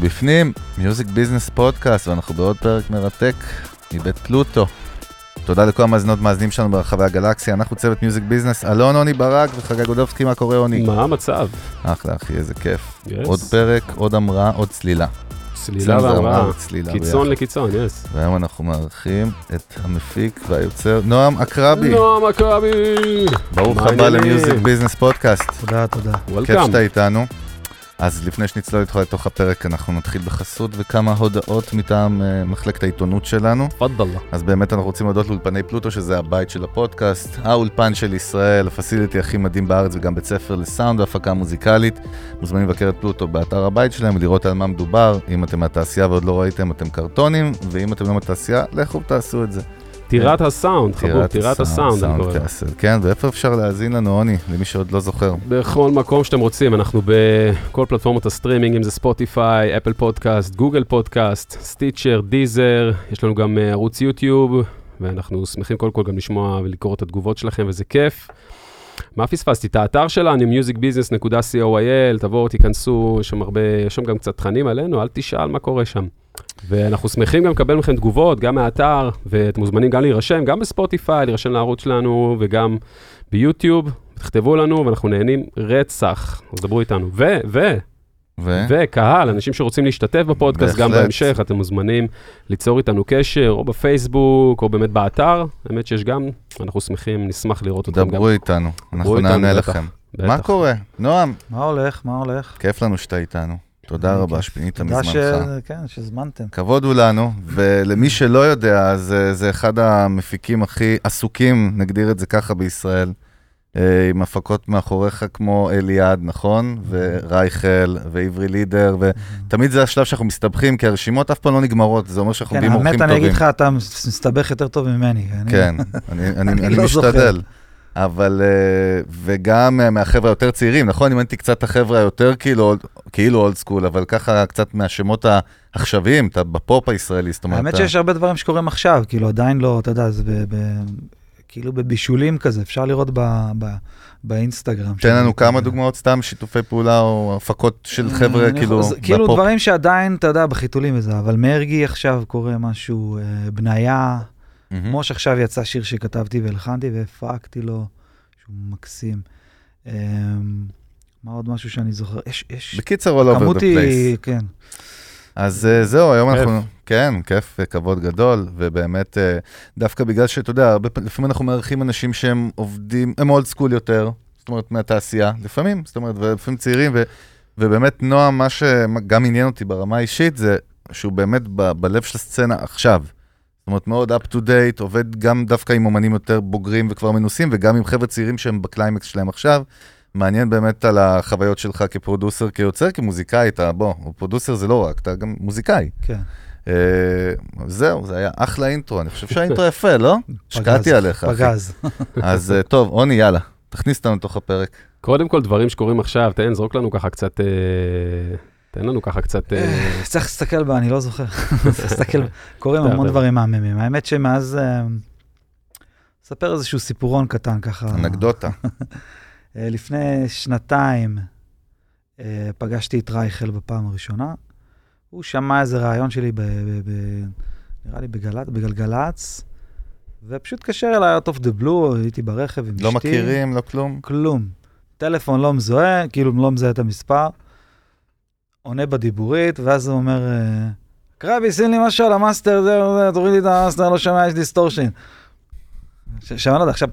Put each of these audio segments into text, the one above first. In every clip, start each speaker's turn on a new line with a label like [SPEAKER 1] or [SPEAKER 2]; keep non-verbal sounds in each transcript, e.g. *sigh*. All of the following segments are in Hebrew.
[SPEAKER 1] yes, בפנים, Music Business פודקאסט, ואנחנו בעוד פרק מרתק מבית פלוטו. תודה לכל המאזינות מאזינים שלנו ברחבי הגלקסיה, אנחנו צוות Music Business, אלון עוני ברק וחגי גודובסקי, מה קורה עוני?
[SPEAKER 2] מה המצב?
[SPEAKER 1] אחלה אחי, איזה כיף. Yes. עוד פרק, עוד המראה, עוד צלילה.
[SPEAKER 2] צלילה והמראה, קיצון לקיצון, yes.
[SPEAKER 1] והיום אנחנו מארחים את המפיק והיוצר נועם עקרבי.
[SPEAKER 2] נועם עקרבי!
[SPEAKER 1] ברוך הבא למיוזיק ביזנס פודקאסט.
[SPEAKER 3] תודה, תודה.
[SPEAKER 1] כיף שאתה איתנו. אז לפני שנצלול איתך לתוך הפרק, אנחנו נתחיל בחסות וכמה הודעות מטעם uh, מחלקת העיתונות שלנו.
[SPEAKER 2] תפאדל.
[SPEAKER 1] אז באמת אנחנו רוצים להודות לאולפני פלוטו, שזה הבית של הפודקאסט, האולפן של ישראל, הפסיליטי הכי מדהים בארץ וגם בית ספר לסאונד והפקה מוזיקלית. מוזמנים לבקר את פלוטו באתר הבית שלהם ולראות על מה מדובר. אם אתם מהתעשייה ועוד לא ראיתם, אתם קרטונים, ואם אתם לא מהתעשייה, לכו ותעשו את זה.
[SPEAKER 2] טירת הסאונד, חבור, טירת הסאונד.
[SPEAKER 1] כן, ואיפה אפשר להאזין לנו, עוני, למי שעוד לא זוכר?
[SPEAKER 2] בכל מקום שאתם רוצים, אנחנו בכל פלטפורמות הסטרימינג, אם זה ספוטיפיי, אפל פודקאסט, גוגל פודקאסט, סטיצ'ר, דיזר, יש לנו גם uh, ערוץ יוטיוב, ואנחנו שמחים קודם כל גם לשמוע ולקרוא את התגובות שלכם, וזה כיף. מה פספסתי? את האתר שלנו, musicbusiness.co.il, תבואו, תיכנסו, יש שם הרבה, יש שם גם קצת תכנים עלינו, אל תשאל מה קורה שם. ואנחנו שמחים גם לקבל מכם תגובות, גם מהאתר, ואתם מוזמנים גם להירשם, גם בספוטיפיי, להירשם לערוץ שלנו, וגם ביוטיוב, תכתבו לנו, ואנחנו נהנים רצח, אז דברו איתנו. ו, ו, ו? וקהל, אנשים שרוצים להשתתף בפודקאסט, גם בהמשך, אתם מוזמנים ליצור איתנו קשר, או בפייסבוק, או באמת באתר, האמת שיש גם, אנחנו שמחים, נשמח לראות אותם
[SPEAKER 1] גם. דברו איתנו, אנחנו נענה לכם. מה קורה? נועם.
[SPEAKER 3] מה הולך? מה הולך?
[SPEAKER 1] כיף לנו שאתה איתנו. תודה רבה שפינית מזמנך.
[SPEAKER 3] תודה כן, שהזמנתם.
[SPEAKER 1] כבוד הוא לנו, ולמי *laughs* שלא יודע, זה, זה אחד המפיקים הכי עסוקים, נגדיר את זה ככה בישראל, אה, עם הפקות מאחוריך כמו אליעד, נכון? ורייכל, ועברי לידר, ותמיד זה השלב שאנחנו מסתבכים, כי הרשימות אף פעם לא נגמרות, זה אומר שאנחנו מביאים
[SPEAKER 3] כן,
[SPEAKER 1] אורחים טובים.
[SPEAKER 3] האמת, אני אגיד לך, אתה מסתבך יותר טוב ממני.
[SPEAKER 1] כן, אני *laughs* לא משתדל. אבל, אה, וגם מהחבר'ה היותר צעירים, נכון? אימנתי קצת את החבר'ה היותר כאילו, כאילו old school, אבל ככה קצת מהשמות העכשוויים, אתה בפופ הישראלי, זאת אומרת...
[SPEAKER 3] האמת שיש הרבה דברים שקורים עכשיו, כאילו עדיין לא, אתה יודע, זה ב, ב, כאילו בבישולים כזה, אפשר לראות ב, ב, באינסטגרם.
[SPEAKER 1] תן לנו כמה דוגמאות סתם, שיתופי פעולה או הפקות של חבר'ה, כאילו, בפופ.
[SPEAKER 3] כאילו דברים שעדיין, אתה יודע, בחיתולים וזה, אבל מרגי עכשיו קורה משהו, אה, בניה. Mm-hmm. כמו שעכשיו יצא שיר שכתבתי והלחנתי והפקתי לו, שהוא מקסים. Um, מה עוד משהו שאני זוכר? יש, יש...
[SPEAKER 1] בקיצר, all over the place.
[SPEAKER 3] כן.
[SPEAKER 1] אז uh, זהו, היום כיף. אנחנו, כן, כיף וכבוד גדול, ובאמת, uh, דווקא בגלל שאתה יודע, הרבה, לפעמים אנחנו מארחים אנשים שהם עובדים, הם old school יותר, זאת אומרת, מהתעשייה, לפעמים, זאת אומרת, ולפעמים צעירים, ו, ובאמת, נועם, מה שגם עניין אותי ברמה האישית, זה שהוא באמת ב, בלב של הסצנה עכשיו. אומרת, מאוד up to date, עובד גם דווקא עם אומנים יותר בוגרים וכבר מנוסים, וגם עם חבר'ה צעירים שהם בקליימקס שלהם עכשיו. מעניין באמת על החוויות שלך כ producer, כיוצר, כמוזיקאי, אתה, בוא, producer זה לא רק, אתה גם מוזיקאי.
[SPEAKER 3] כן. Uh,
[SPEAKER 1] זהו, זה היה אחלה אינטרו, אני חושב שהאינטרו יפה, לא? *laughs* השקעתי עליך.
[SPEAKER 3] פגז. *laughs*
[SPEAKER 1] אז uh, טוב, עוני, יאללה, תכניס אותנו לתוך הפרק.
[SPEAKER 2] קודם כל, דברים שקורים עכשיו, תן, זרוק לנו ככה קצת... Uh... תן לנו ככה קצת...
[SPEAKER 3] אה, *laughs* צריך להסתכל בה, אני לא זוכר. *laughs* צריך להסתכל, קורים המון דברים מהממים. האמת שמאז... אה, אספר איזשהו סיפורון קטן ככה.
[SPEAKER 1] אנקדוטה. *laughs*
[SPEAKER 3] אה, לפני שנתיים פגשתי את רייכל בפעם הראשונה. הוא שמע איזה רעיון שלי, ב, ב, ב, נראה לי בגל"צ, בגלגלצ, ופשוט התקשר אליי out of the blue, הייתי ברכב עם
[SPEAKER 1] לא אשתי. לא מכירים, לא כלום?
[SPEAKER 3] כלום. טלפון לא מזוהה, כאילו לא מזהה את המספר. עונה בדיבורית, ואז הוא אומר, עקרבי, שים לי משהו על המאסטר, תוריד לי את המאסטר, לא שומע, יש distortion. שמענו את זה. עכשיו,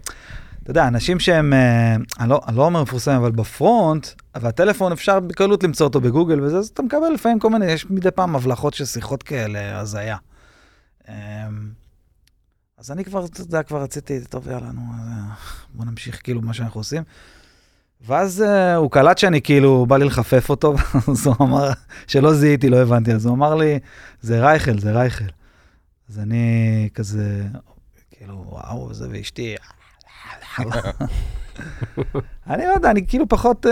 [SPEAKER 3] אתה יודע, אנשים שהם, אה, אני לא, אני לא אומר מפורסמים, אבל ב front, והטלפון אפשר בקלות למצוא אותו בגוגל וזה, אז אתה מקבל לפעמים כל מיני, יש מדי פעם הבלחות של שיחות כאלה, הזיה. אמ, אז אני כבר, אתה יודע, כבר רציתי, טוב, יאללה, נו, אה, בוא נמשיך כאילו מה שאנחנו עושים. ואז uh, הוא קלט שאני כאילו, בא לי לחפף אותו, *laughs* אז הוא אמר, שלא זיהיתי, לא הבנתי, אז הוא אמר לי, זה רייכל, זה רייכל. אז אני כזה, כאילו, וואו, זה ואשתי, *laughs* אני לא יודע, אני כאילו פחות,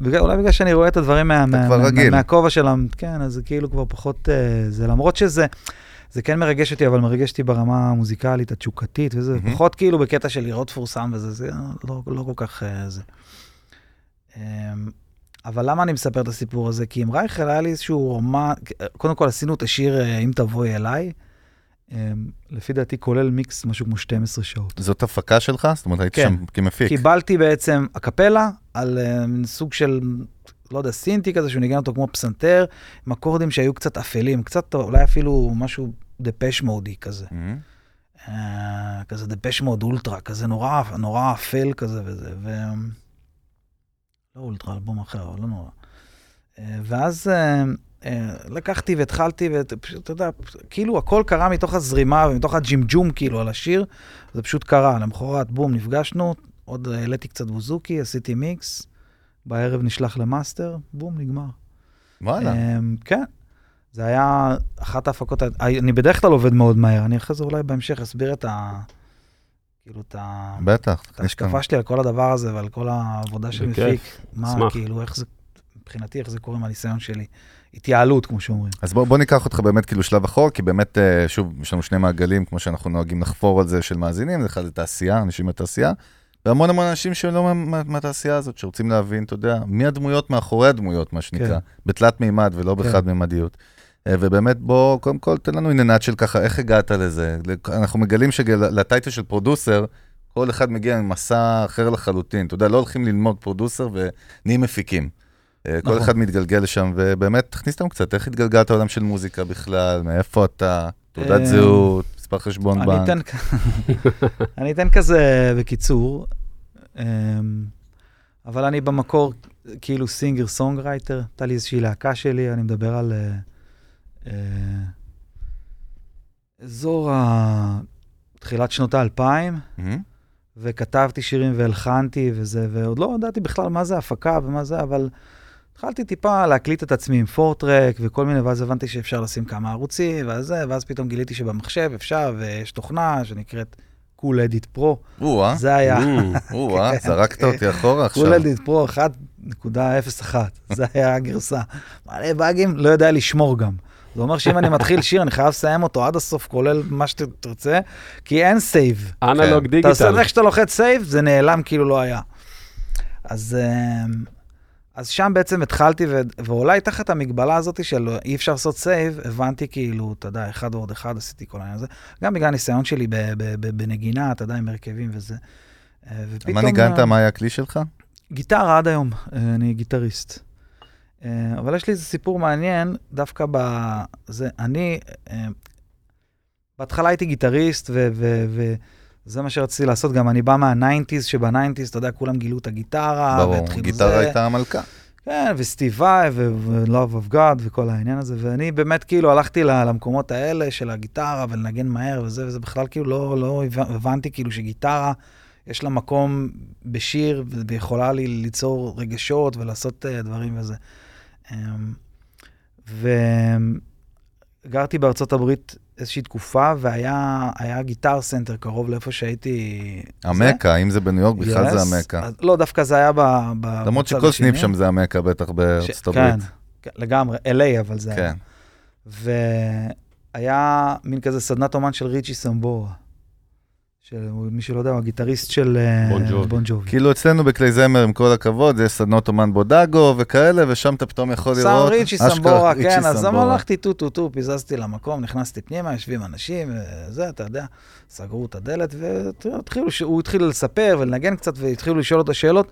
[SPEAKER 3] בגלל, אולי בגלל שאני רואה את הדברים מה, מה, מה, מהכובע של, כן, אז זה כאילו כבר פחות, uh, זה למרות שזה, זה כן מרגש אותי, אבל מרגש אותי ברמה המוזיקלית, התשוקתית, וזה mm-hmm. פחות כאילו בקטע של לראות פורסם וזה, זה לא, לא כל כך uh, זה. אמ, אבל למה אני מספר את הסיפור הזה? כי עם רייכל היה לי איזשהו רומן, קודם כל עשינו את השיר אה, "אם תבואי אליי", אה, לפי דעתי כולל מיקס משהו כמו 12 שעות.
[SPEAKER 1] זאת הפקה שלך? זאת אומרת, היית
[SPEAKER 3] כן.
[SPEAKER 1] שם כמפיק.
[SPEAKER 3] קיבלתי בעצם הקפלה על אה, סוג של, לא יודע, סינטי כזה, שהוא ניגן אותו כמו פסנתר, עם אקורדים שהיו קצת אפלים, קצת אולי אפילו משהו דפש מודי כזה.
[SPEAKER 1] מהמם.
[SPEAKER 3] אה, כזה דפש מוד אולטרה, כזה נורא, נורא אפל כזה וזה, ו... לא אולטרה, אלבום אחר, אבל לא נורא. אה, ואז אה, אה, לקחתי והתחלתי, ופשוט, אתה יודע, כאילו הכל קרה מתוך הזרימה ומתוך הג'ימג'ום כאילו על השיר, זה פשוט קרה. למחרת, בום, נפגשנו, עוד העליתי קצת בוזוקי, עשיתי מיקס, בערב נשלח למאסטר, בום, נגמר.
[SPEAKER 1] וואלה.
[SPEAKER 3] כן. זה היה אחת ההפקות, אני בדרך כלל עובד מאוד מהר, אני אחרי זה אולי בהמשך אסביר את ה... כאילו את ה...
[SPEAKER 1] בטח.
[SPEAKER 3] את
[SPEAKER 1] יש
[SPEAKER 3] ההשקפה שלי על כל הדבר הזה ועל כל העבודה של מפיק. מה,
[SPEAKER 2] אשמח.
[SPEAKER 3] כאילו, איך זה, מבחינתי, איך זה קורה מהניסיון שלי. התייעלות, כמו שאומרים.
[SPEAKER 1] אז בוא, בוא ניקח אותך באמת כאילו שלב אחורה, כי באמת, אה, שוב, יש לנו שני מעגלים, כמו שאנחנו נוהגים לחפור על זה, של מאזינים, זה אחד זה תעשייה, אנשים מהתעשייה, והמון המון אנשים שלא מה, מה, מהתעשייה הזאת, שרוצים להבין, אתה יודע, מי הדמויות מאחורי הדמויות, מה שנקרא,
[SPEAKER 3] כן.
[SPEAKER 1] בתלת מימד ולא
[SPEAKER 3] כן.
[SPEAKER 1] בחד-מימדיות. אה, ובאמת, בוא, קודם כל, תן לנו עניינת של ככה, איך הגעת לזה? אנחנו מגלים שלטייטל של פרודוסר, כל אחד מגיע עם מסע אחר לחלוטין. אתה יודע, לא הולכים ללמוד producer ונהיים מפיקים. אה, כל
[SPEAKER 3] נכון.
[SPEAKER 1] אחד מתגלגל לשם, ובאמת, תכניס אותנו קצת, איך התגלגלת לעולם של מוזיקה בכלל, מאיפה אתה, תעודת
[SPEAKER 3] אה,
[SPEAKER 1] זהות, מספר חשבון
[SPEAKER 3] אני
[SPEAKER 1] בנק.
[SPEAKER 3] אתן, *laughs* אני אתן כזה בקיצור, אמ, אבל אני במקור כאילו singer songwriter, הייתה לי איזושהי להקה שלי, אני מדבר על אה, אה, אזור ה... תחילת שנות האלפיים,
[SPEAKER 1] מהמם.
[SPEAKER 3] וכתבתי שירים והלחנתי וזה, ועוד לא ידעתי בכלל מה זה הפקה ומה זה, אבל התחלתי טיפה להקליט את עצמי עם four-track וכל מיני, ואז הבנתי שאפשר לשים כמה ערוצים, ואז זה, ואז פתאום גיליתי שבמחשב אפשר, ויש תוכנה שנקראת Cool Edit
[SPEAKER 1] Pro.
[SPEAKER 3] זה היה
[SPEAKER 1] או-אה, *laughs* זרקת אותי אחורה עכשיו.
[SPEAKER 3] Cool Edit Pro 1.01, זה היה הגרסה. מלא באגים, לא יודע לשמור גם. זה אומר שאם אני מתחיל שיר, אני חייב לסיים אותו עד הסוף, כולל מה שתרצה, כי אין save.
[SPEAKER 2] אנלוג
[SPEAKER 1] כן.
[SPEAKER 3] אתה עושה
[SPEAKER 2] digital.
[SPEAKER 3] איך שאתה לוחץ save, זה נעלם כאילו לא היה. אז, אמ, אז שם בעצם התחלתי, ו- ואולי תחת המגבלה הזאת של אי אפשר לעשות save, הבנתי כאילו, אתה יודע, אחד ועוד אחד עשיתי כל העניין הזה. גם בגלל הניסיון שלי ב- ב- ב- בנגינה, אתה יודע, עם הרכבים וזה. אה, ופתאום...
[SPEAKER 1] מה ניגנת?
[SPEAKER 3] אה,
[SPEAKER 1] מה היה הכלי שלך?
[SPEAKER 3] גיטרה עד היום, אה, אני גיטריסט. אה, אבל יש לי איזה סיפור מעניין, דווקא ב... זה, אני, אה, בהתחלה הייתי גיטריסט, ו... ו, ו זה מה שרציתי לעשות, גם אני בא מה nineties, שב nineties, אתה יודע, כולם גילו את הגיטרה,
[SPEAKER 1] ברור, גיטרה. הייתה המלכה.
[SPEAKER 3] כן, וסטיב ו-Love of God, וכל העניין הזה, ואני באמת כאילו הלכתי למקומות האלה של הגיטרה, ולנגן מהר וזה, וזה בכלל כאילו לא, לא הבנ- הבנתי כאילו שגיטרה, יש לה מקום בשיר, ויכולה לי ליצור רגשות ולעשות uh, דברים וזה. Um, וגרתי בארצות הברית איזושהי תקופה, והיה היה גיטר סנטר קרוב לאיפה שהייתי. זה.
[SPEAKER 1] המכה, אם זה בניו יורק, בכלל זה
[SPEAKER 3] Yes.
[SPEAKER 1] המכה.
[SPEAKER 3] אז, לא, דווקא זה היה ב... ב
[SPEAKER 1] למרות
[SPEAKER 3] בצד
[SPEAKER 1] שכל סניף
[SPEAKER 3] השני.
[SPEAKER 1] שם זה המכה, בטח בארצות
[SPEAKER 3] ש-
[SPEAKER 1] הברית.
[SPEAKER 3] כן, כן, לגמרי, LA אבל זה היה.
[SPEAKER 1] כן.
[SPEAKER 3] והיה מין כזה סדנת אומן של ריצ'י סמבורה. של, מי שלא יודע, הוא הגיטריסט של אה,
[SPEAKER 2] בון ג'ובי.
[SPEAKER 3] בון ג'ובי.
[SPEAKER 1] כאילו אצלנו בכלי זמר, עם כל הכבוד, יש סדנות אומן בודגו וכאלה, ושם אתה פתאום יכול לראות...
[SPEAKER 3] ריצ'י
[SPEAKER 1] אשכרה
[SPEAKER 3] סמבורה,
[SPEAKER 1] ריצ'י
[SPEAKER 3] כן, אז
[SPEAKER 1] סמבורה.
[SPEAKER 3] הלכתי טו טו טו, פיזזתי למקום, נכנסתי פנימה, יושבים אנשים, וזה, אתה יודע, סגרו את הדלת, והתחילו, ש- הוא התחיל לספר ולנגן קצת, והתחילו לשאול אותו שאלות.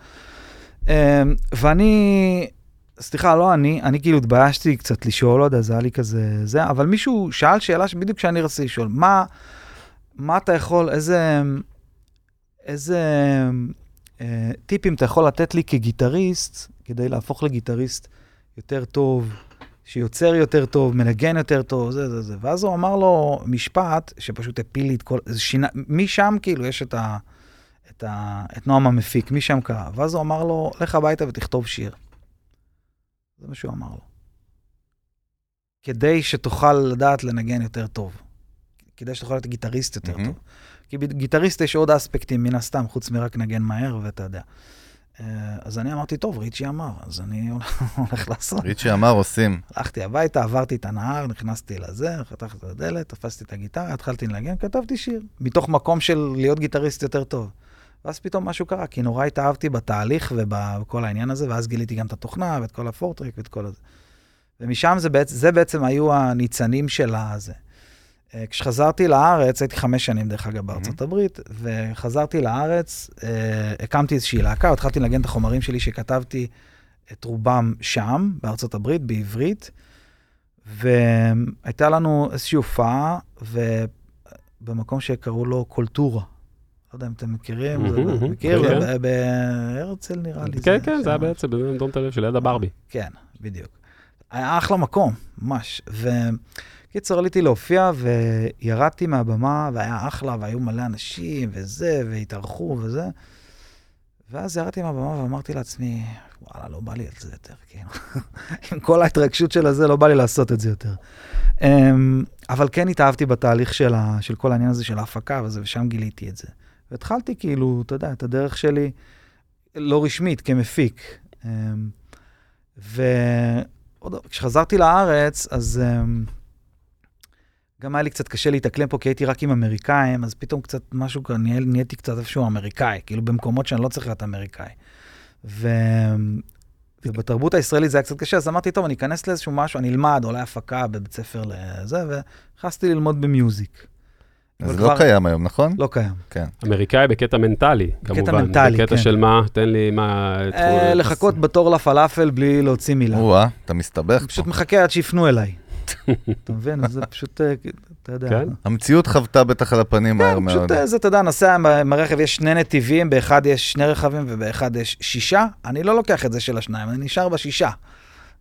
[SPEAKER 3] אה, ואני, סליחה, לא אני, אני כאילו התביישתי קצת לשאול, לא יודע, זה היה לי כזה, זה, אבל מישהו שאל שאלה שבדיוק שאני רציתי לשאול, מה, מה אתה יכול, איזה, איזה אה, טיפים אתה יכול לתת לי כגיטריסט, כדי להפוך לגיטריסט יותר טוב, שיוצר יותר טוב, מנגן יותר טוב, זה, זה, זה. ואז הוא אמר לו משפט שפשוט הפיל לי את כל, שינה, משם כאילו יש את, ה, את, ה, את נועם המפיק, משם קרה. ואז הוא אמר לו, לך הביתה ותכתוב שיר. זה מה שהוא אמר לו. כדי שתוכל לדעת לנגן יותר טוב. כדי שתוכל להיות גיטריסט יותר
[SPEAKER 1] מהמם.
[SPEAKER 3] טוב. כי בגיטריסט יש עוד אספקטים מן הסתם, חוץ מרק נגן מהר, ואתה יודע. אה, אז אני אמרתי, טוב, ריצ'י אמר, אז אני *laughs* הולך לעשות.
[SPEAKER 1] ריצ'י אמר עושים.
[SPEAKER 3] הלכתי הביתה, עברתי את הנהר, נכנסתי לזה, חתכתי את הדלת, תפסתי את הגיטרה, התחלתי לנגן, כתבתי שיר. מתוך מקום של להיות גיטריסט יותר טוב. ואז פתאום משהו קרה, כי נורא התאהבתי בתהליך ובכל העניין הזה, ואז גיליתי גם את התוכנה ואת כל הפורטרק ואת כל הזה. ומשם זה בעצם, זה בעצם היו הניצנים של הזה. אה, כשחזרתי לארץ, הייתי חמש שנים דרך אגב בארצות הברית, וחזרתי לארץ, אה, הקמתי איזושהי להקה, התחלתי לנגן את החומרים שלי שכתבתי את רובם שם, בארצות הברית, בעברית, והייתה לנו איזושהי הופעה, ובמקום שקראו לו קולטורה. לא יודע אם אתם מכירים, זה מכיר?
[SPEAKER 2] כן.
[SPEAKER 3] בהרצל נראה לי.
[SPEAKER 2] כן, כן, זה היה בעצם בדרום תל אביב של יד הברבי.
[SPEAKER 3] כן, בדיוק. היה אחלה מקום, ממש. וקיצור, עליתי להופיע וירדתי מהבמה, והיה אחלה, והיו מלא אנשים, וזה, והתארחו וזה. ואז ירדתי מהבמה ואמרתי לעצמי, וואלה, לא בא לי על זה יותר, כאילו. *laughs* עם כל ההתרגשות של הזה, לא בא לי לעשות את זה יותר. אמ, אבל כן התאהבתי בתהליך של, ה, של כל העניין הזה של ההפקה וזה, ושם גיליתי את זה. והתחלתי כאילו, אתה יודע, את הדרך שלי, לא רשמית, כמפיק. אמ, וכשחזרתי לארץ, אז אמ, גם היה לי קצת קשה להתאקלם פה, כי הייתי רק עם אמריקאים, אז פתאום קצת משהו, נהייתי קצת איפשהו אמריקאי, כאילו במקומות שאני לא צריך להיות אמריקאי. ו... ובתרבות הישראלית זה היה קצת קשה, אז אמרתי, טוב, אני אכנס לאיזשהו משהו, אני אלמד, אולי הפקה בבית ספר לזה, ונכנסתי ללמוד במיוזיק.
[SPEAKER 1] זה לא קיים היום, נכון?
[SPEAKER 3] לא קיים.
[SPEAKER 1] כן.
[SPEAKER 2] אמריקאי בקטע מנטלי, כמובן.
[SPEAKER 3] בקטע מנטלי, כן.
[SPEAKER 2] בקטע של מה, תן לי מה...
[SPEAKER 3] אה, לחכות בתור לפלאפל בלי להוציא מילה.
[SPEAKER 1] או-אה, אתה מסתבך פה.
[SPEAKER 3] פשוט מחכה עד שיפנו אליי. אתה מבין? זה פשוט, אה, אתה יודע.
[SPEAKER 2] כן.
[SPEAKER 1] המציאות חוותה בטח על הפנים מהר מאוד.
[SPEAKER 3] כן, פשוט אה, זה, אתה יודע, נוסע עם הרכב, יש שני נתיבים, באחד יש שני רכבים ובאחד יש שישה. אני לא לוקח את זה של השניים, אני נשאר בשישה.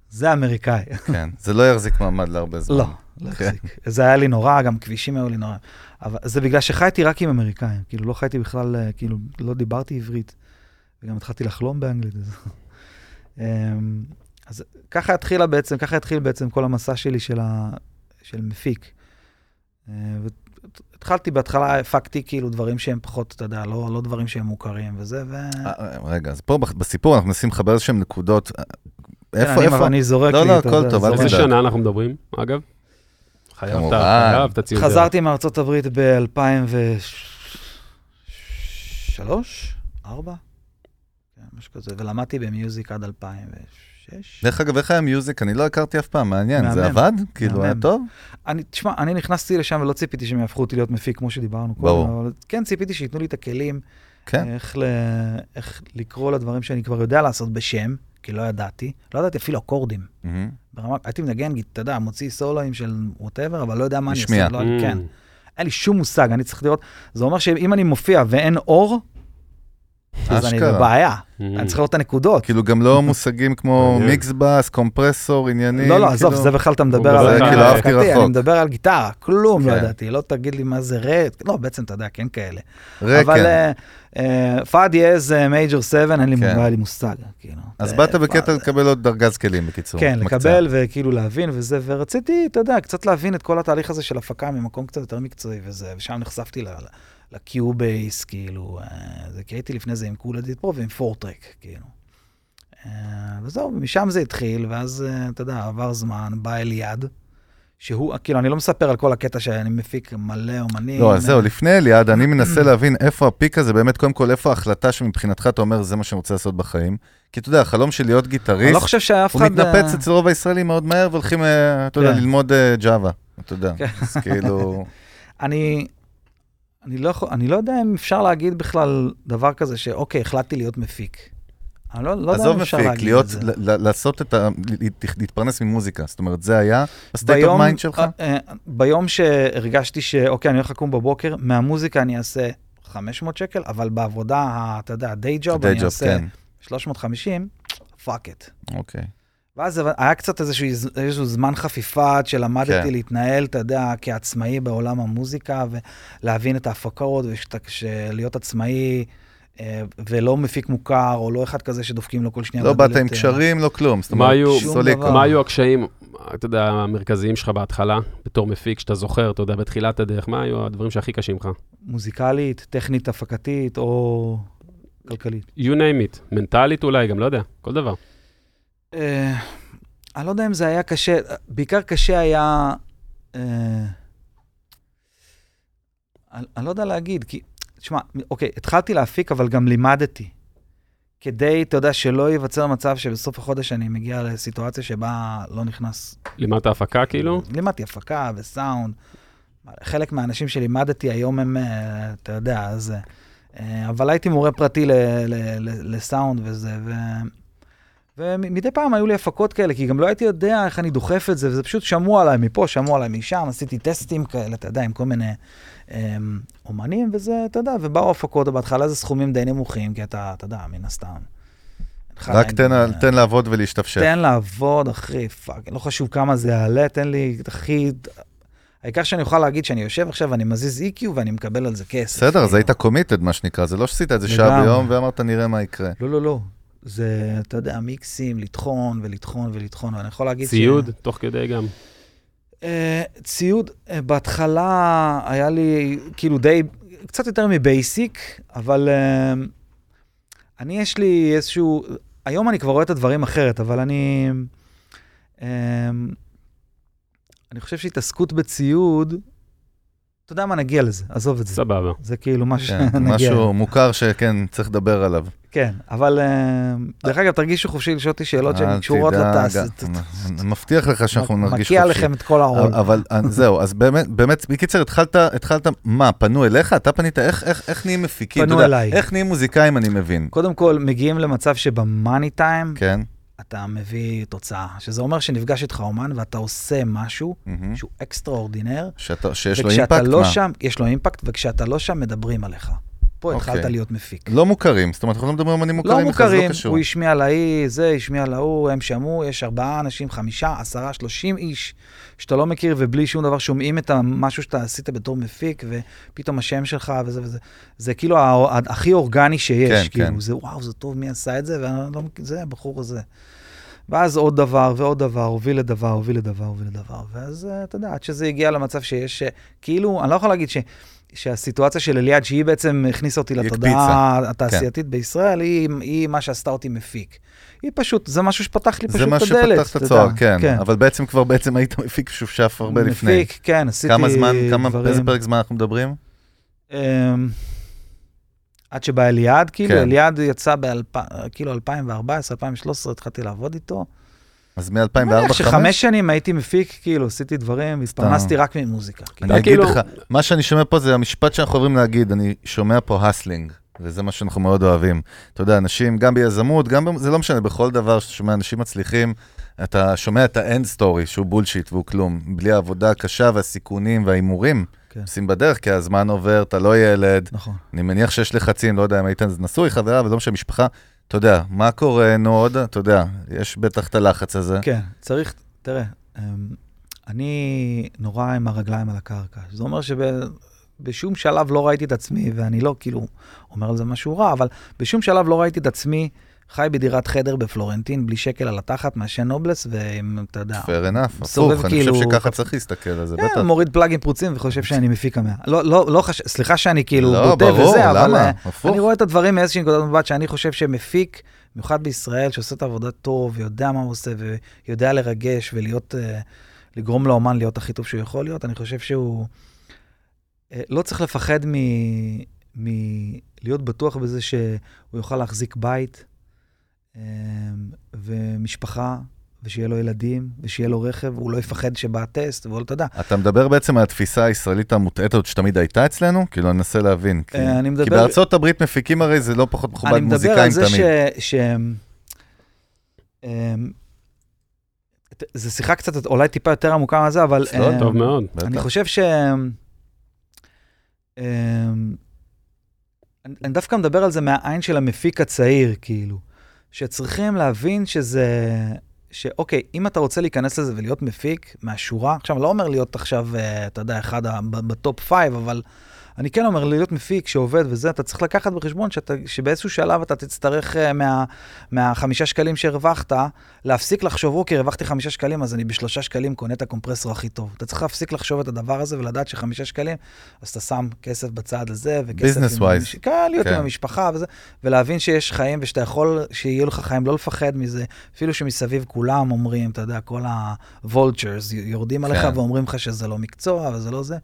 [SPEAKER 3] זה אמריקאי.
[SPEAKER 1] כן, זה לא יחזיק מעמד להרבה זמן.
[SPEAKER 3] לא, לא יחזיק. זה היה לי נורא, גם כבישים היו לי נורא. אבל זה בגלל שחייתי רק עם אמריקאים, כאילו לא חייתי בכלל, אה, כאילו לא דיברתי עברית, וגם התחלתי לחלום באנגלית. אז ככה התחילה בעצם, ככה התחיל בעצם כל המסע שלי של, ה, של מפיק. אה, התחלתי בהתחלה, הפקתי כאילו דברים שהם פחות, אתה יודע, לא, לא דברים שהם מוכרים וזה, ו...
[SPEAKER 1] רגע, אז פה בסיפור אנחנו מנסים לחבר איזשהם נקודות.
[SPEAKER 3] איפה, כן, איפה? אני, אני זורק
[SPEAKER 1] לא, לי. לא, לא, הכל טוב,
[SPEAKER 2] אל תדאג. איזה שנה אנחנו מדברים, אגב?
[SPEAKER 1] חייב
[SPEAKER 2] את הציוד.
[SPEAKER 3] חזרתי מארצות הברית ב-2003, 4, כן, משהו כזה, ולמדתי במיוזיק עד 2006.
[SPEAKER 1] דרך אגב, איך היה מיוזיק? אני לא הכרתי אף פעם, מעניין, זה עבד? כאילו, היה טוב?
[SPEAKER 3] אני, תשמע, אני נכנסתי לשם ולא ציפיתי שהם יהפכו אותי להיות מפיק, כמו שדיברנו
[SPEAKER 1] ברור. קודם,
[SPEAKER 3] אבל כן ציפיתי שייתנו לי את הכלים,
[SPEAKER 1] כן.
[SPEAKER 3] איך, ל, איך לקרוא לדברים שאני כבר יודע לעשות בשם. כי לא ידעתי, לא ידעתי אפילו אקורדים. Mm-hmm. ברמה, הייתי מנגן, אתה יודע, מוציא סולואים של ווטאבר, אבל לא יודע מה אני עושה. לא, mm-hmm. כן. אין לי שום מושג, אני צריך לראות, זה אומר שאם אני מופיע ואין אור, אז אני בבעיה, mm. אני צריך לראות את הנקודות.
[SPEAKER 1] כאילו גם לא *laughs* מושגים כמו מיקס בס, קומפרסור, עניינים.
[SPEAKER 3] לא, לא, עזוב, כאילו- זה בכלל אתה מדבר על... כאילו אהבתי רחוק. אני מדבר על גיטרה, כלום לא כן. ידעתי, לא תגיד לי מה זה רד, לא, בעצם אתה יודע, כן כאלה.
[SPEAKER 1] רד, כן.
[SPEAKER 3] פאד יאז מייג'ור 7, אין לי. מושג, כאילו.
[SPEAKER 1] אז באת בקטע לקבל עוד דרגז כלים, בקיצור.
[SPEAKER 3] כן, לקבל וכאילו להבין וזה, ורציתי, אתה יודע, קצת להבין את כל התהליך הזה של הפקה ממקום קצת יותר מקצועי וזה, ושם נחשפתי לקיובייס, כאילו, אה, זה כי הייתי לפני זה עם קולדיט פרו ועם פורטרק, כאילו. אה, וזהו, משם זה התחיל, ואז, אה, אתה יודע, עבר זמן, בא אליעד, שהוא, כאילו, אני לא מספר על כל הקטע שאני מפיק מלא אומנים.
[SPEAKER 1] לא, אז זהו, לפני אליעד, אני מנסה להבין איפה הפיק הזה, באמת, קודם כל, איפה ההחלטה שמבחינתך אתה אומר, זה מה שאני רוצה לעשות בחיים. כי אתה יודע, החלום של להיות גיטריסט,
[SPEAKER 3] אני לא חושב שאף
[SPEAKER 1] אחד... הוא מתנפץ אצל רוב הישראלים מאוד מהר, והולכים, אתה יודע, כן. ללמוד ג'אווה, אתה יודע, כן. אז כאילו... *laughs*
[SPEAKER 3] אני, אני לא, יכול, אני לא יודע אם אפשר להגיד בכלל דבר כזה, שאוקיי, החלטתי להיות מפיק. אני לא, לא יודע אם אפשר להגיד
[SPEAKER 1] להיות, את זה. עזוב מפיק, לעשות את ה... להתפרנס ממוזיקה. זאת אומרת, זה היה ה-state of mind שלך? Uh, uh,
[SPEAKER 3] ביום שהרגשתי שאוקיי, אני הולך לקום בבוקר, מהמוזיקה אני אעשה 500 שקל, אבל בעבודה, אתה יודע, day job, אני אעשה כן. 350, fuck it.
[SPEAKER 1] אוקיי.
[SPEAKER 3] ואז היה קצת איזשהו, איזשהו זמן חפיפה עד שלמדתי כן. להתנהל, אתה יודע, כעצמאי בעולם המוזיקה, ולהבין את ההפקות, ולהיות עצמאי, אה, ולא מפיק מוכר, או לא אחד כזה שדופקים לו כל שנייה.
[SPEAKER 1] לא באת עם קשרים, לא כלום.
[SPEAKER 2] מה היו, מה היו הקשיים, אתה יודע, המרכזיים שלך בהתחלה, בתור מפיק, שאתה זוכר, אתה יודע, בתחילת הדרך, מה היו הדברים שהכי קשים לך?
[SPEAKER 3] מוזיקלית, טכנית, הפקתית, או כלכלית.
[SPEAKER 2] You name it, מנטלית אולי, גם לא יודע, כל דבר.
[SPEAKER 3] אה, אני לא יודע אם זה היה קשה, בעיקר קשה היה... אה, אני לא יודע להגיד, כי, תשמע, אוקיי, התחלתי להפיק, אבל גם לימדתי. כדי, אתה יודע, שלא ייווצר מצב שבסוף החודש אני מגיע לסיטואציה שבה לא נכנס...
[SPEAKER 2] לימדת הפקה כאילו?
[SPEAKER 3] לימדתי הפקה וסאונד. חלק מהאנשים שלימדתי היום הם, אה, אתה יודע, אז... אבל הייתי מורה פרטי לסאונד וזה, ו... ומדי פעם היו לי הפקות כאלה, כי גם לא הייתי יודע איך אני דוחף את זה, וזה פשוט שמעו עליי מפה, שמעו עליי משם, עשיתי טסטים כאלה, אתה יודע, עם כל מיני אמ, אומנים, וזה, אתה יודע, ובאו הפקות, בהתחלה זה סכומים די נמוכים, כי אתה, אתה יודע, מן הסתם.
[SPEAKER 1] רק תן, תן לעבוד ולהשתפשף.
[SPEAKER 3] תן לעבוד, אחי, fuck, לא חשוב כמה זה יעלה, תן לי, אחי, העיקר שאני אוכל להגיד שאני יושב עכשיו ואני מזיז EQ ואני מקבל על זה כסף.
[SPEAKER 1] בסדר, אז היית committed, מה שנקרא, זה לא שעשית את זה שעה ביום ואמרת, נראה מה יקרה.
[SPEAKER 3] לא, לא, לא. זה, אתה יודע, מיקסים, לטחון ולטחון ולטחון, ואני יכול להגיד
[SPEAKER 2] ציוד, ש... ציוד, תוך כדי גם.
[SPEAKER 3] Uh, ציוד, uh, בהתחלה היה לי כאילו די, קצת יותר מ basic, אבל uh, אני יש לי איזשהו, היום אני כבר רואה את הדברים אחרת, אבל אני, uh, אני חושב שהתעסקות בציוד, אתה יודע מה, נגיע לזה, עזוב את זה.
[SPEAKER 2] סבבה.
[SPEAKER 3] זה כאילו משהו
[SPEAKER 1] כן, שנגיע. משהו מוכר שכן, צריך לדבר עליו.
[SPEAKER 3] כן, אבל אה, דרך אגב, תרגישו חופשי לשאול אותי שאלות שהן קשורות לתעשייה.
[SPEAKER 1] אני מבטיח לך שאנחנו נרגיש חופשי.
[SPEAKER 3] מקיע לכם את כל העול.
[SPEAKER 1] אבל אה, זהו, אז באמת, באמת, בקיצר, התחלת, מה, פנו אליך? אתה פנית, איך נהיים מפיקים?
[SPEAKER 3] פנו אליי.
[SPEAKER 1] איך נהיים מוזיקאים, אני מבין.
[SPEAKER 3] קודם כל, מגיעים למצב שבמאני טיים,
[SPEAKER 1] כן.
[SPEAKER 3] אתה מביא תוצאה, שזה אומר שנפגש איתך אומן ואתה עושה משהו mm-hmm. שהוא אקסטרה אורדינר.
[SPEAKER 1] שאתה, שיש לו אימפקט?
[SPEAKER 3] לא
[SPEAKER 1] מה?
[SPEAKER 3] שם, יש לו אימפקט, וכשאתה לא שם, מדברים עליך. פה okay. התחלת אוקיי. להיות מפיק.
[SPEAKER 1] לא מוכרים, זאת אומרת, אנחנו לא מדברים על אמנים מוכרים,
[SPEAKER 3] לא מוכרים, זה לא הוא השמיע להיא, זה השמיע להוא, הם שמעו, יש ארבעה אנשים, חמישה, עשרה, שלושים איש, שאתה לא מכיר, ובלי שום דבר שומעים את המשהו שאתה עשית בתור מפיק, ופתאום השם שלך וזה וזה. זה כאילו הכי אורגני שיש, כן, כאילו, כן. זה וואו, זה טוב, מי עשה את זה, וזה הבחור הזה. ואז עוד דבר ועוד דבר, הוביל לדבר, הוביל לדבר, הוביל לדבר. ואז, אה, אתה יודע, עד שזה הגיע למצב שיש, אה, כאילו, אני לא יכול להגיד ש... שהסיטואציה של אליעד, שהיא בעצם הכניסה אותי לתודעה התעשייתית כן. בישראל, היא, היא מה שעשתה אותי מפיק. היא פשוט, זה משהו שפתח לי פשוט את הדלת.
[SPEAKER 1] זה מה שפתח את הצוהר, כן. כן. אבל בעצם כבר בעצם היית מפיק שופשף הרבה
[SPEAKER 3] מפיק,
[SPEAKER 1] לפני.
[SPEAKER 3] מפיק, כן, עשיתי כמה
[SPEAKER 1] זמן, כמה, דברים. באיזה פרק זמן אנחנו מדברים?
[SPEAKER 3] עד שבא אליעד, כאילו, כן. אליעד יצא באלפ... כאילו 2014, 2013, התחלתי לעבוד איתו.
[SPEAKER 1] אז מ-2004-2005?
[SPEAKER 3] שחמש שנים הייתי מפיק, כאילו, עשיתי דברים, התפרנסתי רק ממוזיקה.
[SPEAKER 1] אני אגיד כאילו- לך, מה שאני שומע פה זה המשפט שאנחנו אוהבים להגיד, אני שומע פה הסלינג, וזה מה שאנחנו מאוד אוהבים. אתה יודע, אנשים, גם ביזמות, גם, זה לא משנה, בכל דבר שאתה שומע אנשים מצליחים, אתה שומע את ה end story, שהוא bullshit והוא כלום, בלי העבודה הקשה והסיכונים וההימורים. כן. עושים בדרך, כי הזמן עובר, אתה לא ילד.
[SPEAKER 3] נכון.
[SPEAKER 1] אני מניח שיש לחצים, לא יודע אם היית נשוי, חברה, ולא משנה, משפחה. אתה יודע, מה קורה נו עוד, אתה יודע, יש בטח את הלחץ הזה.
[SPEAKER 3] כן, צריך, תראה, אמ, אני נורא עם הרגליים על הקרקע. זה אומר שבשום שלב לא ראיתי את עצמי, ואני לא כאילו אומר על זה משהו רע, אבל בשום שלב לא ראיתי את עצמי חי בדירת חדר בפלורנטין, בלי שקל על התחת, מעשן נובלס, ואם, אתה יודע,
[SPEAKER 1] fair enough, הפוך, אני כאילו, חושב שככה צריך להסתכל על זה,
[SPEAKER 3] כן, בטח. מוריד פלאגים פרוצים וחושב שאני מפיק המאה. לא, לא, לא חש... סליחה שאני כאילו לא, בוטה ברור, וזה, למה? אבל הפוך. אני רואה את הדברים מאיזושהי נקודת מבט שאני חושב שמפיק, במיוחד בישראל, שעושה את העבודה טוב, יודע מה הוא עושה, ויודע לרגש ולהיות, לגרום לאומן להיות הכי טוב שהוא יכול להיות, אני חושב שהוא לא צריך לפחד מ... מלהיות בטוח בזה שהוא יוכל להחזיק בית. אמ, ומשפחה, ושיהיה לו ילדים, ושיהיה לו רכב, הוא לא יפחד שבא הטסט, והוא לא, אתה יודע.
[SPEAKER 1] אתה מדבר בעצם על התפיסה הישראלית המוטעית הזאת שתמיד הייתה אצלנו? כאילו, אני אנסה להבין. כי,
[SPEAKER 3] אה, אני מדבר...
[SPEAKER 1] כי בארצות הברית מפיקים הרי זה לא פחות מכובד מוזיקאים תמיד.
[SPEAKER 3] אני מדבר על זה ש... ש... אמ, זו שיחה קצת, אולי טיפה יותר עמוקה מזה, אבל...
[SPEAKER 2] לא, טוב מאוד.
[SPEAKER 3] אני חושב ש... אני דווקא מדבר על זה מהעין של המפיק הצעיר, כאילו. שצריכים להבין שזה, שאוקיי, אם אתה רוצה להיכנס לזה ולהיות מפיק מהשורה, עכשיו, אני לא אומר להיות עכשיו, אה, אתה יודע, אחד ב top five, אבל אני כן אומר, להיות מפיק שעובד וזה, אתה צריך לקחת בחשבון שאתה, שבאיזשהו שלב אתה תצטרך uh, מה, מהחמישה שקלים שהרווחת, להפסיק לחשוב, אוקיי, הרווחתי חמישה שקלים, אז אני בשלושה שקלים קונה את הקומפרסור הכי טוב. אתה צריך להפסיק לחשוב את הדבר הזה ולדעת שחמישה שקלים, אז אתה שם כסף בצד לזה, וכסף...
[SPEAKER 1] ביזנס ווייז.
[SPEAKER 3] כן, להיות כן. עם המשפחה וזה, ולהבין שיש חיים ושאתה יכול, שיהיו לך חיים, לא לפחד מזה, אפילו שמסביב כולם אומרים, אתה יודע, כל ה-vultures יורדים כן. עליך ואומרים לך שזה לא מקצוע וזה לא זה.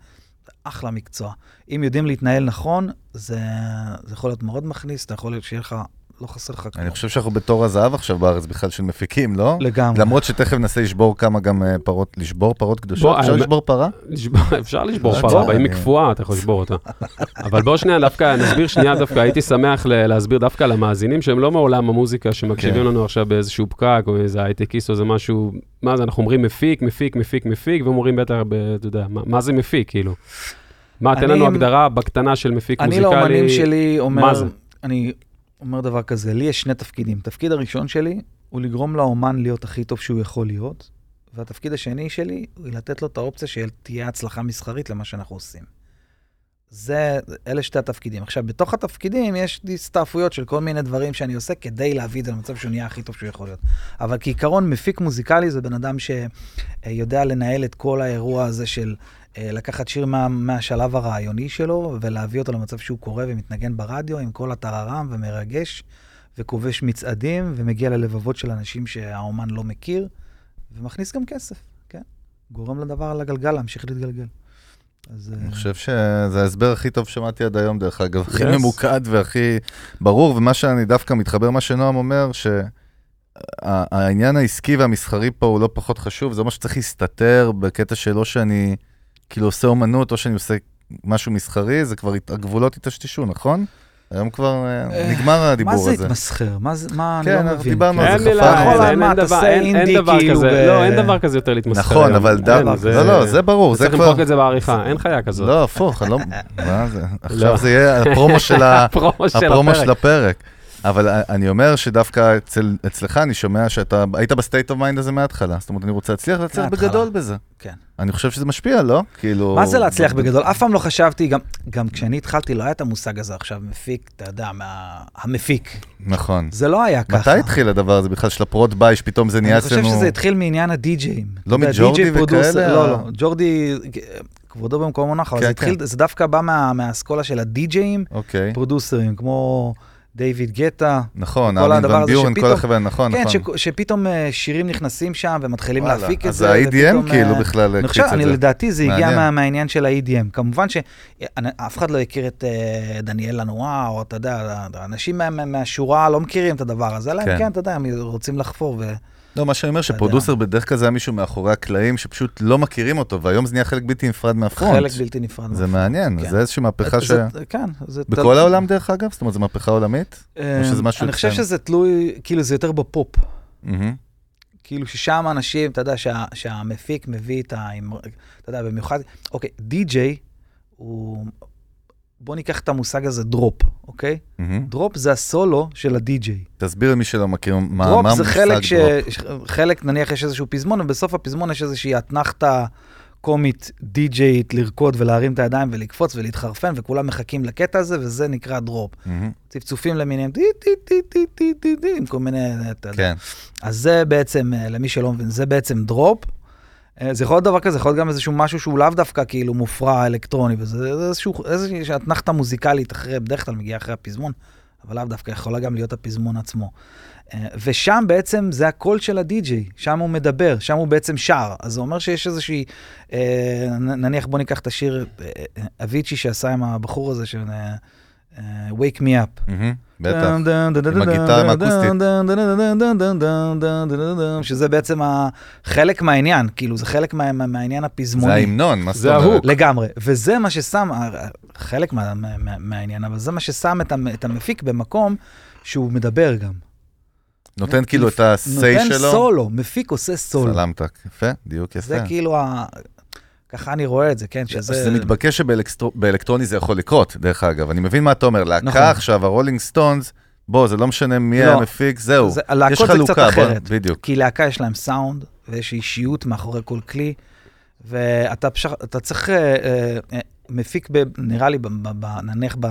[SPEAKER 3] אחלה מקצוע. אם יודעים להתנהל נכון, זה, זה יכול להיות מאוד מכניס, אתה יכול להיות שיהיה לך לא חסר לך כלום.
[SPEAKER 1] אני חושב שאנחנו בתור הזהב עכשיו בארץ בכלל של מפיקים, לא?
[SPEAKER 3] לגמרי.
[SPEAKER 1] למרות שתכף ננסה לשבור כמה גם אה, פרות, לשבור פרות קדושות? *laughs* אפשר לשבור פרה?
[SPEAKER 2] אפשר לשבור פרה, אם היא קפואה אתה יכול לשבור אותה. *laughs* אבל בואו שנייה, דווקא נסביר שנייה, דווקא הייתי שמח להסביר דווקא למאזינים שהם לא מעולם המוזיקה, שמקשיבים כן. לנו עכשיו באיזשהו פקק או איזה הייטקיסט או איזה משהו, מה זה, אנחנו אומרים מפיק, מפיק, מפיק, מפיק, והם אומרים בטח, אתה יודע, מה זה מפיק, כאילו? מה, תן לנו הגדרה בקטנה של מפיק מוזיקלי.
[SPEAKER 3] אני לאומנים שלי אומר, אני אומר דבר כזה, לי יש שני תפקידים. תפקיד הראשון שלי הוא לגרום לאומן להיות הכי טוב שהוא יכול להיות, והתפקיד השני שלי הוא לתת לו את האופציה שתהיה הצלחה מסחרית למה שאנחנו עושים. זה, אלה שתי התפקידים. עכשיו, בתוך התפקידים יש הסתעפויות של כל מיני דברים שאני עושה כדי להביא את זה למצב שהוא נהיה הכי טוב שהוא יכול להיות. אבל כעיקרון, מפיק מוזיקלי זה בן אדם שיודע לנהל את כל האירוע הזה של לקחת שיר מה, מהשלב הרעיוני שלו ולהביא אותו למצב שהוא קורא ומתנגן ברדיו עם כל הטררם ומרגש וכובש מצעדים ומגיע ללבבות של אנשים שהאומן לא מכיר ומכניס גם כסף, כן? גורם לדבר על הגלגל להמשיך להתגלגל.
[SPEAKER 1] אז... אני אה, חושב שזה ההסבר הכי טוב ששמעתי עד היום, דרך אגב, הכי ממוקד והכי ברור, ומה שאני דווקא מתחבר, מה שנועם אומר, שהעניין העסקי והמסחרי פה הוא לא פחות חשוב, זה מה שצריך להסתתר בקטע שלא שאני... כאילו עושה אומנות או שאני עושה משהו מסחרי, זה כבר, הגבולות יטשטשו, נכון? היום כבר אה, אה, נגמר הדיבור הזה.
[SPEAKER 3] מה זה התמסחר? מה זה, מה,
[SPEAKER 1] אני לא
[SPEAKER 3] מבין.
[SPEAKER 1] כן, דיברנו
[SPEAKER 2] על
[SPEAKER 1] זה,
[SPEAKER 2] חפרנו. אין דבר כאילו כזה, לא, אין דבר כזה יותר להתמסחר.
[SPEAKER 1] נכון, אבל לא, לא, זה ברור,
[SPEAKER 2] זה כבר... צריך למחוק את זה בעריכה, אין חיה כזאת.
[SPEAKER 1] לא, הפוך, אני לא... מה זה? *laughs* עכשיו זה יהיה הפרומו של *laughs* הפרק. אבל אני אומר שדווקא אצל, אצלך אני שומע שאתה היית ב state of mind הזה מההתחלה. זאת אומרת, אני רוצה להצליח, להצליח בגדול בזה.
[SPEAKER 3] כן.
[SPEAKER 1] אני חושב שזה משפיע, לא? כאילו...
[SPEAKER 3] מה זה להצליח בגדול? אף פעם לא חשבתי, גם, גם כשאני התחלתי לא היה את המושג הזה עכשיו, מפיק, אתה יודע, מה... המפיק.
[SPEAKER 1] נכון.
[SPEAKER 3] זה לא היה ככה.
[SPEAKER 1] מתי התחיל הדבר הזה בכלל של הפרות ביי, שפתאום זה נהיה אצלנו...
[SPEAKER 3] אני חושב שזה התחיל מעניין הדי-ג'אים.
[SPEAKER 1] לא מג'ורדי וכאלה?
[SPEAKER 3] לא, לא, ג'ורדי, כבודו במקום מונח, אבל כן, זה התחיל, כן. זה דווקא בא מהאסכולה של הדי-ג'אים,
[SPEAKER 1] אוקיי.
[SPEAKER 3] פרודוסרים, כמו... דיוויד גטה.
[SPEAKER 1] נכון, ארמין ון ביורן, כל החבר'ה, נכון,
[SPEAKER 3] כן,
[SPEAKER 1] נכון.
[SPEAKER 3] כן, שפתאום אה, שירים נכנסים שם ומתחילים
[SPEAKER 1] וואלה,
[SPEAKER 3] להפיק את
[SPEAKER 1] זה. אז ה-EDM כאילו אה, בכלל הקפיץ את
[SPEAKER 3] זה. לדעתי זה הגיע מה, מהעניין של ה-EDM. כמובן שאף אחד לא הכיר את uh, דניאל לנועה, או אתה יודע, אנשים מה, מהשורה לא מכירים את הדבר הזה, אלא כן. כן, אתה יודע, הם רוצים לחפור. ו...
[SPEAKER 1] לא, מה שאני אומר, ש producer בדרך כלל זה היה מישהו מאחורי הקלעים שפשוט לא מכירים אותו, והיום זה נהיה חלק בלתי נפרד מה front.
[SPEAKER 3] חלק בלתי נפרד.
[SPEAKER 1] זה מעניין. זה איזושהי מהפכה ש...
[SPEAKER 3] כן.
[SPEAKER 1] בכל העולם דרך אגב? זאת אומרת, זו מהפכה עולמית? משהו...
[SPEAKER 3] אני חושב שזה תלוי, כאילו זה יותר בפופ. כאילו ששם אנשים, אתה יודע, שהמפיק מביא את ה... אתה יודע, במיוחד, אוקיי, די-ג'יי הוא בוא ניקח את המושג הזה drop, אוקיי? Mm-hmm. דרופ זה הסולו של הדי-ג'יי.
[SPEAKER 1] תסביר למי שלא מכיר מה, מה
[SPEAKER 3] המושג drop. drop זה חלק ש... חלק, נניח יש איזשהו פזמון, ובסוף הפזמון יש איזושהי אתנחתה קומית די-ג'יית לרקוד ולהרים את הידיים ולקפוץ ולהתחרפן, וכולם מחכים לקטע הזה, וזה נקרא drop. Mm-hmm. צפצופים למיניהם, טי טי טי טי טי טי טי, עם כל מיני...
[SPEAKER 1] כן.
[SPEAKER 3] אז זה בעצם, אה, למי שלא מבין, זה בעצם drop. אה, זה יכול להיות דבר כזה, יכול להיות גם איזשהו משהו שהוא לאו דווקא כאילו מופרע אלקטרוני, וזה איזשהו, איזושהי אתנחתה מוזיקלית אחרי, בדרך כלל מגיעה אחרי הפזמון, אבל לאו דווקא יכולה גם להיות הפזמון עצמו. אה, ושם בעצם זה הקול של הדי-ג'יי, שם הוא מדבר, שם הוא בעצם שר. אז זה אומר שיש איזושהי, אה, נניח בוא ניקח את השיר אביצ'י שעשה עם הבחור הזה, של Wake Me Up.
[SPEAKER 1] בטח, עם הגיטרה עם האקוסטית.
[SPEAKER 3] שזה בעצם חלק מהעניין, כאילו זה חלק מהעניין הפזמוני.
[SPEAKER 1] זה ההמנון, מה זאת אומרת?
[SPEAKER 3] לגמרי, וזה מה ששם, חלק מהעניין, אבל זה מה ששם את המפיק במקום שהוא מדבר גם.
[SPEAKER 1] נותן כאילו את ה-say שלו?
[SPEAKER 3] נותן סולו, מפיק עושה סולו.
[SPEAKER 1] סלמת, יפה, דיוק יפה.
[SPEAKER 3] זה כאילו ככה אני רואה את זה, כן, שזה...
[SPEAKER 1] זה מתבקש שבאלקטרוני זה יכול לקרות, דרך אגב. אני מבין מה אתה אומר, להקה נכון. עכשיו, הרולינג סטונס, בוא, זה לא משנה מי לא. המפיק, זהו, זה, יש חלוקה, זה קצת אחרת, בוא, בדיוק.
[SPEAKER 3] כי להקה יש להם סאונד, ויש אישיות מאחורי כל כלי, ואתה פה, אה, צריך, אה, אה, מפיק, ב, נראה לי, ב, ב, נניח ב...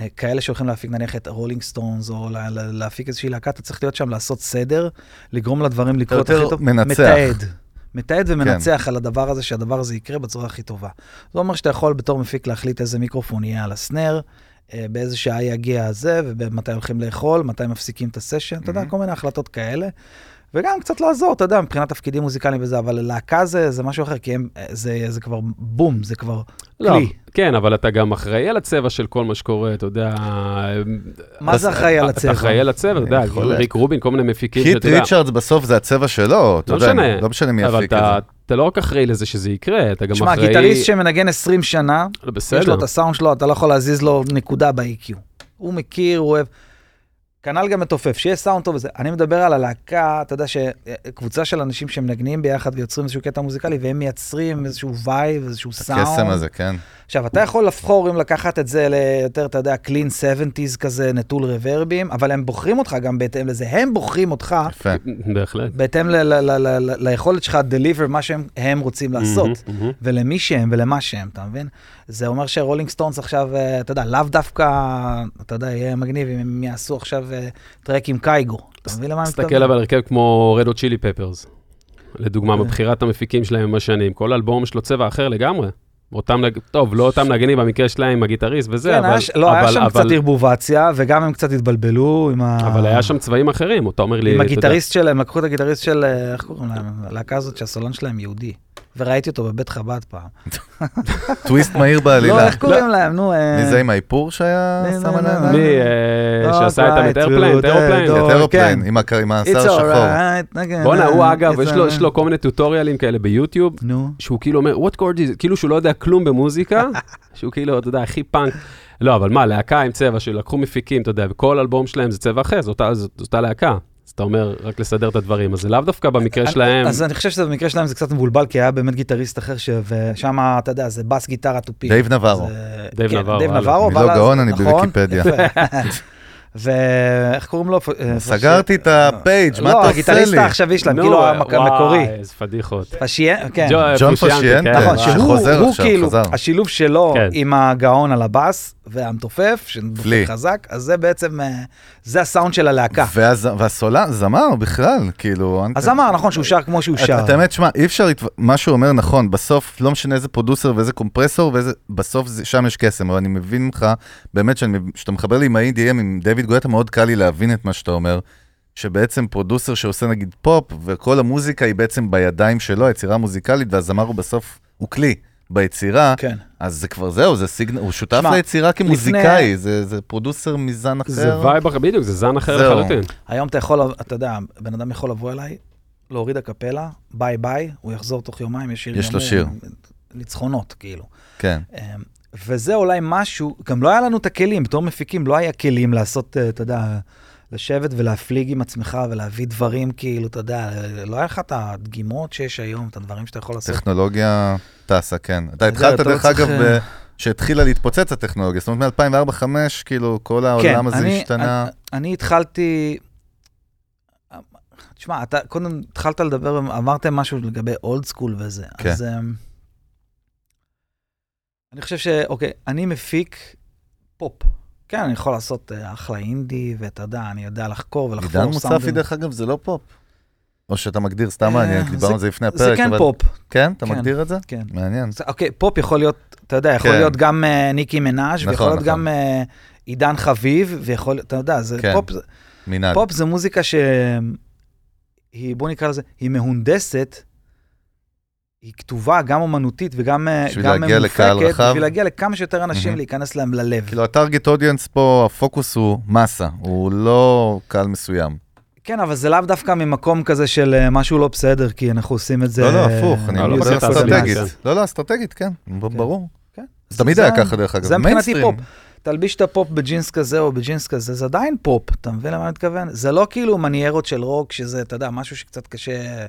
[SPEAKER 3] אה, כאלה שהולכים להפיק נניח את רולינג סטונס, או לה, להפיק איזושהי להקה, אתה צריך להיות שם לעשות סדר, לגרום לדברים לקרות הכי טוב.
[SPEAKER 1] מנצח. מתעד.
[SPEAKER 3] מתעד ומנצח כן. על הדבר הזה, שהדבר הזה יקרה בצורה הכי טובה. זה אומר שאתה יכול בתור מפיק להחליט איזה מיקרופון יהיה על הסנר, אה, באיזה שעה יגיע הזה, ומתי הולכים לאכול, מתי מפסיקים את הסשן, mm-hmm. אתה יודע, כל מיני החלטות כאלה. וגם קצת לעזור, אתה יודע, מבחינת תפקידים מוזיקליים וזה, אבל להקה זה, זה משהו אחר, כי הם, זה, זה כבר בום, זה כבר
[SPEAKER 2] לא,
[SPEAKER 3] כלי.
[SPEAKER 2] כן, אבל אתה גם אחראי על הצבע של כל מה שקורה, אתה יודע...
[SPEAKER 3] מה זה אחראי על הצבע?
[SPEAKER 2] אתה אחראי על הצבע, אתה יודע,
[SPEAKER 1] חולק.
[SPEAKER 2] ריק רובין, כל מיני מפיקים
[SPEAKER 1] קית'
[SPEAKER 2] שאתה יודע...
[SPEAKER 1] ריצ'רדס בסוף זה הצבע שלו, אתה
[SPEAKER 2] לא
[SPEAKER 1] יודע, לא משנה מי יפיק את
[SPEAKER 2] אתה,
[SPEAKER 1] זה.
[SPEAKER 2] אתה לא רק אחראי לזה שזה יקרה, אתה גם
[SPEAKER 3] שמע,
[SPEAKER 2] אחראי...
[SPEAKER 3] גיטריסט שמנגן 20 שנה,
[SPEAKER 2] לא,
[SPEAKER 3] יש לו. את הסאונד שלו, אתה לא יכול להזיז לו נקודה ב-EQ. הוא מכיר, הוא אוהב. כנ"ל גם מתופף, שיהיה סאונד טוב וזה. אני מדבר על הלהקה, אתה יודע שקבוצה של אנשים שמנגנים ביחד ויוצרים איזשהו קטע מוזיקלי, והם מייצרים איזשהו וייב, איזשהו סאונד.
[SPEAKER 1] הקסם הזה, כן.
[SPEAKER 3] עכשיו, אתה יכול לבחור אם לקחת את זה ליותר, אתה יודע, clean 70's כזה, נטול רוורבים, אבל הם בוחרים אותך גם בהתאם לזה. הם בוחרים אותך
[SPEAKER 1] יפה.
[SPEAKER 2] בהחלט.
[SPEAKER 3] בהתאם ל- ל- ל- ל- ל- ליכולת שלך deliver מה שהם הם רוצים לעשות. ולמי שהם ולמה שהם, אתה מבין? זה אומר שרולינג סטונס עכשיו, אה, אתה יודע, לאו דווקא, אתה יודע, יהיה מגניב אם הם יעשו עכשיו אה, טרק עם קייגו. אתה מבין למה אני מתכוון?
[SPEAKER 2] תסתכל אבל על הרכב כמו רד הוט צ'ילי פפרס. לדוגמה,
[SPEAKER 3] כן.
[SPEAKER 2] מבחירת המפיקים שלהם עם השנים, כל אלבום יש לו צבע אחר לגמרי. אותם, טוב, לא אותם נגנים במקרה שלהם, הגיטריסט וזה,
[SPEAKER 3] כן,
[SPEAKER 2] אבל...
[SPEAKER 3] היה ש- לא, היה שם
[SPEAKER 2] אבל-
[SPEAKER 3] קצת ערבובציה, וגם הם קצת התבלבלו עם ה...
[SPEAKER 2] אבל היה שם צבעים אחרים, אתה אומר לי,
[SPEAKER 3] עם הגיטריסט שלהם, לקחו את הגיטריסט של, אה, איך קוראים להם? הלהקה הזאת שהסולן שלהם יהודי. וראיתי אותו בבית חב"ד פעם.
[SPEAKER 1] טוויסט מהיר
[SPEAKER 3] לא,
[SPEAKER 1] בעלילה.
[SPEAKER 3] איך קוראים להם? נו, אה,
[SPEAKER 1] מי זה עם האיפור שהיה שם עליהם?
[SPEAKER 2] מי אה,
[SPEAKER 3] לא,
[SPEAKER 2] שעשה את
[SPEAKER 3] door.
[SPEAKER 1] אירופליין,
[SPEAKER 3] כן.
[SPEAKER 1] עם הק- עם השיער השחור.
[SPEAKER 2] בואנה, הוא
[SPEAKER 3] uh,
[SPEAKER 2] אגב, יש לו-
[SPEAKER 3] alright.
[SPEAKER 2] יש לו כל מיני טוטוריאלים כאלה ביוטיוב,
[SPEAKER 3] נו.
[SPEAKER 2] שהוא כאילו אומר, what chord is it? כאילו שהוא לא יודע כלום במוזיקה, *laughs* שהוא כאילו, אתה יודע, הכי פאנק. לא, אבל מה, להקה עם צבע שלקחו מפיקים, אתה יודע, וכל אלבום שלהם זה צבע אחר, זאת אותה להקה. אז אתה אומר, רק לסדר את הדברים, אז זה לאו דווקא במקרה
[SPEAKER 3] אני-
[SPEAKER 2] שלהם.
[SPEAKER 3] אז אני חושב שבמקרה שלהם זה קצת מבולבל, כי היה באמת גיטריסט אחר, ש- ושם, אתה יודע, זה בס גיטרה תופי.
[SPEAKER 1] דייב נבארו.
[SPEAKER 3] זה-
[SPEAKER 2] דייב
[SPEAKER 3] כן,
[SPEAKER 2] נברו,
[SPEAKER 3] דייב. נברו,
[SPEAKER 1] אני לא
[SPEAKER 3] אבל אז-
[SPEAKER 1] גאון, אני
[SPEAKER 3] נכון,
[SPEAKER 1] בוויקיפדיה. *laughs*
[SPEAKER 3] ואיך קוראים לו? אה,
[SPEAKER 1] סגרתי את ה page, מה
[SPEAKER 3] לא,
[SPEAKER 1] אתה עושה
[SPEAKER 3] הגיטריסט
[SPEAKER 1] לי?
[SPEAKER 3] העכשווי שלהם, כאילו המק-
[SPEAKER 2] וואי,
[SPEAKER 3] המקורי.
[SPEAKER 2] איזה פדיחות.
[SPEAKER 3] כן.
[SPEAKER 2] ג'ו-
[SPEAKER 1] ג'ון פרושיאנטה,
[SPEAKER 2] כן.
[SPEAKER 3] נכון,
[SPEAKER 1] אה,
[SPEAKER 3] שהוא
[SPEAKER 1] שחוזר
[SPEAKER 3] הוא
[SPEAKER 1] עכשיו,
[SPEAKER 3] כאילו,
[SPEAKER 1] חזר.
[SPEAKER 3] השילוב שלו
[SPEAKER 2] כן.
[SPEAKER 3] עם הגאון על הבאס והמתופף. שדופק חזק, אז זה בעצם, אה, זה הסאונד של הלהקה.
[SPEAKER 1] והסולן, זמר בכלל, כאילו...
[SPEAKER 3] אז אמר, נכון, שהוא שר כמו שהוא שר.
[SPEAKER 1] את האמת, שמע, אי אפשר, מה שהוא אומר נכון, בסוף, לא משנה איזה producer ואיזה קומפרסור, בסוף שם יש קסם, אבל אני מבין ממך, באמת, כשאתה מחבר לי עם ה-EDM, עם דיוויד גואטה, מאוד קל לי להבין את מה שאתה אומר, שבעצם producer שעושה נגיד פופ, וכל המוזיקה היא בעצם בידיים שלו, היצירה המוזיקלית, והזמר הוא בסוף, הוא כלי ביצירה,
[SPEAKER 3] כן.
[SPEAKER 1] אז זה כבר זהו, זה סיגנל, הוא שותף
[SPEAKER 3] שמע,
[SPEAKER 1] ליצירה כמוזיקאי, זה, זה producer מזן אחר.
[SPEAKER 2] זה וייב אחר, בדיוק, זה זן אחר. לחלוטין.
[SPEAKER 3] היום אתה יכול, אתה יודע, בן אדם יכול לבוא אליי, להוריד הקפלה, ביי ביי, הוא יחזור תוך יומיים, יש שיר
[SPEAKER 1] יש לו שיר.
[SPEAKER 3] ניצחונות, כאילו.
[SPEAKER 1] כן.
[SPEAKER 3] וזה אולי משהו, גם לא היה לנו את הכלים, בתור מפיקים לא היה כלים לעשות, אה, אתה יודע, לשבת ולהפליג עם עצמך ולהביא דברים, כאילו, אתה יודע, לא היה לך את הדגימות שיש היום, את הדברים שאתה יכול לעשות.
[SPEAKER 1] טכנולוגיה טסה, כן. אתה התחלת,
[SPEAKER 3] לא
[SPEAKER 1] דרך אגב,
[SPEAKER 3] אה,
[SPEAKER 1] שהתחילה להתפוצץ הטכנולוגיה, זאת אומרת מ-2004-2005, כאילו, כל העולם הזה
[SPEAKER 3] כן,
[SPEAKER 1] השתנה.
[SPEAKER 3] אני, התחלתי... תשמע, אתה קודם התחלת לדבר, אמרתם משהו לגבי אולד סקול וזה.
[SPEAKER 1] כן.
[SPEAKER 3] אז אמ, אני חושב ש... אוקיי, אני מפיק פופ. כן, אני יכול לעשות אה, אחלה אינדי, ואתה יודע, אני יודע לחקור ולחפור
[SPEAKER 1] עידן מוצפי, דרך אגב, זה לא פופ. או שאתה מגדיר סתם
[SPEAKER 3] אה,
[SPEAKER 1] מעניין, כי דיברנו על זה לפני הפרק.
[SPEAKER 3] זה כן
[SPEAKER 1] אבל-
[SPEAKER 3] פופ,
[SPEAKER 1] כן? אתה
[SPEAKER 3] כן.
[SPEAKER 1] מגדיר את זה?
[SPEAKER 3] כן.
[SPEAKER 1] מעניין.
[SPEAKER 3] זה- אוקיי, פופ יכול להיות, אתה יודע, יכול
[SPEAKER 1] כן.
[SPEAKER 3] להיות גם אה, ניקי מנאז'
[SPEAKER 1] נכון,
[SPEAKER 3] ויכול להיות
[SPEAKER 1] נכון.
[SPEAKER 3] גם אה, עידן חביב, ויכול להיות, אתה יודע, זה
[SPEAKER 1] כן.
[SPEAKER 3] פופ,
[SPEAKER 1] מנעד.
[SPEAKER 3] פופ זה מוזיקה שהיא, בוא נקרא לזה, היא מהונדסת, היא כתובה גם אומנותית וגם אה,
[SPEAKER 1] בשביל
[SPEAKER 3] גם
[SPEAKER 1] להגיע לקהל
[SPEAKER 3] מאופקת,
[SPEAKER 1] רחב.
[SPEAKER 3] בשביל להגיע לכמה שיותר אנשים,
[SPEAKER 1] מהמם.
[SPEAKER 3] להיכנס להם ללב.
[SPEAKER 1] כאילו, ה target audience פה, הפוקוס הוא מסה, הוא לא קהל מסוים.
[SPEAKER 3] כן, אבל זה לאו דווקא ממקום כזה של אה, משהו לא בסדר, כי אנחנו עושים את זה...
[SPEAKER 1] לא, לא, הפוך, אני
[SPEAKER 2] לא, לא הזה,
[SPEAKER 1] אסטרטגית.
[SPEAKER 2] כן.
[SPEAKER 1] לא, לא, אסטרטגית, כן, ב- ברור.
[SPEAKER 3] כן.
[SPEAKER 1] זה תמיד
[SPEAKER 3] זה-
[SPEAKER 1] היה ככה, דרך אגב.
[SPEAKER 3] זה מבחינתי. פופ. תלביש את הפופ בג'ינס כזה או בג'ינס כזה, זה עדיין פופ, אתה מבין למה אני מתכוון? זה לא כאילו מניירות של רוק, שזה, אתה יודע, משהו שקצת קשה,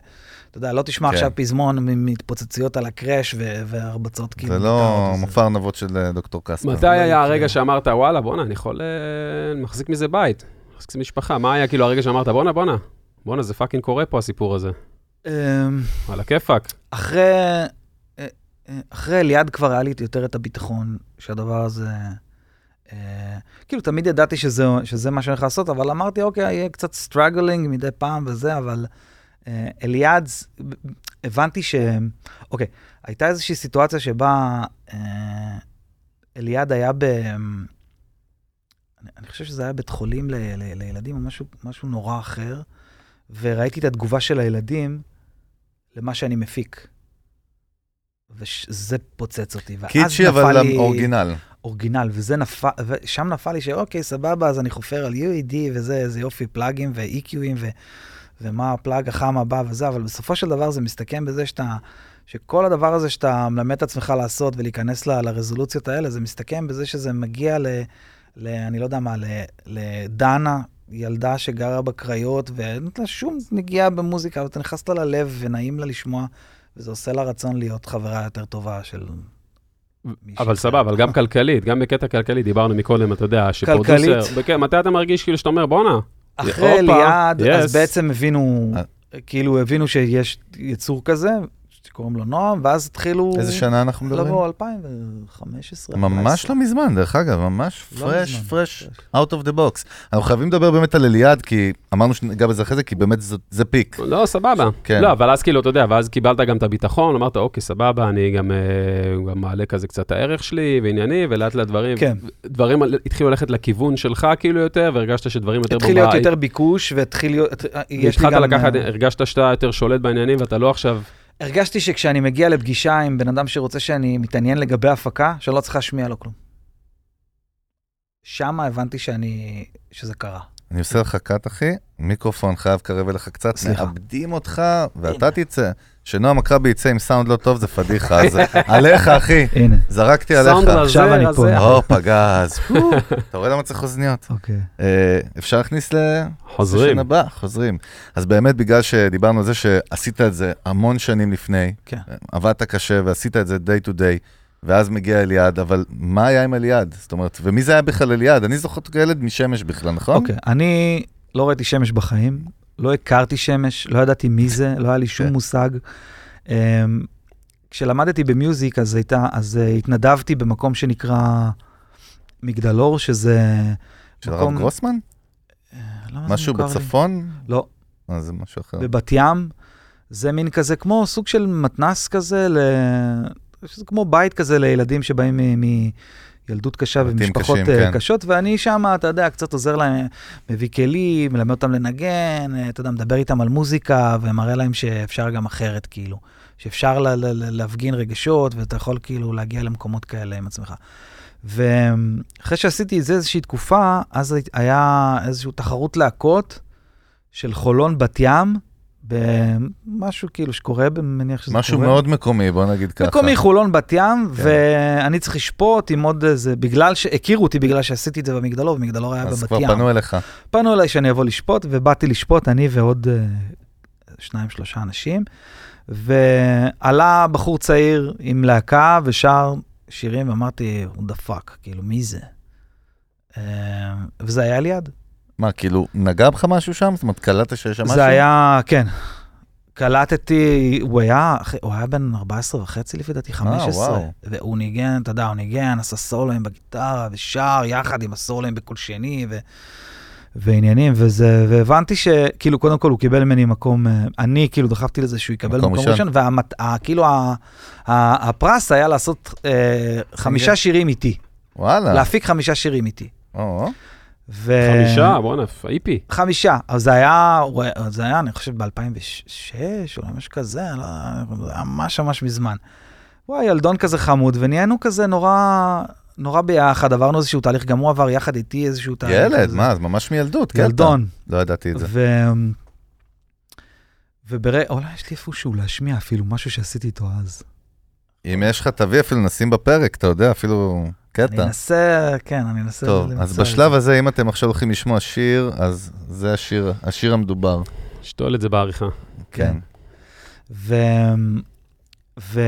[SPEAKER 3] אתה יודע, לא תשמע
[SPEAKER 1] כן.
[SPEAKER 3] עכשיו פזמון מ- מתפוצציות על הקראש ו- והרבצות כאילו.
[SPEAKER 1] זה לא. מופע ארנבות של אה, דוקטור קספר.
[SPEAKER 2] מתי היה
[SPEAKER 3] יקרה.
[SPEAKER 2] הרגע שאמרת, וואלה, בואנה, אני יכול, אה, אני מחזיק מזה בית, מחזיק מזה משפחה, מה היה כאילו הרגע שאמרת, בואנה, בואנה, בואנה, זה פאקינג קורה פה הסיפור הזה,
[SPEAKER 3] אמ,
[SPEAKER 2] על הכיפאק.
[SPEAKER 3] אחרי, אה, אחרי אליעד כבר היה לי יותר את הביטחון שהדבר הזה, כאילו תמיד ידעתי שזה, שזה מה שאני הולך לעשות, אבל אמרתי, אוקיי, יהיה קצת struggling מדי פעם וזה, אבל אה, אליעד, הבנתי ש... אוקיי, הייתה איזושהי סיטואציה שבה אה, אליעד היה ב... אני, אני חושב שזה היה בית חולים ל, ל, לילדים או משהו, משהו נורא אחר, וראיתי את התגובה של הילדים למה שאני מפיק. וזה פוצץ אותי. ואז
[SPEAKER 1] קיצ'י,
[SPEAKER 3] נפל
[SPEAKER 1] אבל
[SPEAKER 3] לי-
[SPEAKER 1] אורגינל.
[SPEAKER 3] אורגינל, וזה נפל, ושם נפל לי שאוקיי, סבבה, אז אני חופר על UED וזה, איזה יופי, פלאגים ו-EQים ו, ומה הפלאג החם הבא וזה, אבל בסופו של דבר זה מסתכם בזה שאתה, שכל הדבר הזה שאתה מלמד את עצמך לעשות ולהיכנס ל, לרזולוציות האלה, זה מסתכם בזה שזה מגיע ל... ל אני לא יודע מה, ל, לדנה, ילדה שגרה בקריות, ואין לה שום נגיעה במוזיקה, אבל אתה נכנס לה ללב ונעים לה לשמוע, וזה עושה לה רצון להיות חברה יותר טובה של...
[SPEAKER 2] אבל. סבבה, אבל גם כלכלית, גם בקטע כלכלי, דיברנו מקודם, אתה יודע,
[SPEAKER 3] כלכלית.
[SPEAKER 2] שפרודוסר, בכ- מתי אתה מרגיש כאילו שאתה אומר, בואנה,
[SPEAKER 3] אחרי ליעד,
[SPEAKER 2] yes.
[SPEAKER 3] אז בעצם הבינו,
[SPEAKER 1] אה.
[SPEAKER 3] כאילו הבינו שיש יצור כזה, שקוראים לו נועם, ואז התחילו
[SPEAKER 1] איזה שנה אנחנו מדברים?
[SPEAKER 3] לבוא 2015.
[SPEAKER 1] ממש לא מזמן, דרך אגב, ממש
[SPEAKER 3] לא
[SPEAKER 1] פרש,
[SPEAKER 3] מזמן.
[SPEAKER 1] פרש, out of the box. אנחנו חייבים לדבר באמת על אליעד, כי אמרנו שניגע בזה אחרי זה, כי באמת זה- פיק.
[SPEAKER 2] לא, סבבה.
[SPEAKER 1] כן.
[SPEAKER 2] לא, אבל אז כאילו, אתה יודע, ואז קיבלת גם את הביטחון, אמרת, אוקיי, סבבה, אני גם, אה, גם מעלה כזה קצת הערך שלי וענייני, ולאט לאט דברים,
[SPEAKER 3] כן.
[SPEAKER 2] דברים התחילו ללכת לכיוון שלך כאילו יותר, והרגשת שדברים יותר
[SPEAKER 3] התחיל להיות. יותר ביקוש, והתחיל להיות, יש לי
[SPEAKER 2] והתחלת
[SPEAKER 3] גם...
[SPEAKER 2] לקחת,
[SPEAKER 3] אה,
[SPEAKER 2] הרגשת שאתה יותר שולט בעניינים, ואתה לא עכשיו...
[SPEAKER 3] הרגשתי שכשאני מגיע לפגישה עם בן אדם שרוצה שאני מתעניין לגבי הפקה, שאני לא צריך להשמיע לו כלום. שם הבנתי שאני, שזה קרה.
[SPEAKER 1] אני עושה לך קאט, אחי, מיקרופון חייב לקרב אליך קצת,
[SPEAKER 3] סליחה.
[SPEAKER 1] מאבדים אותך, ואתה תצא. שנועם מכבי יצא עם סאונד לא טוב, זה פדיחה, אז *laughs* עליך, אחי,
[SPEAKER 3] הנה,
[SPEAKER 1] זרקתי
[SPEAKER 2] סאונד
[SPEAKER 1] עליך.
[SPEAKER 2] רזה,
[SPEAKER 3] עכשיו אני. פה.
[SPEAKER 1] או, פגז. *laughs* אתה רואה למה צריך אוזניות?
[SPEAKER 3] אוקיי.
[SPEAKER 1] אה, אפשר להכניס ל...
[SPEAKER 2] חוזרים.
[SPEAKER 1] לשנה הבאה, חוזרים. אז באמת, בגלל שדיברנו על זה שעשית את זה המון שנים לפני,
[SPEAKER 3] כן.
[SPEAKER 1] עבדת קשה ועשית את זה day to day, ואז מגיע אליעד, אבל מה היה עם אליעד? זאת אומרת, ומי זה היה בכלל אליעד? אני זוכר אותו כילד משמש בכלל, נכון?
[SPEAKER 3] אוקיי, אני לא ראיתי שמש בחיים, לא הכרתי שמש, לא ידעתי מי זה, לא היה לי שום
[SPEAKER 1] כן.
[SPEAKER 3] מושג. אמ, כשלמדתי במיוזיק, אז הייתה, אז אה, התנדבתי במקום שנקרא מגדלור, שזה...
[SPEAKER 1] של
[SPEAKER 3] מקום-
[SPEAKER 1] הרב גרוסמן?
[SPEAKER 3] אה, זה
[SPEAKER 1] משהו
[SPEAKER 3] מוכר לי?
[SPEAKER 1] בצפון?
[SPEAKER 3] לא,
[SPEAKER 1] אה, זה משהו אחר.
[SPEAKER 3] בבת ים. זה מין כזה, כמו סוג של מתנס כזה, ל... שזה כמו בית כזה לילדים שבאים מ... מילדות קשה ומשפחות
[SPEAKER 1] קשים,
[SPEAKER 3] אה,
[SPEAKER 1] כן.
[SPEAKER 3] קשות, ואני שם, אתה יודע, קצת עוזר להם, מביא כלים, מלמד אותם לנגן, אה, אתה יודע, מדבר איתם על מוזיקה, ומראה להם שאפשר גם אחרת, כאילו. שאפשר ל- ל- ל- להפגין רגשות, ואתה יכול כאילו להגיע למקומות כאלה עם עצמך. ואחרי שעשיתי את זה איזושהי תקופה, אז היה איזושהי תחרות להקות של חולון בת ים, במשהו כאילו שקורה, מניח שזה
[SPEAKER 1] משהו
[SPEAKER 3] קורה.
[SPEAKER 1] מאוד מקומי, בוא נגיד ככה.
[SPEAKER 3] מקומי חולון בת ים,
[SPEAKER 1] כן.
[SPEAKER 3] ואני צריך לשפוט עם עוד איזה, בגלל שהכירו אותי בגלל שעשיתי את זה במגדלור, ומגדלור היה
[SPEAKER 1] אז
[SPEAKER 3] בבת
[SPEAKER 1] כבר
[SPEAKER 3] ים.
[SPEAKER 1] פנו אליך.
[SPEAKER 3] פנו אליי שאני אבוא לשפוט, ובאתי לשפוט, אני ועוד אה, שניים, שלושה אנשים, ועלה בחור צעיר עם להקה ושר שירים, ואמרתי, the fuck, כאילו, מי זה? אה, וזה היה ליד.
[SPEAKER 1] מה, כאילו, נגע בך משהו שם? זאת אומרת, קלטת שיש שם משהו?
[SPEAKER 3] זה היה, כן. קלטתי, הוא היה, הוא היה בן 14 וחצי לפי דעתי, 15.
[SPEAKER 1] אה, וואו.
[SPEAKER 3] והוא ניגן, אתה יודע, הוא ניגן, עשה סולואים בגיטרה, ושר יחד עם הסולואים בקול שני, ו... ועניינים, וזה, והבנתי שכאילו, קודם כל הוא קיבל ממני מקום, אה, אני כאילו דחפתי לזה שהוא יקבל
[SPEAKER 1] מקום
[SPEAKER 3] מקום,
[SPEAKER 1] ראשון.
[SPEAKER 3] וכאילו הפרס היה לעשות אה, חמישה שירים איתי,
[SPEAKER 1] וואלה.
[SPEAKER 3] להפיק חמישה שירים איתי.
[SPEAKER 1] או,
[SPEAKER 3] ו...
[SPEAKER 2] חמישה, בואנה, איפי.
[SPEAKER 3] חמישה, אז זה היה, זה היה, אני חושב, ב-2006, או משהו כזה, לא, זה היה ממש ממש מזמן. הוא היה ילדון כזה חמוד, ונהיינו כזה נורא, נורא ביחד, עברנו איזשהו תהליך, גם הוא עבר יחד איתי איזשהו תהליך.
[SPEAKER 1] ילד,
[SPEAKER 3] כזה.
[SPEAKER 1] מה, זה ממש מילדות, קטע.
[SPEAKER 3] ילדון.
[SPEAKER 1] לא ידעתי את זה.
[SPEAKER 3] ו... וברגע, אולי יש לי איפשהו להשמיע אפילו משהו שעשיתי איתו אז.
[SPEAKER 1] אם יש לך, תביא אפילו, נשים בפרק, אתה יודע, אפילו
[SPEAKER 3] אני
[SPEAKER 1] קטע.
[SPEAKER 3] אנסה, כן, אני אנסה
[SPEAKER 1] טוב, אז בשלב
[SPEAKER 3] זה.
[SPEAKER 1] הזה, אם אתם עכשיו הולכים לשמוע שיר, אז זה השיר, השיר המדובר.
[SPEAKER 2] שתול את זה בעריכה.
[SPEAKER 1] כן.
[SPEAKER 3] ו... ו...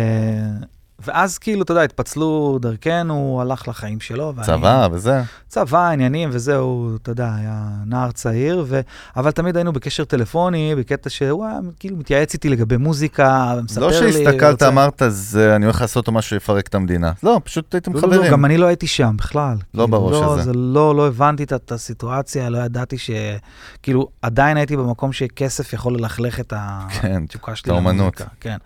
[SPEAKER 3] ואז כאילו, אתה יודע, התפצלו דרכנו, הוא הלך לחיים שלו. ואני-
[SPEAKER 1] צבא וזה.
[SPEAKER 3] צבא, עניינים וזהו, אתה יודע, היה נער צעיר, ו... אבל תמיד היינו בקשר טלפוני, בקטע שהוא היה כאילו מתייעץ איתי לגבי מוזיקה, ומספר
[SPEAKER 1] לא
[SPEAKER 3] לי.
[SPEAKER 1] שהסתכלת,
[SPEAKER 3] רוצה-
[SPEAKER 1] אמרת, זה, אני הולך לעשות לו משהו שיפרק את המדינה. לא, פשוט הייתם
[SPEAKER 3] לא, לא, לא,
[SPEAKER 1] חברים.
[SPEAKER 3] גם אני לא הייתי שם בכלל.
[SPEAKER 1] לא
[SPEAKER 3] כאילו,
[SPEAKER 1] בראש
[SPEAKER 3] לא,
[SPEAKER 1] הזה.
[SPEAKER 3] זה לא, לא הבנתי את, את הסיטואציה, לא ידעתי ש... כאילו, עדיין הייתי במקום שכסף יכול ללכלך את
[SPEAKER 1] כן,
[SPEAKER 3] התשוקה שלי
[SPEAKER 1] את האומנות.
[SPEAKER 3] כן.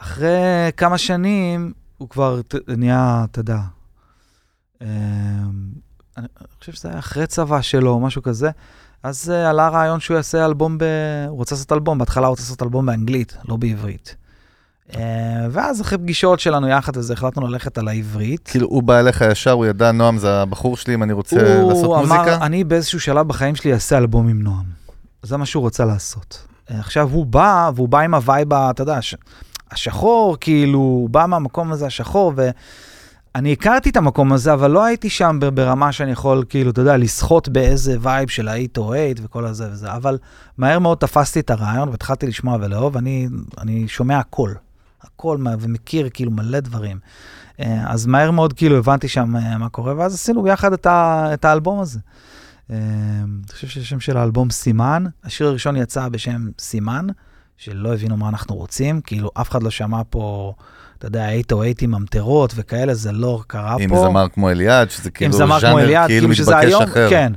[SPEAKER 3] ואחרי כמה שנים, הוא כבר נהיה, אתה יודע, אמ, אני חושב שזה היה אחרי צבא שלו, או משהו כזה. אז uh, עלה רעיון שהוא יעשה אלבום, ב... הוא רוצה לעשות אלבום, בהתחלה הוא רוצה לעשות אלבום באנגלית, לא בעברית. Uh, ואז אחרי פגישות שלנו יחד וזה, החלטנו ללכת על העברית.
[SPEAKER 1] כאילו, הוא בא אליך ישר, הוא ידע, נועם זה הבחור שלי, אם אני רוצה
[SPEAKER 3] הוא
[SPEAKER 1] לעשות
[SPEAKER 3] אמר,
[SPEAKER 1] מוזיקה?
[SPEAKER 3] אני באיזשהו שלב בחיים שלי אעשה אלבום עם נועם. זה מה שהוא רצה לעשות. Uh, עכשיו הוא בא, והוא בא עם ה vibe, ה- אתה יודע. השחור, כאילו, בא מהמקום הזה השחור, ואני הכרתי את המקום הזה, אבל לא הייתי שם ברמה שאני יכול, כאילו, אתה יודע, לסחוט באיזה vibe של ה-808 וכל הזה וזה, אבל מהר מאוד תפסתי את הרעיון והתחלתי לשמוע ולאהוב, אני, אני שומע הכל, הכל, ומכיר כאילו מלא דברים. אה, אז מהר מאוד כאילו הבנתי שם אה, מה קורה, ואז עשינו ביחד את, ה, את האלבום הזה. אה, אני חושב שהשם של האלבום סימן, השיר הראשון יצא בשם סימן, שלא הבינו מה אנחנו רוצים, כאילו אף אחד לא שמע פה, אתה יודע, 808 עם ממטרות וכאלה, זה לא קרה
[SPEAKER 1] עם
[SPEAKER 3] פה.
[SPEAKER 1] זמר כמו אליעד, שזה
[SPEAKER 3] עם
[SPEAKER 1] כאילו
[SPEAKER 3] זמר
[SPEAKER 1] ז'אנר
[SPEAKER 3] אליעד,
[SPEAKER 1] כאילו
[SPEAKER 3] שזה
[SPEAKER 1] מתבקש
[SPEAKER 3] היום,
[SPEAKER 1] אחר.
[SPEAKER 3] כן.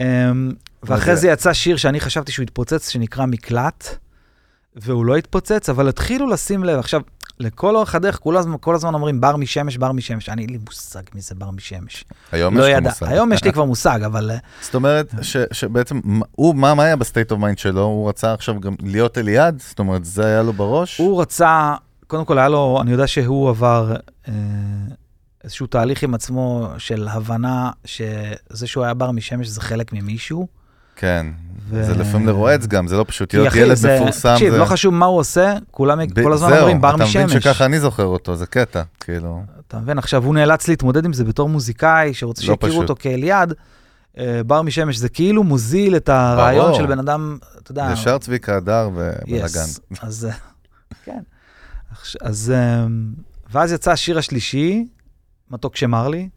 [SPEAKER 3] אמ, ואחרי
[SPEAKER 1] זה-
[SPEAKER 3] יצא שיר שאני חשבתי שהוא יתפוצץ, שנקרא מקלט, והוא לא התפוצץ, אבל התחילו לשים לב. עכשיו, לכל אורך הדרך, כל הזמן, כל הזמן אומרים בר משמש, בר משמש. אני, אין לי מושג מי זה בר משמש.
[SPEAKER 1] היום
[SPEAKER 3] לא
[SPEAKER 1] יש לך
[SPEAKER 3] ידע.
[SPEAKER 1] מושג.
[SPEAKER 3] היום יש לי כבר מושג, אבל... אה,
[SPEAKER 1] זאת אומרת, ש- שבעצם, הוא, מה מה היה ב state of mind שלו? הוא רצה עכשיו גם להיות אליעד? זאת אומרת, זה היה לו בראש?
[SPEAKER 3] הוא רצה, קודם כל היה לו, אני יודע שהוא עבר אה, איזשהו תהליך עם עצמו של הבנה שזה שהוא היה בר משמש זה חלק ממישהו.
[SPEAKER 1] כן.
[SPEAKER 3] ו-
[SPEAKER 1] זה לפעמים לרועץ גם, זה לא פשוט להיות ילד
[SPEAKER 3] זה-
[SPEAKER 1] מפורסם.
[SPEAKER 3] תקשיב,
[SPEAKER 1] זה-
[SPEAKER 3] לא חשוב מה הוא עושה, כולם
[SPEAKER 1] ב-
[SPEAKER 3] כל הזמן
[SPEAKER 1] זהו,
[SPEAKER 3] אומרים בר
[SPEAKER 1] אתה מבין
[SPEAKER 3] משמש.
[SPEAKER 1] שככה אני זוכר אותו, זה קטע, כאילו.
[SPEAKER 3] אתה מבין? עכשיו הוא נאלץ להתמודד עם זה בתור מוזיקאי שרוצה
[SPEAKER 1] לא
[SPEAKER 3] שיכירו. אותו כאליעד. אה, בר משמש זה כאילו מוזיל את הרעיון
[SPEAKER 1] ברור.
[SPEAKER 3] של בן אדם, אתה יודע.
[SPEAKER 1] ישר צביקה הדר ובלאגן.
[SPEAKER 3] Yes. אז אה, *laughs* כן. אז אה, ואז יצא השיר השלישי, מתוק שמר לי.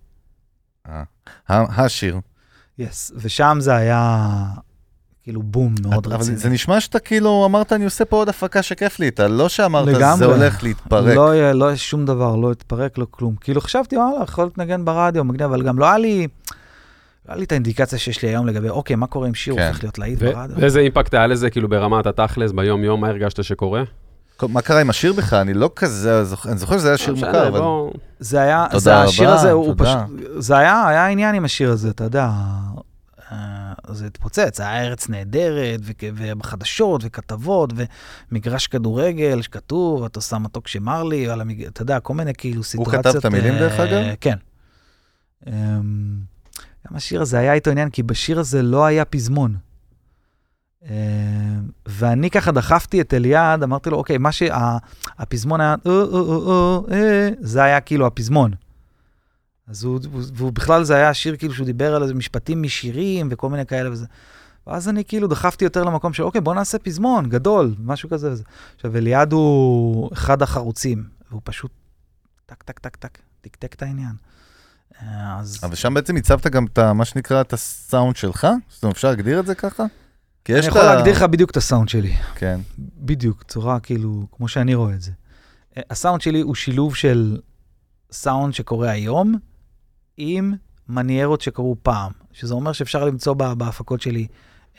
[SPEAKER 1] השיר.
[SPEAKER 3] יס, ושם זה היה כאילו בום מאוד
[SPEAKER 1] אבל
[SPEAKER 3] רציני.
[SPEAKER 1] זה נשמע שאתה כאילו אמרת, אני עושה פה עוד הפקה שכיף לי איתה, לא שאמרת,
[SPEAKER 3] לגמרי.
[SPEAKER 1] זה הולך להתפרק.
[SPEAKER 3] לא יהיה, לא יהיה שום דבר, לא התפרק, לא כלום. כאילו חשבתי, וואלה, יכול להיות לנגן ברדיו, מגניב, אבל גם לא היה לי, לא היה לי את האינדיקציה שיש לי היום לגבי, אוקיי, מה קורה אם שיר
[SPEAKER 1] כן.
[SPEAKER 3] הופך להיות להיט
[SPEAKER 2] ו-
[SPEAKER 3] ברדיו?
[SPEAKER 2] ואיזה אימפקט היה לזה, כאילו ברמת התכלס, ביום-יום, מה הרגשת שקורה?
[SPEAKER 1] מה קרה עם השיר בכלל? אני לא כזה, אני זוכר שזה היה שיר
[SPEAKER 2] לא
[SPEAKER 1] מוכר, אבל...
[SPEAKER 3] זה היה, זה השיר הזה, הוא. פשוט, זה היה, היה עניין עם השיר הזה, אתה יודע, זה התפוצץ, זה היה ארץ נהדרת, ובחדשות, וכתבות, ומגרש כדורגל שכתוב, אתה עושה מתוק שמר לי, על המג... אתה יודע, כל מיני כאילו סיטואציות.
[SPEAKER 1] כתב את המילים,
[SPEAKER 3] אה,
[SPEAKER 1] דרך אגב?
[SPEAKER 3] כן. אמ, גם השיר הזה היה איתו עניין, כי בשיר הזה לא היה פזמון. אמ, ואני ככה דחפתי את אליעד, אמרתי לו, אוקיי, מה שהפזמון היה, "אה, אה, אה, אה, אה", זה היה כאילו הפזמון. אז הוא, והוא בכלל זה היה שיר כאילו שהוא דיבר על איזה משפטים משירים וכל מיני כאלה וזה. ואז אני כאילו דחפתי יותר למקום של, אוקיי, בוא נעשה פזמון גדול, משהו כזה וזה. עכשיו, אליעד הוא אחד החרוצים, והוא פשוט טק, טק, טק, טק, תקתק את העניין. אז...
[SPEAKER 1] אבל שם בעצם הצבת גם את מה שנקרא, את הסאונד שלך? זאת אומרת, אפשר להגדיר את זה ככה? כי יש
[SPEAKER 3] אני יכול
[SPEAKER 1] ה-
[SPEAKER 3] להגדיר לך בדיוק את הסאונד שלי.
[SPEAKER 1] כן.
[SPEAKER 3] בדיוק, צורה כאילו, כמו שאני רואה את זה. אה, הסאונד שלי הוא שילוב של סאונד שקורה היום עם מניירות שקרו פעם, שזה אומר שאפשר למצוא בה- בהפקות שלי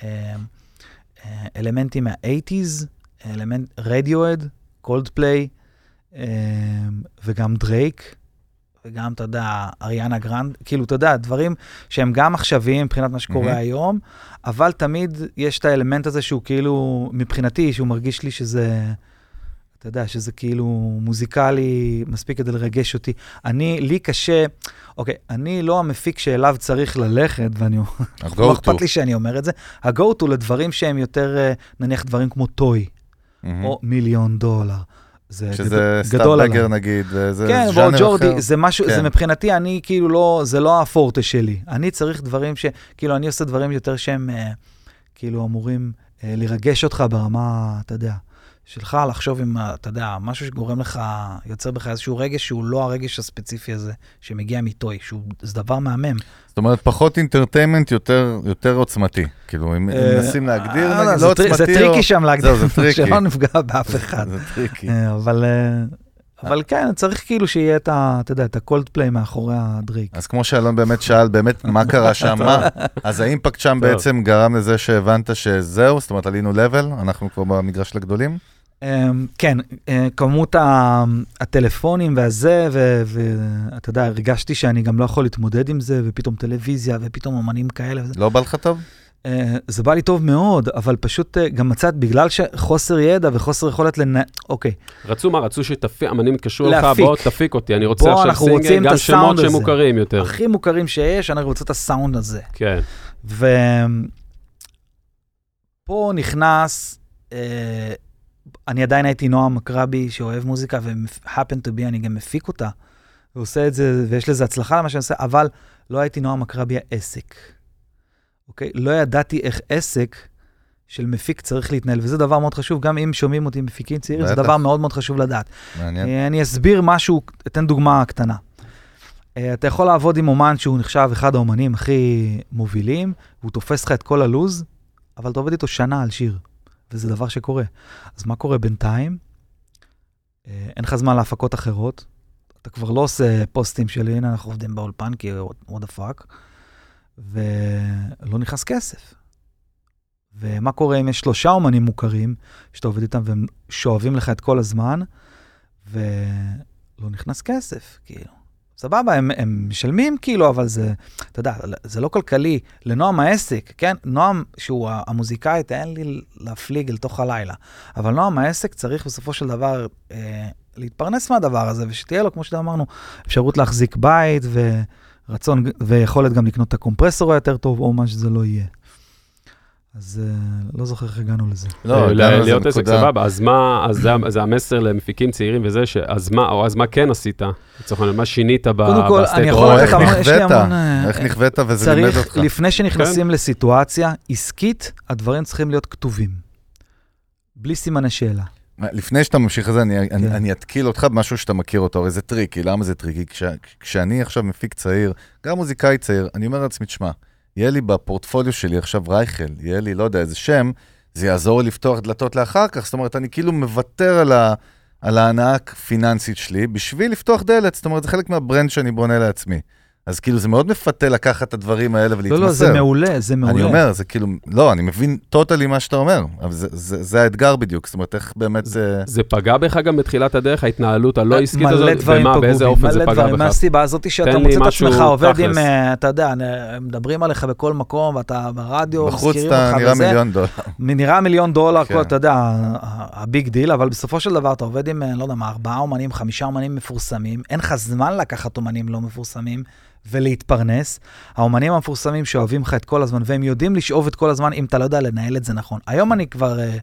[SPEAKER 3] אה, אה, אלמנטים מה-80's, אלמנט Radiohead, Coldplay, וגם דרייק, וגם, אתה יודע, אריאנה גרנדה, כאילו, אתה יודע, דברים שהם גם עכשוויים מבחינת מה שקורה
[SPEAKER 1] מהמם.
[SPEAKER 3] היום, אבל תמיד יש את האלמנט הזה שהוא כאילו, מבחינתי, שהוא מרגיש לי שזה, אתה יודע, שזה כאילו מוזיקלי מספיק כדי לרגש אותי. אני, לי קשה, אוקיי, אני לא המפיק שאליו צריך ללכת, ואני, לא
[SPEAKER 1] ה-go
[SPEAKER 3] אכפת. לי שאני אומר את זה. ה-go to לדברים שהם יותר, אה, נניח דברים כמו טוי. או מיליון דולר. זה
[SPEAKER 1] שזה
[SPEAKER 3] גדול-
[SPEAKER 1] סטאר
[SPEAKER 3] גדול עליי.
[SPEAKER 1] בגר נגיד, וזה
[SPEAKER 3] כן,
[SPEAKER 1] ז'אנר
[SPEAKER 3] בוא, ג'ורדי,
[SPEAKER 1] אחר.
[SPEAKER 3] זה משהו,
[SPEAKER 1] כן.
[SPEAKER 3] זה מבחינתי, אני כאילו לא, זה לא הפורטה שלי. אני צריך דברים ש... כאילו, אני עושה דברים יותר שהם אה, כאילו אמורים אה, לרגש אותך ברמה, אתה יודע, שלך, לחשוב עם, ה- אתה יודע, משהו שגורם לך, יוצר בך איזשהו רגש שהוא לא הרגש הספציפי הזה, שמגיע מטוי, שהוא, זה דבר מהמם.
[SPEAKER 1] זאת אומרת, פחות entertainment, יותר יותר עוצמתי. כאילו, אם
[SPEAKER 3] אה,
[SPEAKER 1] מנסים להגדיר,
[SPEAKER 3] אה,
[SPEAKER 1] נגיד,
[SPEAKER 3] זה
[SPEAKER 1] לא
[SPEAKER 3] טרי-
[SPEAKER 1] עוצמתי
[SPEAKER 3] זה
[SPEAKER 1] או...
[SPEAKER 3] tricky שם להגדיר,
[SPEAKER 1] זה tricky. *laughs*
[SPEAKER 3] שלא נפגע באף אחד.
[SPEAKER 1] זה tricky.
[SPEAKER 3] אה, אבל... אה, אבל כן, צריך כאילו שיהיה את ה... אתה יודע, את הקולד פליי מאחורי הדרייק.
[SPEAKER 1] אז כמו שאלון באמת שאל, באמת, מה קרה *laughs* שם, מה? אז ה impact
[SPEAKER 2] שם.
[SPEAKER 1] בעצם גרם לזה שהבנת שזהו, זאת אומרת, עלינו level, אנחנו כבר במגרש לגדולים?
[SPEAKER 3] אמ, כן, אה, כמות הטלפונים והזה, ואתה יודע, הרגשתי שאני גם לא יכול להתמודד עם זה, ופתאום טלוויזיה, ופתאום אמנים כאלה.
[SPEAKER 1] לא בא לך טוב?
[SPEAKER 3] אה, זה בא לי טוב מאוד, אבל פשוט אה, גם מצאת, בגלל שחוסר ידע וחוסר יכולת לנ... אוקיי,
[SPEAKER 2] רצו מה? רצו שתפיק, אמנים התקשרו אליך. בוא תפיק אותי, אני רוצה עכשיו סינגל,
[SPEAKER 3] את
[SPEAKER 2] גם שמות. שמוכרים יותר.
[SPEAKER 3] הכי מוכרים שיש, אני רוצה את הסאונד הזה.
[SPEAKER 2] כן.
[SPEAKER 3] ופה נכנס, אה, אני עדיין הייתי נועם מקרבי שאוהב מוזיקה ו-happen to be, אני גם מפיק אותה. ועושה את זה, ויש לזה הצלחה למה שאני עושה, אבל לא הייתי נועם מקרבי העסק. אוקיי? לא ידעתי איך עסק של מפיק צריך להתנהל, וזה דבר מאוד חשוב, גם אם שומעים אותי מפיקים צעירים, זה. דבר מאוד מאוד חשוב לדעת.
[SPEAKER 1] מעניין.
[SPEAKER 3] אה, אני אסביר משהו, אתן דוגמה קטנה. אה, אתה יכול לעבוד עם אומן שהוא נחשב אחד האומנים הכי מובילים, והוא תופס לך את כל הלוז, אבל אתה עובד איתו שנה על שיר, וזה דבר שקורה. אז מה קורה בינתיים? אה, אין לך זמן להפקות אחרות, אתה כבר לא עושה פוסטים של הנה אנחנו עובדים באולפן, כי what the fuck, ולא נכנס כסף. ומה קורה אם יש שלושה אומנים מוכרים, שאתה עובד איתם והם שואבים לך את כל הזמן, ולא נכנס כסף, כאילו. סבבה, הם, הם משלמים כאילו, אבל זה, אתה יודע, זה לא כלכלי. לנועם העסק, כן? נועם, שהוא המוזיקאי, תן לי להפליג אל תוך הלילה. אבל נועם העסק צריך בסופו של דבר אה, להתפרנס מהדבר הזה, ושתהיה לו, כמו שאמרנו, אפשרות להחזיק בית, ורצון, ויכולת גם לקנות את הקומפרסור היותר טוב, או מה שזה לא יהיה. אז אה, לא זוכר איך הגענו לזה.
[SPEAKER 1] לא,
[SPEAKER 2] אה, להיות עסק. סבבה, אז מה, אז זה- זה המסר למפיקים צעירים וזה, ש- אז מה, או אז מה כן עשית? לצורך העניין, מה שינית ב-
[SPEAKER 3] קודם כל, אני יכול? לתת המון- יש לי המון, אה,
[SPEAKER 1] איך נכווית וזה לימד
[SPEAKER 3] צריך,
[SPEAKER 1] אותך.
[SPEAKER 3] לפני שנכנסים
[SPEAKER 2] כן.
[SPEAKER 3] לסיטואציה עסקית, הדברים צריכים להיות כתובים. בלי סימני שאלה.
[SPEAKER 1] לפני שאתה ממשיך את זה, אני, אני,
[SPEAKER 3] כן.
[SPEAKER 1] אני אתקיל אותך במשהו שאתה מכיר אותו, הרי זה tricky, למה זה tricky? כש, כשאני עכשיו מפיק צעיר, גם מוזיקאי צעיר, אני אומר לעצמי, תשמע, יהיה לי בפורטפוליו שלי עכשיו רייכל, יהיה לי, לא יודע, איזה שם, זה יעזור לי לפתוח דלתות לאחר כך, זאת אומרת, אני כאילו מוותר על, ה, על ההנאה הפיננסית שלי בשביל לפתוח דלת, זאת אומרת, זה חלק מהברנד שאני בונה לעצמי. אז כאילו, זה מאוד מפתה לקחת את הדברים האלה ולהתמסר.
[SPEAKER 3] לא, לא, זה מעולה, זה מעולה.
[SPEAKER 1] אני אומר, זה כאילו, לא, אני מבין טוטלי מה שאתה אומר, אבל זה, זה, זה האתגר בדיוק, זאת אומרת, איך באמת זה...
[SPEAKER 2] זה פגע בך גם בתחילת הדרך, ההתנהלות הלא עסקית הזאת?
[SPEAKER 3] מלא
[SPEAKER 2] ומה, באיזה אופן זה
[SPEAKER 3] מלא
[SPEAKER 2] פגע
[SPEAKER 3] דברים,
[SPEAKER 2] בך?
[SPEAKER 3] מהסיבה הזאת שאתה מוצא את עצמך עובד עם,
[SPEAKER 2] תכלס.
[SPEAKER 3] אה, אתה יודע, אה, מדברים עליך בכל מקום, ואתה ברדיו,
[SPEAKER 1] בחוץ
[SPEAKER 3] מזכירים
[SPEAKER 1] אתה
[SPEAKER 3] אותך
[SPEAKER 1] נראה
[SPEAKER 3] וזה.
[SPEAKER 1] מיליון דולר.
[SPEAKER 3] נראה מיליון דולר,
[SPEAKER 1] כן.
[SPEAKER 3] כל, אתה יודע, ה big deal, אבל בסופו של דבר אתה עובד עם, אה, לא יודע מה, ארבעה אומנים, חמישה אומנים מפורסמים, אין לך זמן לקחת אומנים לא מפורסמים ולהתפרנס. האומנים המפורסמים שאוהבים לך את כל הזמן, והם יודעים לשאוב את כל הזמן אם אתה לא יודע לנהל את זה נכון. היום אני כבר אה,
[SPEAKER 1] כי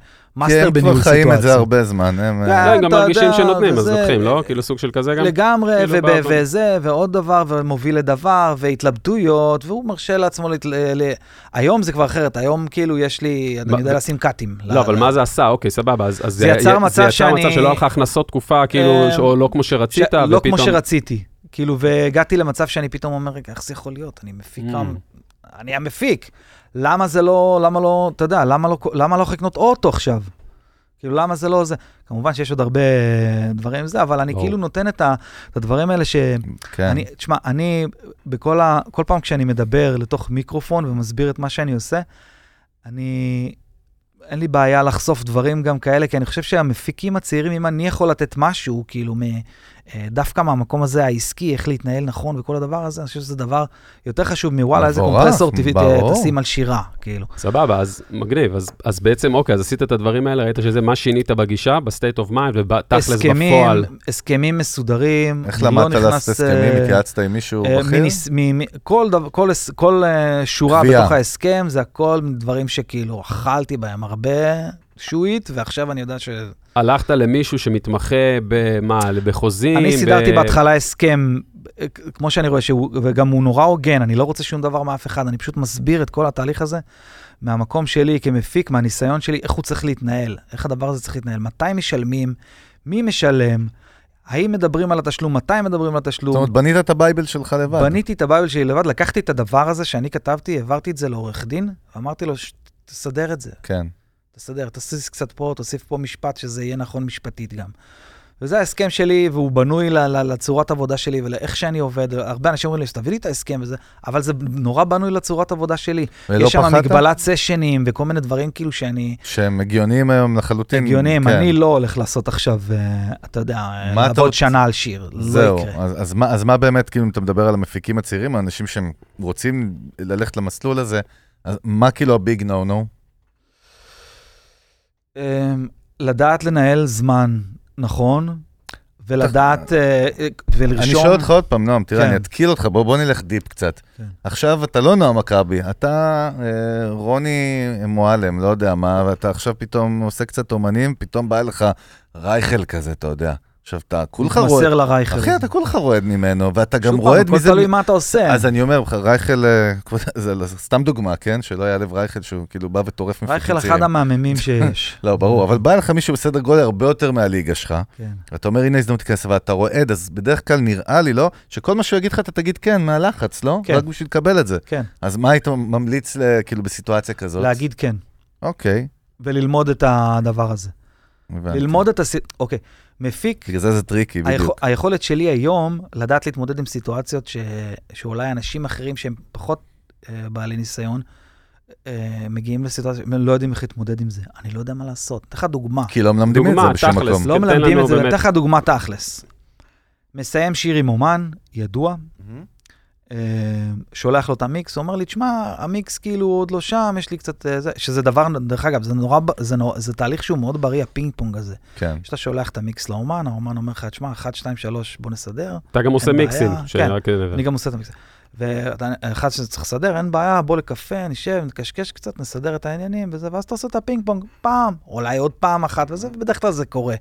[SPEAKER 3] מאסטר
[SPEAKER 1] הם
[SPEAKER 3] בניהול
[SPEAKER 1] כבר
[SPEAKER 3] סיטואציה.
[SPEAKER 1] חיים את זה הרבה זמן, הם...
[SPEAKER 3] כן.
[SPEAKER 1] אה,
[SPEAKER 2] לא, הם גם מרגישים שנותנים, אז
[SPEAKER 3] וזה-
[SPEAKER 2] לוקחים, לא? כאילו סוג של כזה גם?
[SPEAKER 3] לגמרי,
[SPEAKER 2] כאילו
[SPEAKER 3] וב-
[SPEAKER 2] בעבר.
[SPEAKER 3] וזה, ועוד דבר, ומוביל לדבר, והתלבטויות, והוא מרשה לעצמו, לת... ל... ל- היום זה כבר אחרת, היום כאילו יש לי, אני יודע לשים קאטים.
[SPEAKER 2] לא, אבל מה זה עשה? אוקיי, סבבה, אז אז
[SPEAKER 3] זה יצר מצב
[SPEAKER 2] זה יצר
[SPEAKER 3] שאני-
[SPEAKER 2] מצב שלא היה לך הכנסות תקופה, כאילו,
[SPEAKER 3] אה,
[SPEAKER 2] או לא כמו שרצית,
[SPEAKER 3] ש... לא כמו
[SPEAKER 2] ופתאום...
[SPEAKER 3] שרציתי. כאילו, והגעתי למצב שאני פתאום אומר, רגע, איך זה יכול להיות? אני מפיק
[SPEAKER 2] Mm.
[SPEAKER 3] אני המפיק. למה זה לא, למה לא, אתה יודע, למה לא, למה לא יכול לקנות אוטו עכשיו? כאילו, למה זה לא זה? כמובן שיש עוד הרבה דברים זה, אבל אני
[SPEAKER 2] ברור.
[SPEAKER 3] כאילו נותן את ה- את הדברים האלה ש...
[SPEAKER 1] כן.
[SPEAKER 3] אני, תשמע, אני, בכל ה... כל פעם כשאני מדבר לתוך מיקרופון ומסביר את מה שאני עושה, אני... אין לי בעיה לחשוף דברים גם כאלה, כי אני חושב שהמפיקים הצעירים, אם אני יכול לתת משהו, כאילו, דווקא מהמקום הזה העסקי, איך להתנהל נכון וכל הדבר הזה, אני חושב שזה דבר יותר חשוב מוואלה, איזה קומפרסור טבעי
[SPEAKER 1] ברור.
[SPEAKER 3] תשים על שירה, כאילו.
[SPEAKER 2] סבבה, אז מגניב. אז, אז בעצם, אוקיי, אז עשית את הדברים האלה, ראית שזה מה שינית בגישה, ב state of mind, ובתכלס
[SPEAKER 3] הסכמים,
[SPEAKER 2] בפועל.
[SPEAKER 3] הסכמים מסודרים.
[SPEAKER 1] איך
[SPEAKER 3] לא
[SPEAKER 1] למדת לעשות הסכמים?
[SPEAKER 3] אה,
[SPEAKER 1] התייעצת עם מישהו
[SPEAKER 3] אה,
[SPEAKER 1] בכיר?
[SPEAKER 3] מניס- מ- מ- כל, דבר, כל, כל אה, שורה. בתוך ההסכם, זה הכל דברים שכאילו אכלתי בהם הרבה שועית, ועכשיו אני יודע ש...
[SPEAKER 2] הלכת למישהו שמתמחה במה, בחוזים?
[SPEAKER 3] אני סידרתי
[SPEAKER 2] ב-
[SPEAKER 3] בהתחלה הסכם, כמו שאני רואה, שהוא, וגם הוא נורא הוגן, אני לא רוצה שום דבר מאף אחד, אני פשוט מסביר את כל התהליך הזה מהמקום שלי כמפיק, מהניסיון שלי, איך הוא צריך להתנהל, איך הדבר הזה צריך להתנהל, מתי משלמים, מי משלם, האם מדברים על התשלום, מתי מדברים על התשלום.
[SPEAKER 1] זאת אומרת, בנית את ה bible שלך לבד.
[SPEAKER 3] בניתי את ה bible שלי לבד, לקחתי את הדבר הזה שאני כתבתי, העברתי את זה לעורך דין, ואמרתי לו, "ש- תסדר את זה,
[SPEAKER 1] כן.
[SPEAKER 3] תסדר, תוסיף קצת פה, תוסיף פה משפט, שזה יהיה נכון משפטית גם. וזה ההסכם שלי, והוא בנוי לצורת עבודה שלי ולאיך שאני עובד. הרבה אנשים אומרים לי, שתביא לי את ההסכם וזה, אבל זה נורא בנוי לצורת עבודה שלי.
[SPEAKER 1] ולא
[SPEAKER 3] יש שם
[SPEAKER 1] פחדת?
[SPEAKER 3] מגבלת סשנים וכל מיני דברים כאילו שאני...
[SPEAKER 1] שהם הגיוניים היום לחלוטין.
[SPEAKER 3] הגיוניים,
[SPEAKER 1] כן.
[SPEAKER 3] אני לא הולך לעשות עכשיו, אה, אתה יודע,
[SPEAKER 1] אתה
[SPEAKER 3] לעבוד
[SPEAKER 1] רוצה?
[SPEAKER 3] שנה על שיר. לא
[SPEAKER 1] זהו,
[SPEAKER 3] יקרה.
[SPEAKER 1] אז, אז, מה, אז מה באמת, כאילו, אם אתה מדבר על המפיקים הצעירים, האנשים שהם רוצים ללכת למסלול הזה, אז מה כאילו הביג נו נו?
[SPEAKER 3] אמ, לדעת לנהל זמן נכון, ולדעת, אה, אה, ולרשום...
[SPEAKER 1] אני שואל אותך עוד פעם, נועם, תראה,
[SPEAKER 3] כן.
[SPEAKER 1] אני אתקיל אותך, בוא, בוא נלך דיפ קצת.
[SPEAKER 3] כן.
[SPEAKER 1] עכשיו אתה לא נועם מכבי, אתה אה, רוני מועלם, לא יודע מה, ואתה עכשיו פתאום עושה קצת אומנים, פתאום בא לך רייכל כזה, אתה יודע. עכשיו, אתה כולך רועד,
[SPEAKER 3] מתמסר לרייכל.
[SPEAKER 1] אחי, אתה כולך רועד ממנו, ואתה גם
[SPEAKER 3] שוב פעם,
[SPEAKER 1] רועד
[SPEAKER 3] הכל
[SPEAKER 1] מזה.
[SPEAKER 3] תלוי מה אתה עושה.
[SPEAKER 1] אז אני אומר, רייכל, אה, כבוד- *laughs* זה לא- סתם דוגמה, כן? שלא יעלב רייכל, שהוא כאילו בא וטורף מפתחים
[SPEAKER 3] רייכל. אחד המהממים שיש. *laughs*
[SPEAKER 1] לא, ברור, אבל בא לך מישהו בסדר גודל הרבה יותר מהליגה שלך,
[SPEAKER 3] כן.
[SPEAKER 1] ואתה אומר, הנה הזדמנות להיכנס, ואתה רועד, אז בדרך כלל נראה לי, לא? שכל מה שהוא יגיד לך, אתה תגיד כן, מהלחץ, לא?
[SPEAKER 3] כן.
[SPEAKER 1] רק בשביל לקבל את זה.
[SPEAKER 3] כן,
[SPEAKER 1] אז מה היית ממליץ, כאילו, בסיטואציה כזאת?
[SPEAKER 3] להגיד כן,
[SPEAKER 1] אוקיי,
[SPEAKER 3] וללמוד את הדבר הזה.
[SPEAKER 1] הבנתי.
[SPEAKER 3] ללמוד את הס... אוקיי, מפיק,
[SPEAKER 1] בגלל זה זה tricky,
[SPEAKER 3] היכול,
[SPEAKER 1] בדיוק.
[SPEAKER 3] היכולת שלי היום לדעת להתמודד עם סיטואציות ש... שאולי אנשים אחרים שהם פחות אה, בעלי ניסיון, אה, מגיעים לסיטואציה, הם לא יודעים איך להתמודד עם זה. אני לא יודע מה לעשות. אתן לך דוגמה.
[SPEAKER 1] כי לא מלמדים את
[SPEAKER 2] דוגמה,
[SPEAKER 1] זה בשום
[SPEAKER 2] תכלס,
[SPEAKER 1] מקום.
[SPEAKER 3] לא מלמדים את זה, אתן לך דוגמה תכלס. מסיים שיר עם אומן, ידוע, שולח לו את המיקס, הוא אומר לי, תשמע, המיקס כאילו עוד לא שם, יש לי קצת... אה, זה, שזה דבר, דרך אגב, זה נורא, זה, נורא, זה תהליך שהוא מאוד בריא, הפינג פונג הזה.
[SPEAKER 1] כן.
[SPEAKER 3] כשאתה שולח את המיקס לאומן, האומן אומר לך, תשמע, 1, 2, 3, בוא נסדר.
[SPEAKER 2] אתה גם עושה מיקסים.
[SPEAKER 3] כן. אני גם עושה את המיקס. ואחד שצריך לסדר, אין בעיה, בוא לקפה, נשב, נקשקש קצת, נסדר את העניינים וזה, ואז אתה עושה את הפינג פונג פעם, אולי עוד פעם אחת וזה, ובדרך כלל זה קורה.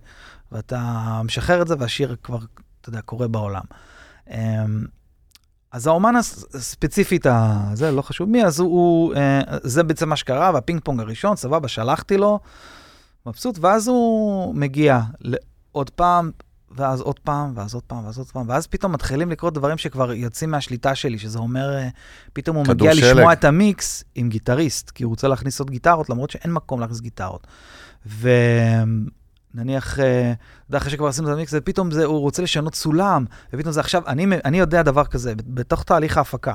[SPEAKER 3] ואתה משחרר את זה והשיר כבר, אתה יודע, קורה בעולם. אז האומן הס- הספציפית, זה לא חשוב מי, אז הוא, הוא, אה, זה בעצם מה שקרה, והפינג פונג הראשון, סבבה, שלחתי לו, מבסוט, ואז הוא מגיע עוד פעם, ואז עוד פעם, ואז עוד פעם, ואז עוד פעם, ואז פתאום מתחילים לקרות דברים שכבר יוצאים מהשליטה שלי, שזה אומר, אה, פתאום הוא מגיע
[SPEAKER 1] שלג.
[SPEAKER 3] לשמוע את המיקס עם גיטריסט, כי הוא רוצה להכניס עוד גיטרות, למרות שאין מקום להכניס גיטרות. ונניח, אה, אתה יודע, אחרי שכבר עשינו את המיקס, זה פתאום זה, הוא רוצה לשנות סולם, ופתאום זה עכשיו, אני, אני יודע דבר כזה, בתוך תהליך ההפקה,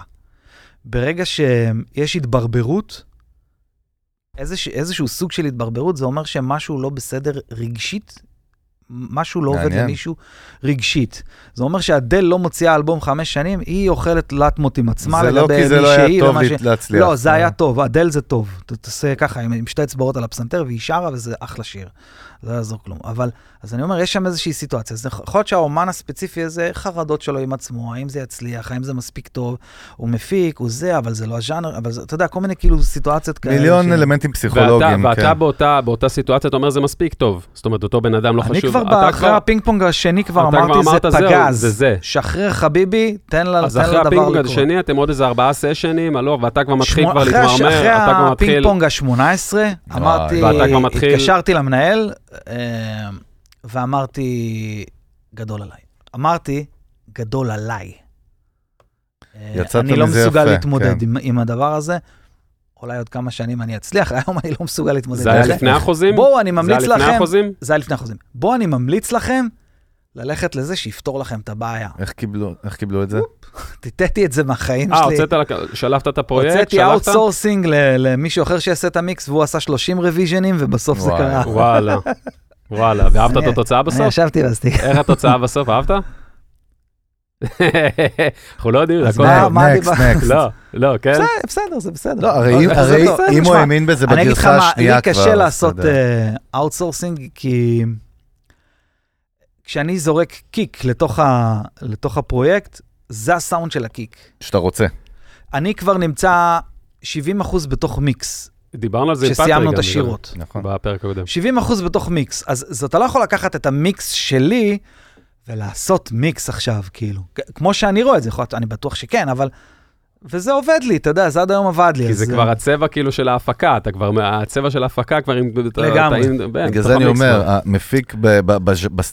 [SPEAKER 3] ברגע שיש התברברות, איזוש, איזשהו סוג של התברברות, זה אומר שמשהו לא בסדר רגשית, משהו לא עובד. למישהו רגשית. זה אומר שאדל לא מוציאה אלבום חמש שנים, היא אוכלת לטמות עם עצמה
[SPEAKER 1] זה
[SPEAKER 3] לגבי
[SPEAKER 1] לא כי זה לא היה טוב
[SPEAKER 3] ש-
[SPEAKER 1] להצליח.
[SPEAKER 3] לא, זה היה טוב, אדל זה טוב. ת- תעשה ככה, עם שתי אצבעות על הפסנתר, והיא שרה, וזה אחלה שיר. לא יעזור כלום. אבל, אז אני אומר, יש שם איזושהי סיטואציה. אז יכול להיות שהאומן הספציפי הזה, חרדות שלו עם עצמו, האם זה יצליח, האם זה מספיק טוב, הוא מפיק, הוא זה, אבל זה לא הז'אנר, אבל זה, אתה יודע, כל מיני כאילו סיטואציות כאלה.
[SPEAKER 1] מיליון
[SPEAKER 3] ש-
[SPEAKER 1] אלמנטים
[SPEAKER 2] ואתה,
[SPEAKER 1] פסיכולוגיים,
[SPEAKER 2] ואתה
[SPEAKER 1] כן.
[SPEAKER 2] באותה, באותה סיטואציה, אתה אומר, זה מספיק טוב. זאת אומרת, אותו בן אדם לא
[SPEAKER 3] אני
[SPEAKER 2] חשוב.
[SPEAKER 3] כבר,
[SPEAKER 2] אתה
[SPEAKER 3] אחרי הפינג פונג השני כבר
[SPEAKER 2] כבר
[SPEAKER 3] אמרתי, זה
[SPEAKER 2] אמרת, זהו,
[SPEAKER 3] פגז.
[SPEAKER 2] זה זה.
[SPEAKER 3] שחרר חביבי, תן לה-
[SPEAKER 2] אז
[SPEAKER 3] תן
[SPEAKER 2] אחרי
[SPEAKER 3] לדבר
[SPEAKER 2] הפינג-פונג
[SPEAKER 3] לקרות.
[SPEAKER 2] השני, אתם עוד איזה ארבעה סשנים, הלו, ואתה כבר מתחיל כבר
[SPEAKER 3] אחרי הש-
[SPEAKER 2] להתמרמר,
[SPEAKER 3] אחרי
[SPEAKER 2] אתה כבר
[SPEAKER 3] הפינג
[SPEAKER 2] מתחיל...
[SPEAKER 3] פונג ה-18, אמרתי,
[SPEAKER 2] ואתה כבר מתחיל-
[SPEAKER 3] התקשרתי למנהל, ואמרתי, גדול עליי. אמרתי, גדול עליי. אה,
[SPEAKER 1] יצאת
[SPEAKER 3] אני לא
[SPEAKER 1] מזה
[SPEAKER 3] מסוגל
[SPEAKER 1] יפה,
[SPEAKER 3] להתמודד
[SPEAKER 1] כן.
[SPEAKER 3] עם, עם הדבר הזה. אולי עוד כמה שנים אני אצליח, *laughs* היום אני לא מסוגל להתמודד
[SPEAKER 2] זה היה
[SPEAKER 3] זה.
[SPEAKER 2] לפני החוזים?
[SPEAKER 3] בואו, אני
[SPEAKER 2] זה
[SPEAKER 3] ממליץ
[SPEAKER 2] היה לפני
[SPEAKER 3] לכם,
[SPEAKER 2] החוזים?
[SPEAKER 3] זה היה לפני החוזים. בואו, אני ממליץ לכם ללכת לזה שיפתור לכם את הבעיה.
[SPEAKER 1] איך קיבלו- איך קיבלו את זה?
[SPEAKER 3] טיטטי את זה מהחיים
[SPEAKER 2] אה,
[SPEAKER 3] שלי.
[SPEAKER 2] הוצאת, לק- שלפת את הפרויקט?
[SPEAKER 3] הוצאתי? אאוטסורסינג למישהו אחר שיעשה את המיקס, והוא עשה 30 רוויז'נים, ובסוף זה
[SPEAKER 1] וואי.
[SPEAKER 3] קרה.
[SPEAKER 2] וואלה, *laughs* וואלה, ואהבת את התוצאה
[SPEAKER 3] אני
[SPEAKER 2] בסוף?
[SPEAKER 3] ישבתי ועשיתי.
[SPEAKER 2] איך התוצאה בסוף, אהבת? *laughs* אנחנו לא יודעים,
[SPEAKER 3] אז
[SPEAKER 2] הכל
[SPEAKER 3] מה-
[SPEAKER 2] טוב.
[SPEAKER 3] מה next,
[SPEAKER 1] next.
[SPEAKER 2] לא, לא, כן?
[SPEAKER 3] בסדר, זה בסדר.
[SPEAKER 1] לא, הרי אם-
[SPEAKER 3] זה
[SPEAKER 1] הוא האמין בזה
[SPEAKER 3] אני אגיד לך
[SPEAKER 1] בגרסה
[SPEAKER 3] מה,
[SPEAKER 1] השנייה
[SPEAKER 3] לי
[SPEAKER 1] כבר,
[SPEAKER 3] קשה לעשות. outsourcing, כי כשאני זורק קיק לתוך ה- לתוך הפרויקט, זה הסאונד של הקיק.
[SPEAKER 1] שאתה רוצה.
[SPEAKER 3] אני כבר נמצא 70% בתוך מיקס,
[SPEAKER 2] דיברנו על זה עם פטריק.
[SPEAKER 3] כשסיימנו את השירות.
[SPEAKER 1] נכון.
[SPEAKER 2] בפרק הקודם.
[SPEAKER 3] 70% בתוך מיקס. אז, אז אתה לא יכול לקחת את המיקס שלי ולעשות מיקס עכשיו, כאילו. כמו שאני רואה את זה, יכול להיות, אני בטוח שכן, אבל... וזה עובד לי, אתה יודע, זה עד היום עבד לי.
[SPEAKER 2] כי זה כבר הצבע כאילו של ההפקה, אתה כבר, הצבע של ההפקה כבר עם...
[SPEAKER 3] לגמרי.
[SPEAKER 2] כן,
[SPEAKER 1] בגלל זה אני אומר. המפיק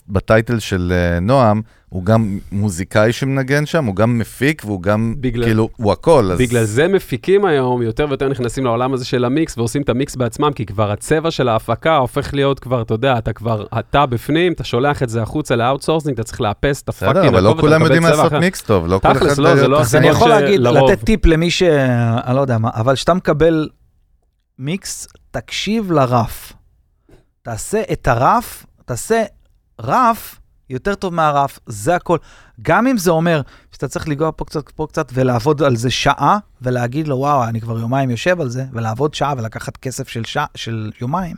[SPEAKER 1] ב title של אה, נועם, הוא גם מוזיקאי שמנגן שם, הוא גם מפיק, והוא גם,
[SPEAKER 2] בגלל-
[SPEAKER 1] כאילו, הוא הכל. אז...
[SPEAKER 2] בגלל זה מפיקים היום יותר ויותר נכנסים לעולם הזה של המיקס ועושים את המיקס בעצמם, כי כבר הצבע של ההפקה הופך להיות כבר, אתה יודע, אתה כבר, אתה בפנים, אתה שולח את זה החוצה ל outsourcing, אתה צריך לאפס את ה fucking
[SPEAKER 1] בסדר, אבל לא כולם יודעים לעשות
[SPEAKER 2] מיקס.
[SPEAKER 1] מיקס טוב, לא כל
[SPEAKER 2] תכלס,
[SPEAKER 1] אחד...
[SPEAKER 2] לא, זה לא
[SPEAKER 3] אז אני יכול להגיד,
[SPEAKER 2] שלרוב-
[SPEAKER 3] לתת טיפ למי ש... אני לא יודע מה, אבל כשאתה מקבל מיקס, תקשיב לרף. תעשה את הרף, תעשה רף יותר טוב מהרף, זה הכל. גם אם זה אומר שאתה צריך לנגוע פה קצת, פה קצת, ולעבוד על זה שעה, ולהגיד לו, וואו, אני כבר יומיים יושב על זה, ולעבוד שעה ולקחת כסף של, שעה, של יומיים,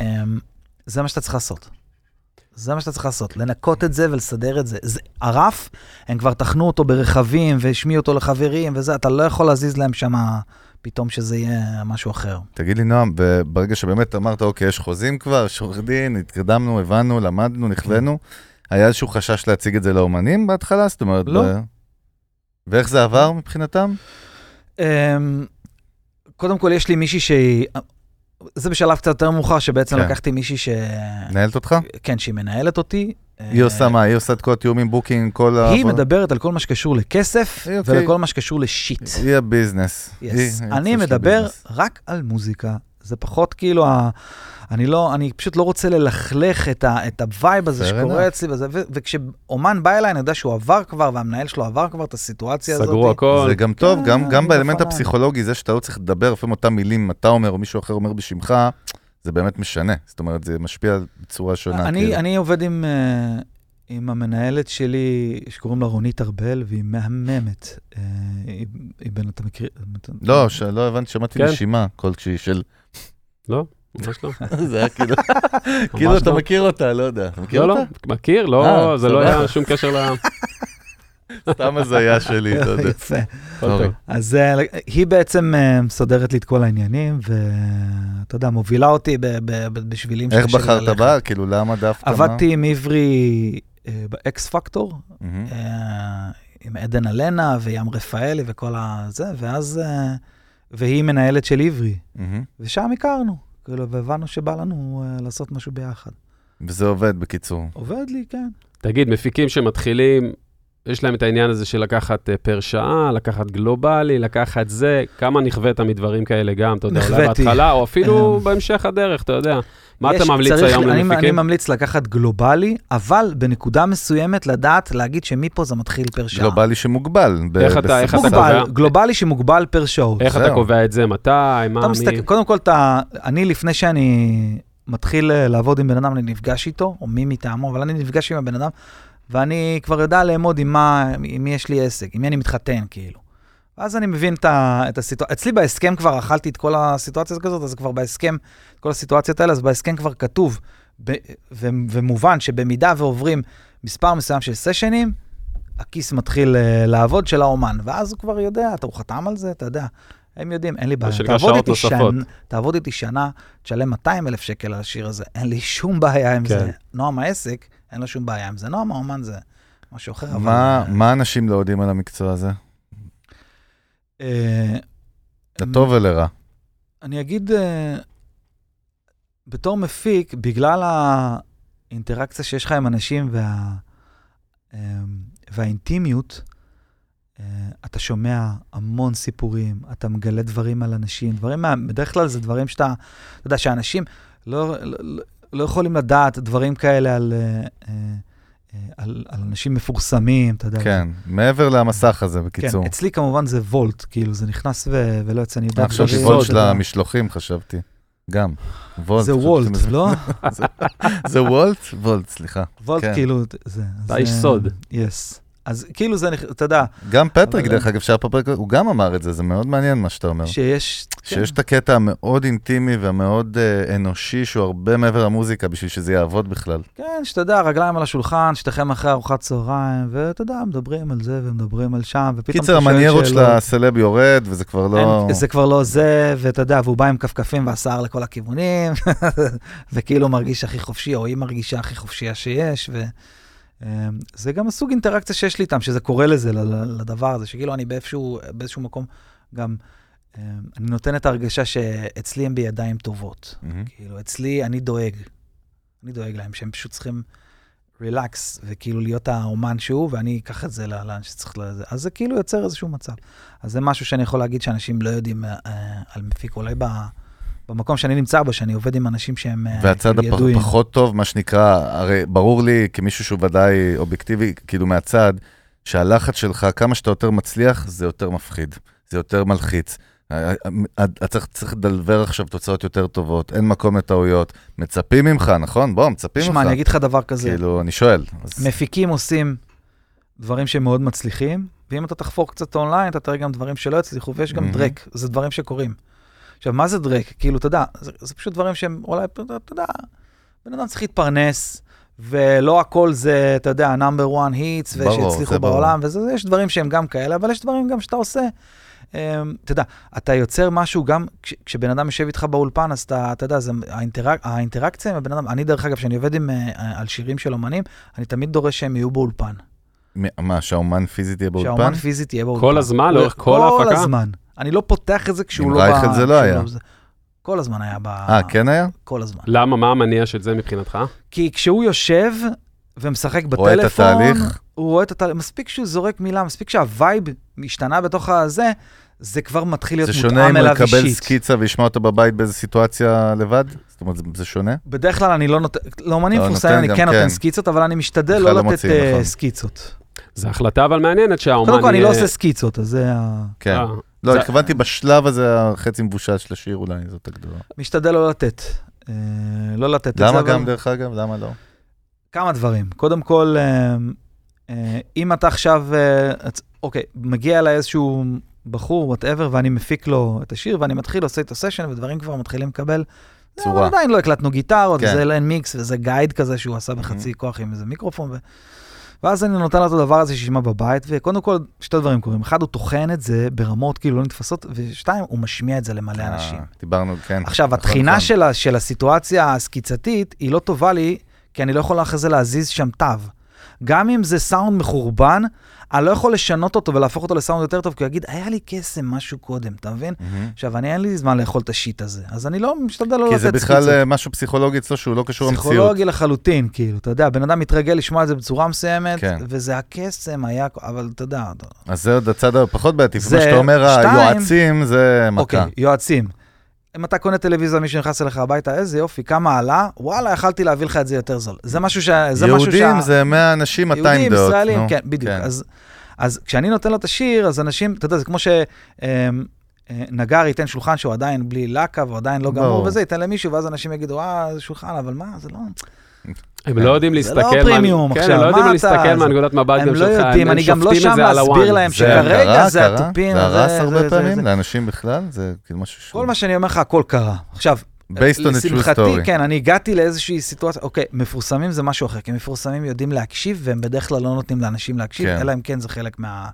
[SPEAKER 3] אמ, זה מה שאתה צריך לעשות. זה מה שאתה צריך לעשות, לנקות את זה ולסדר את זה. זה הרף, הם כבר טחנו אותו ברכבים והשמיעו אותו לחברים וזה, אתה לא יכול להזיז להם שם פתאום שזה יהיה משהו אחר.
[SPEAKER 1] תגיד לי, נועם, ברגע שבאמת אמרת, אוקיי, יש חוזים כבר, יש עורך דין, התקדמנו, הבנו, למדנו, נכווינו, היה איזשהו חשש להציג את זה לאומנים בהתחלה? זאת אומרת...
[SPEAKER 3] לא.
[SPEAKER 1] ב- ואיך זה עבר מבחינתם?
[SPEAKER 3] אמ, קודם כל, יש לי מישהי שהיא... זה בשלב קצת יותר מאוחר, שבעצם
[SPEAKER 1] כן.
[SPEAKER 3] לקחתי מישהי ש...
[SPEAKER 1] מנהלת אותך?
[SPEAKER 3] כן, שהיא מנהלת אותי.
[SPEAKER 1] היא עושה מה? היא עושה את כל התיאומים, booking, כל ה...
[SPEAKER 3] היא מדברת על כל מה שקשור לכסף
[SPEAKER 1] אוקיי.
[SPEAKER 3] ולכל מה שקשור
[SPEAKER 1] ל
[SPEAKER 3] shit.
[SPEAKER 1] היא
[SPEAKER 3] ה
[SPEAKER 1] business. אני
[SPEAKER 3] מדבר. רק על מוזיקה. זה פחות כאילו, ה... אני לא, אני פשוט לא רוצה ללכלך את, ה, את ה vibe
[SPEAKER 1] הזה
[SPEAKER 3] שקורה. אצלי, וזה, ו, וכשאומן בא אליי, אני יודע שהוא עבר כבר, והמנהל שלו עבר כבר את הסיטואציה הזאת.
[SPEAKER 2] סגרו הכל.
[SPEAKER 1] זה גם טוב,
[SPEAKER 3] כן,
[SPEAKER 1] גם, גם באלמנט. הפסיכולוגי, זה שאתה לא צריך לדבר, לפעמים אותם מילים, אתה אומר או מישהו אחר אומר בשמך, זה באמת משנה. זאת אומרת, זה משפיע בצורה שונה.
[SPEAKER 3] אני,
[SPEAKER 1] כאילו.
[SPEAKER 3] אני עובד עם, אה, עם המנהלת שלי, שקוראים לה רונית ארבל, והיא מהממת. אה, היא, היא בין, אתה מכיר?
[SPEAKER 1] לא, ש- לא הבנתי, שמעתי
[SPEAKER 2] כן.
[SPEAKER 1] נשימה כלשהי של...
[SPEAKER 2] לא, ממש לא. *laughs*
[SPEAKER 1] זה היה כאילו... כאילו
[SPEAKER 2] ממש
[SPEAKER 1] אתה
[SPEAKER 2] לא.
[SPEAKER 1] מכיר אותה, לא יודע. מכיר
[SPEAKER 2] לא, לא,
[SPEAKER 1] אותה?
[SPEAKER 2] מכיר, לא,
[SPEAKER 1] אה,
[SPEAKER 2] זה לא. היה שום קשר ל... *laughs*
[SPEAKER 1] סתם הזיה שלי, אתה יודע.
[SPEAKER 3] יפה.
[SPEAKER 2] טוב.
[SPEAKER 3] אז אה, היא בעצם מסדרת לי את כל העניינים, ואתה יודע, מובילה אותי בשבילים
[SPEAKER 1] איך בחרת. בה? כאילו, למה דווקא? מה?
[SPEAKER 3] עבדתי עם עברי באקס פקטור,
[SPEAKER 1] מהמם.
[SPEAKER 3] אה, עם עדן אלנה וים רפאלי וכל הזה, ואז, אה, והיא מנהלת של עברי. ושם הכרנו, כאילו, והבנו שבא לנו אה, לעשות משהו ביחד.
[SPEAKER 1] וזה עובד, בקיצור.
[SPEAKER 3] עובד לי, כן.
[SPEAKER 2] תגיד, מפיקים שמתחילים, יש להם את העניין הזה של לקחת אה, פר שעה, לקחת גלובלי, לקחת זה, כמה נכווית מדברים כאלה גם, אתה יודע, אולי. בהתחלה, או אפילו בהמשך הדרך, אתה יודע. מה
[SPEAKER 3] יש-
[SPEAKER 2] אתה ממליץ
[SPEAKER 3] צריך-
[SPEAKER 2] היום
[SPEAKER 3] אני, אני
[SPEAKER 2] למפיקים?
[SPEAKER 3] ממליץ לקחת גלובלי, אבל בנקודה מסוימת לדעת להגיד שמפה זה מתחיל פר שעה.
[SPEAKER 1] גלובלי שמוגבל. ב-
[SPEAKER 2] איך אתה- איך אתה. קובע?
[SPEAKER 3] גלובלי שמוגבל פר שעות.
[SPEAKER 2] איך אתה. קובע את זה? מתי? מה?
[SPEAKER 3] אתה
[SPEAKER 2] מי?
[SPEAKER 3] מסתכל, קודם כל, אתה, אני לפני שאני מתחיל אה, לעבוד עם בן אדם, אני נפגש איתו, או מי מטעמו, אבל אני נפגש עם הבן אדם, ואני כבר יודע לאמוד עם מה, עם מי יש לי עסק, עם מי אני מתחתן, כאילו. ואז אני מבין את, את הסיטואציה, אצלי בהסכם כבר אכלתי את כל הסיטואציה הזאת, אז כבר בהסכם, כל הסיטואציות האלה, אז בהסכם כבר כתוב ב, ו, ומובן שבמידה ועוברים מספר מסוים של סשנים, הכיס מתחיל אה, לעבוד של האומן, ואז הוא כבר יודע, אתה, הוא חתם על זה, אתה יודע. הם יודעים, אין לי בעיה. תעבוד איתי. שנ... תעבוד איתי שנה, תשלם 200 אלף שקל על השיר הזה, אין לי שום בעיה עם
[SPEAKER 2] כן.
[SPEAKER 3] זה. נועם העסק, אין לו שום בעיה עם זה. נועם האומן זה משהו אחר, אבל...
[SPEAKER 1] מה מה אנשים לא יודעים על המקצוע הזה?
[SPEAKER 3] אה,
[SPEAKER 1] לטוב ולרע.
[SPEAKER 3] אני אגיד, אה, בתור מפיק, בגלל האינטראקציה שיש לך עם אנשים וה, אה, והאינטימיות, אה, אתה שומע המון סיפורים, אתה מגלה דברים על אנשים, דברים, בדרך כלל זה דברים שאתה, אתה יודע, שאנשים לא, לא, לא- יכולים לדעת דברים כאלה על, אה, אה, אה, על, על אנשים מפורסמים, אתה יודע.
[SPEAKER 1] כן, מעבר למסך הזה, בקיצור.
[SPEAKER 3] כן, אצלי כמובן זה vault, כאילו זה נכנס ו... ולא יוצא, אני יודע.
[SPEAKER 1] אני חושב
[SPEAKER 3] דברים-
[SPEAKER 1] ש Wolt
[SPEAKER 2] סוד,
[SPEAKER 1] של. המשלוחים, חשבתי. גם. Wolt.
[SPEAKER 3] זה
[SPEAKER 1] חשבתי Wolt,
[SPEAKER 3] לא? *laughs*
[SPEAKER 1] זה vault? vault, סליחה.
[SPEAKER 3] vault
[SPEAKER 1] כן.
[SPEAKER 3] כאילו, זה...
[SPEAKER 2] אתה איש סוד.
[SPEAKER 3] yes. אז כאילו זה, אתה יודע,
[SPEAKER 1] גם פטריק, דרך אגב, שהיה פה פרק, הוא גם אמר את זה, זה מאוד מעניין מה שאתה אומר.
[SPEAKER 3] שיש...
[SPEAKER 1] שיש את הקטע המאוד אינטימי והמאוד אה, אנושי, שהוא הרבה מעבר למוזיקה, בשביל שזה יעבוד בכלל.
[SPEAKER 3] כן, שאתה יודע, רגליים על השולחן, שתיכם אחרי ארוחת צהריים, ואתה יודע, מדברים על זה ומדברים על שם, ופתאום
[SPEAKER 1] קיצר, המניירות של. הסלב יורד, וזה כבר לא...
[SPEAKER 3] אין, זה כבר לא זה, ואתה יודע, והוא בא עם כפכפים והשיער לכל הכיוונים, *laughs* וכאילו מרגיש הכי חופשי, או היא מרגישה הכי חופשייה שיש, וזה גם הסוג אינטראקציה שיש לי איתם, שזה קורה לזה, לדבר הזה, שכאילו אני באיזשהו, באיזשהו מקום גם, אה, אני נותן את ההרגשה שאצלי הם בידיים טובות.
[SPEAKER 1] מהמם.
[SPEAKER 3] כאילו, אצלי אני דואג. אני דואג להם, שהם פשוט צריכים רילקס, וכאילו להיות האומן שהוא, ואני אקח את זה לאן שצריך לזה. אז זה כאילו יוצר איזשהו מצב. אז זה משהו שאני יכול להגיד שאנשים לא יודעים אה, על מפיק, אולי ב... במקום שאני נמצא בו, שאני עובד עם אנשים שהם אה,
[SPEAKER 1] והצד ידועים. והצד הפחות טוב, מה שנקרא, הרי ברור לי כמישהו שהוא ודאי אובייקטיבי, כאילו מהצד, שהלחץ שלך, כמה שאתה יותר מצליח, זה יותר מפחיד, זה יותר מלחיץ. אתה צריך, צריך לדלבר עכשיו תוצאות יותר טובות, אין מקום לטעויות. מצפים ממך, נכון? בוא, מצפים ממך.
[SPEAKER 3] שמע, אני אגיד לך דבר כזה.
[SPEAKER 1] כאילו, אני שואל.
[SPEAKER 3] אז... מפיקים עושים דברים שהם מאוד מצליחים, ואם אתה תחפור קצת אונליין, אתה תראה גם דברים שלא יצליחו, ויש גם mm-hmm. דרק, זה דברים שקורים. עכשיו, מה זה דרק? כאילו, אתה יודע, זה, זה פשוט דברים שהם אולי, אתה יודע, בן אדם צריך להתפרנס, ולא הכל זה, אתה יודע, נאמבר 1 היטס, ושהצליחו בעולם, ויש דברים שהם גם כאלה, אבל יש דברים גם שאתה עושה. Um, אתה יודע, אתה יוצר משהו גם כש, כשבן אדם יושב איתך באולפן, אז אתה, אתה יודע, זה, האינטראק, האינטראקציה עם הבן אדם, אני דרך אגב, כשאני עובד עם, uh, על שירים של אומנים, אני תמיד דורש שהם יהיו באולפן.
[SPEAKER 1] מה, שהאומן פיזית יהיה באולפן?
[SPEAKER 3] שהאומן פיזית יהיה באולפן.
[SPEAKER 2] כל הזמן, לאורך כל ההפקה?
[SPEAKER 3] כל הזמן. אני לא פותח את זה כשהוא לא...
[SPEAKER 1] עם רייכל זה לא היה. לא...
[SPEAKER 3] כל הזמן היה ב...
[SPEAKER 1] אה, כן היה?
[SPEAKER 3] כל הזמן.
[SPEAKER 2] למה? מה המניע של זה מבחינתך?
[SPEAKER 3] כי כשהוא יושב ומשחק בטלפון... רואה את התהליך? הוא רואה את התהליך. מספיק שהוא זורק מילה, מספיק שה vibe משתנה בתוך הזה, זה כבר מתחיל להיות מותאם אליו אישית.
[SPEAKER 1] זה שונה אם הוא יקבל סקיצה וישמע אותו בבית באיזו סיטואציה לבד? זאת אומרת, זה, זה שונה?
[SPEAKER 3] בדרך כלל אני לא נותן, לאומנים לא, מפורסמים אני כן, כן נותן סקיצות, אבל אני משתדל לא, לא לתת uh, נכון. סקיצות.
[SPEAKER 2] זו החלטה אבל מעניינת שהאומן...
[SPEAKER 3] קודם כל, אני לא עושה סקיצות, אז זה ה...
[SPEAKER 1] כן. אה. לא, התכוונתי בשלב הזה, החצי מבושל של השיר אולי, זאת הגדולה.
[SPEAKER 3] משתדל לא לתת. אה, לא לתת את
[SPEAKER 1] זה. למה גם, דרך אגב? למה לא?
[SPEAKER 3] כמה דברים. קודם כל, אם אתה עכשיו, אוקיי, מגיע אליי איזשהו בחור, whatever, ואני מפיק לו את השיר, ואני מתחיל, עושה את הסשן, ודברים כבר מתחילים לקבל. צורה. עדיין לא הקלטנו גיטרות, כן. וזה אין מיקס, וזה guide כזה שהוא עשה בחצי mm-hmm. כוח עם איזה מיקרופון. ו... ואז אני נותן לו את הדבר הזה שישמע בבית, וקודם כל, שתי דברים קורים. אחד, הוא טוחן את זה ברמות כאילו לא נתפסות, ושתיים, הוא משמיע את זה למלא אה, אנשים.
[SPEAKER 1] דיברנו, כן.
[SPEAKER 3] עכשיו, נכון, הטחינה נכון. של, של הסיטואציה הסקיצתית, היא לא טובה לי, כי אני לא יכול אחרי זה להזיז שם תו. גם אם זה סאונד מחורבן, אני לא יכול לשנות אותו ולהפוך אותו לסאונד יותר טוב, כי הוא יגיד, היה לי קסם משהו קודם, אתה מבין? עכשיו, אני אין לי זמן לאכול את השיט הזה, אז אני לא משתדל לא לתת
[SPEAKER 1] סקיצות. כי זה בכלל uh, משהו פסיכולוגי אצלו שהוא לא קשור למציאות.
[SPEAKER 3] פסיכולוגי לחלוטין, כאילו, אתה יודע, בן אדם מתרגל לשמוע את זה בצורה מסוימת, כן. וזה הקסם היה, אבל אתה יודע.
[SPEAKER 1] אז זה עוד הצד הפחות בעייתי, כמו שאתה אומר, היועצים זה מכה. אוקיי,
[SPEAKER 3] יועצים. אם אתה קונה טלוויזיה, מישהו נכנס אליך הביתה, איזה יופי, כמה עלה, וואלה, יכלתי להביא לך את זה יותר זול. זה משהו ש... זה
[SPEAKER 1] יהודים משהו שה... זה 100 אנשים, 200 דעות.
[SPEAKER 3] יהודים, ישראלים, נו. כן, בדיוק. כן. אז, אז כשאני נותן לו את השיר, אז אנשים, אתה יודע, זה כמו שנגר אמ, אה, ייתן שולחן שהוא עדיין בלי לקה והוא עדיין לא גמור וזה, ייתן למישהו, ואז אנשים יגידו, אה, זה שולחן, אבל מה, זה לא...
[SPEAKER 2] הם לא יודעים להסתכל,
[SPEAKER 3] זה לא פרימיום עכשיו,
[SPEAKER 2] כן, הם לא יודעים להסתכל מהנקודת מבט גם שלך,
[SPEAKER 3] הם לא יודעים, אני גם לא שם להסביר להם שכרגע זה התופין.
[SPEAKER 1] זה הרס הרבה פעמים לאנשים בכלל, זה כאילו משהו...
[SPEAKER 3] כל מה שאני אומר לך, הכל קרה. עכשיו,
[SPEAKER 1] based on a true story.
[SPEAKER 3] כן, אני הגעתי לאיזושהי סיטואציה, אוקיי, מפורסמים זה משהו אחר, כי מפורסמים יודעים להקשיב, והם בדרך כלל לא נותנים לאנשים להקשיב, כן. אלא אם כן זה חלק מה...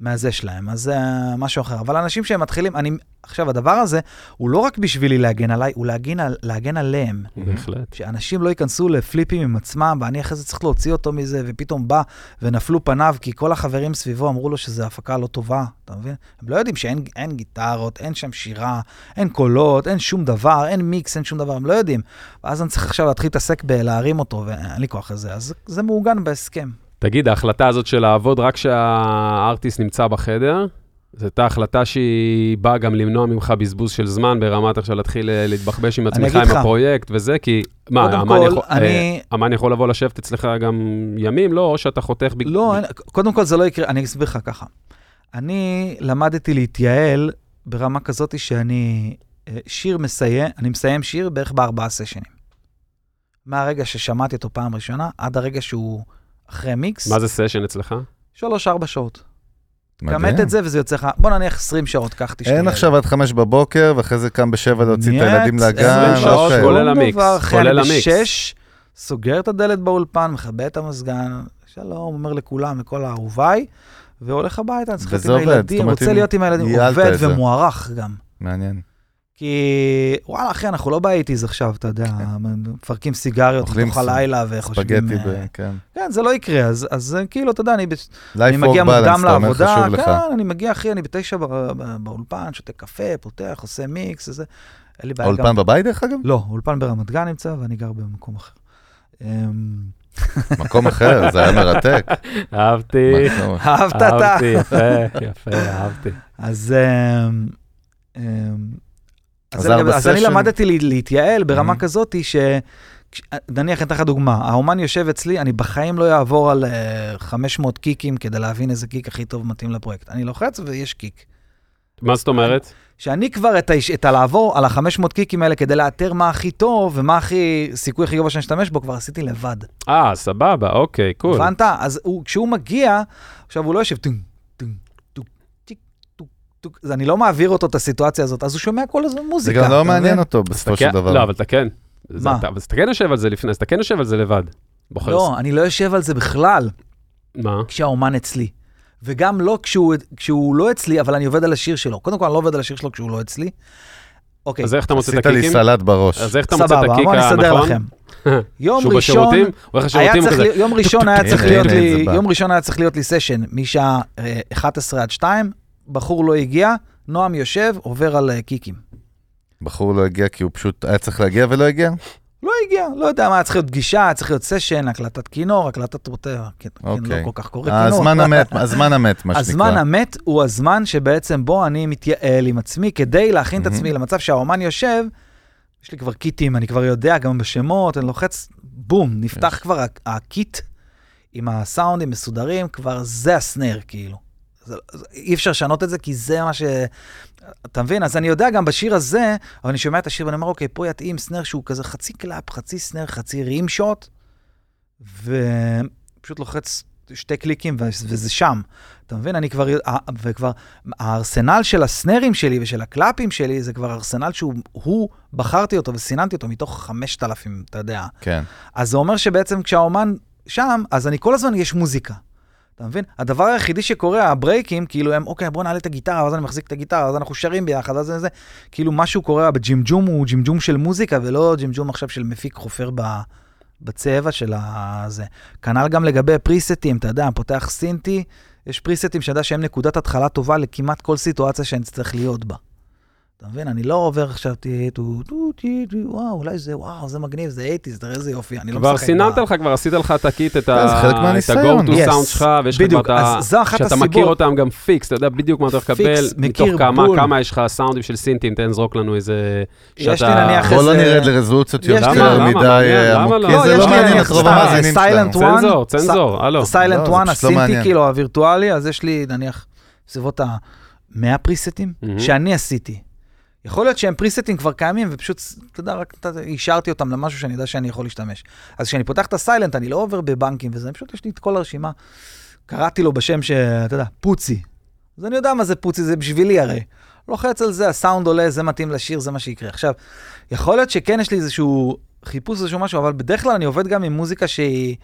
[SPEAKER 3] מהזה שלהם, אז זה משהו אחר. אבל אנשים שהם מתחילים, אני, עכשיו, הדבר הזה הוא לא רק בשבילי להגן עליי, הוא להגן, על, להגן עליהם.
[SPEAKER 2] בהחלט.
[SPEAKER 3] שאנשים לא ייכנסו לפליפים עם עצמם, ואני אחרי זה צריך להוציא אותו מזה, ופתאום בא ונפלו פניו, כי כל החברים סביבו אמרו לו שזו הפקה לא טובה, אתה מבין? הם לא יודעים שאין גיטרות, אין שם שירה, אין קולות, אין שום דבר, אין מיקס, אין שום דבר, הם לא יודעים. ואז אני צריך עכשיו להתחיל להתעסק בלהרים אותו, ואין לי כוח לזה. אז זה מעוגן בהסכם.
[SPEAKER 2] תגיד, ההחלטה הזאת של לעבוד רק כשהארטיסט נמצא בחדר, זו הייתה החלטה שהיא באה גם למנוע ממך בזבוז של זמן ברמת עכשיו להתחיל אה, להתבחבש עם עצמך עם הפרויקט וזה, כי מה, אמן יכול, אני... אה, יכול לבוא לשבת אצלך גם ימים, לא? או שאתה חותך...
[SPEAKER 3] לא, אין, קודם כל זה לא יקרה, אני אסביר לך ככה. אני למדתי להתייעל ברמה כזאת שאני אה, שיר מסיים, אני מסיים שיר בערך בארבעה סשנים. מהרגע ששמעתי אותו פעם ראשונה, עד הרגע שהוא אחרי מיקס.
[SPEAKER 2] מה זה סשן אצלך?
[SPEAKER 3] שלוש-ארבע שעות. כמת את זה וזה יוצא לך, בוא נניח 20 שעות, קח תשתגע.
[SPEAKER 1] אין עכשיו עד 5 בבוקר, ואחרי זה קם בשבע להוציא את הילדים לגן.
[SPEAKER 2] 20 שעות, כולל המיקס, כולל המיקס.
[SPEAKER 3] סוגר את הדלת באולפן, מכבה את המזגן, שלום, אומר לכולם, לכל האהוביי, והולך הביתה, צריך להיות עם הילדים, רוצה להיות עם הילדים, עובד ומוערך גם.
[SPEAKER 1] מעניין.
[SPEAKER 3] כי וואלה, אחי, אנחנו לא באייטיז עכשיו, אתה יודע, כן. מפרקים סיגריות לתוך הלילה וחושבים...
[SPEAKER 1] ספגטי, אה, כן.
[SPEAKER 3] כן, זה לא יקרה, אז, אז כאילו, אתה יודע, אני, אני מגיע מוקדם לעבודה, כן, אני מגיע, אחי, אני בתשע באולפן, שותה קפה, פותח, עושה מיקס, וזה, אין לי בעיה.
[SPEAKER 1] האולפן בבית, דרך אגב?
[SPEAKER 3] לא, אולפן ברמת גן נמצא, ואני גר במקום אחר. אמ, *laughs*
[SPEAKER 1] מקום אחר, זה היה מרתק. *laughs*
[SPEAKER 2] אהבתי,
[SPEAKER 3] אהבת אתה.
[SPEAKER 2] אהבתי, יפה, יפה, אהבתי.
[SPEAKER 3] אז... אז אני- אז אני. למדתי לה- להתייעל ברמה
[SPEAKER 1] Mhm.
[SPEAKER 3] כזאתי ש... נניח, אני אתן לך דוגמה, האומן יושב אצלי, אני בחיים לא אעבור על אה, 500 קיקים כדי להבין איזה kick הכי טוב מתאים לפרויקט. אני לוחץ ויש kick.
[SPEAKER 2] מה זאת אומרת?
[SPEAKER 3] שאני כבר את, היש... את הלעבור על ה-500 קיקים האלה כדי לאתר מה הכי טוב ומה הכי, סיכוי הכי גבוה שאני אשתמש בו, כבר עשיתי לבד.
[SPEAKER 2] אה, סבבה, אוקיי, cool.
[SPEAKER 3] הבנת? אז הוא, כשהוא מגיע, עכשיו הוא לא יושב טונג, אני לא מעביר אותו את הסיטואציה הזאת, אז הוא שומע כל הזמן
[SPEAKER 1] זה
[SPEAKER 3] מוזיקה.
[SPEAKER 1] גם
[SPEAKER 3] אתה
[SPEAKER 1] לא מעניין? אותו בסופו של
[SPEAKER 2] כן-
[SPEAKER 1] דבר.
[SPEAKER 2] לא, אבל אתה כן. זה
[SPEAKER 3] מה?
[SPEAKER 2] אבל אתה כן יושב על זה לפני, אז אתה כן יושב על זה לבד.
[SPEAKER 3] לא, אני לא יושב על זה בכלל
[SPEAKER 2] מה?
[SPEAKER 3] כשהאומן אצלי. וגם לא כשהוא, כשהוא לא אצלי, אבל אני עובד על השיר שלו. קודם כל, אני לא עובד על השיר שלו כשהוא לא אצלי. אוקיי,
[SPEAKER 2] אז איך אתה מוצא את
[SPEAKER 1] עשית לי
[SPEAKER 2] הקיקים?
[SPEAKER 1] סלט בראש.
[SPEAKER 2] אז איך אתה מוצא את
[SPEAKER 3] סבבה,
[SPEAKER 2] הקיק
[SPEAKER 3] בוא נסדר? לכם. *laughs* יום ראשון, יום ראשון היה *laughs* צריך להיות לי,
[SPEAKER 1] זה בא.
[SPEAKER 3] יום ראשון היה צריך להיות לי סשן משעה אה, 11 עד 2, בחור לא הגיע, נועם יושב, עובר על אה, קיקים.
[SPEAKER 1] בחור לא הגיע כי הוא פשוט היה צריך להגיע ולא הגיע?
[SPEAKER 3] לא הגיע, לא יודע מה, צריך להיות פגישה, צריך להיות סשן, הקלטת כינור, הקלטת רוטר, כן, כן, לא
[SPEAKER 1] אוקיי.
[SPEAKER 3] כל כך קורא כינור.
[SPEAKER 1] הזמן המת, הזמן המת, מה שנקרא.
[SPEAKER 3] הזמן המת הוא הזמן שבעצם בו אני מתייעל עם עצמי כדי להכין את. עצמי למצב שהאומן יושב, יש לי כבר קיטים, אני כבר יודע גם בשמות, אני לוחץ, בום, נפתח כבר הקיט עם הסאונדים מסודרים, כבר זה ה snare, כאילו. זה, זה, אי אפשר לשנות את זה, כי זה מה ש... אתה מבין? אז אני יודע גם בשיר הזה, אבל אני שומע את השיר ואני אומר, אוקיי, פה יתאים snare שהוא כזה חצי clap, חצי snare, חצי rim shot, ופשוט לוחץ שתי קליקים וזה שם. אתה מבין? אני כבר, אה, וכבר, הארסנל של הסנרים שלי ושל הקלאפים שלי, זה כבר ארסנל שהוא, הוא, בחרתי אותו וסיננתי אותו מתוך 5,000, אתה יודע.
[SPEAKER 1] כן.
[SPEAKER 3] אז זה אומר שבעצם כשהאומן שם, אז אני כל הזמן יש מוזיקה. אתה מבין? הדבר היחידי שקורה, הברייקים, כאילו הם, אוקיי, בוא נעלה את הגיטרה, ואז אני מחזיק את הגיטרה, אז אנחנו שרים ביחד, אז זה, זה, כאילו משהו קורה בג'ימג'ום הוא ג'ימג'ום של מוזיקה, ולא ג'ימג'ום עכשיו של מפיק חופר ב, בצבע של הזה. כנ"ל גם לגבי פריסטים, אתה יודע, פותח סינטי, יש פריסטים שאתה יודע שהם נקודת התחלה טובה לכמעט כל סיטואציה שאני צריך להיות בה. אתה מבין? אני לא עובר עכשיו, טו, טו, טי, טו, וואו, אולי זה, וואו, זה מגניב, זה 80's, תראה איזה יופי, אני לא
[SPEAKER 2] כבר
[SPEAKER 3] משחק.
[SPEAKER 2] סיננת
[SPEAKER 3] ב-
[SPEAKER 2] לך, כבר עשית לך את הקיט, את
[SPEAKER 1] כן, זה חלק
[SPEAKER 2] ה- את
[SPEAKER 1] מהניסיון.
[SPEAKER 2] ה-go to
[SPEAKER 3] Yes,
[SPEAKER 2] sound שלך, ויש לך כבר את ה... שאתה. מכיר אותם גם פיקס, אתה יודע בדיוק מה אתה הולך לקבל, מתוך כמה. כמה יש לך סאונדים של סינטים, תן זרוק לנו איזה...
[SPEAKER 3] יש לי
[SPEAKER 2] שאתה-
[SPEAKER 3] נניח
[SPEAKER 1] בוא לא
[SPEAKER 3] איזה-
[SPEAKER 1] נרד לרזולוציות יותר? מדי אה,
[SPEAKER 2] למה לא? לא,
[SPEAKER 1] זה לא מעניין את רוב המאזינים
[SPEAKER 3] Silent
[SPEAKER 1] שלנו.
[SPEAKER 3] One.
[SPEAKER 2] צנזור, צנזור, הלו.
[SPEAKER 3] סיילנט
[SPEAKER 1] לא, זה
[SPEAKER 3] 1,
[SPEAKER 1] פשוט לא
[SPEAKER 3] הסינטי. כאילו, הווירטואלי, אז יש לי נניח בסביבות ה-100 פריסטים
[SPEAKER 2] מהמם.
[SPEAKER 3] שאני עשיתי. יכול להיות שהם פריסטים כבר קיימים, ופשוט, אתה יודע, רק אתה- אישרתי אותם למשהו שאני יודע שאני יכול להשתמש. אז כשאני פותח את הסיילנט, אני לא עובר בבנקים וזה, פשוט יש לי את כל הרשימה. קראתי לו בשם שאתה יודע, פוצי. אז אני יודע מה זה פוצי, זה בשבילי הרי. לוחץ על זה, הסאונד עולה, זה מתאים לשיר, זה מה שיקרה. עכשיו, יכול להיות שכן יש לי איזשהו חיפוש, איזשהו משהו, אבל בדרך כלל אני עובד גם עם מוזיקה שהיא...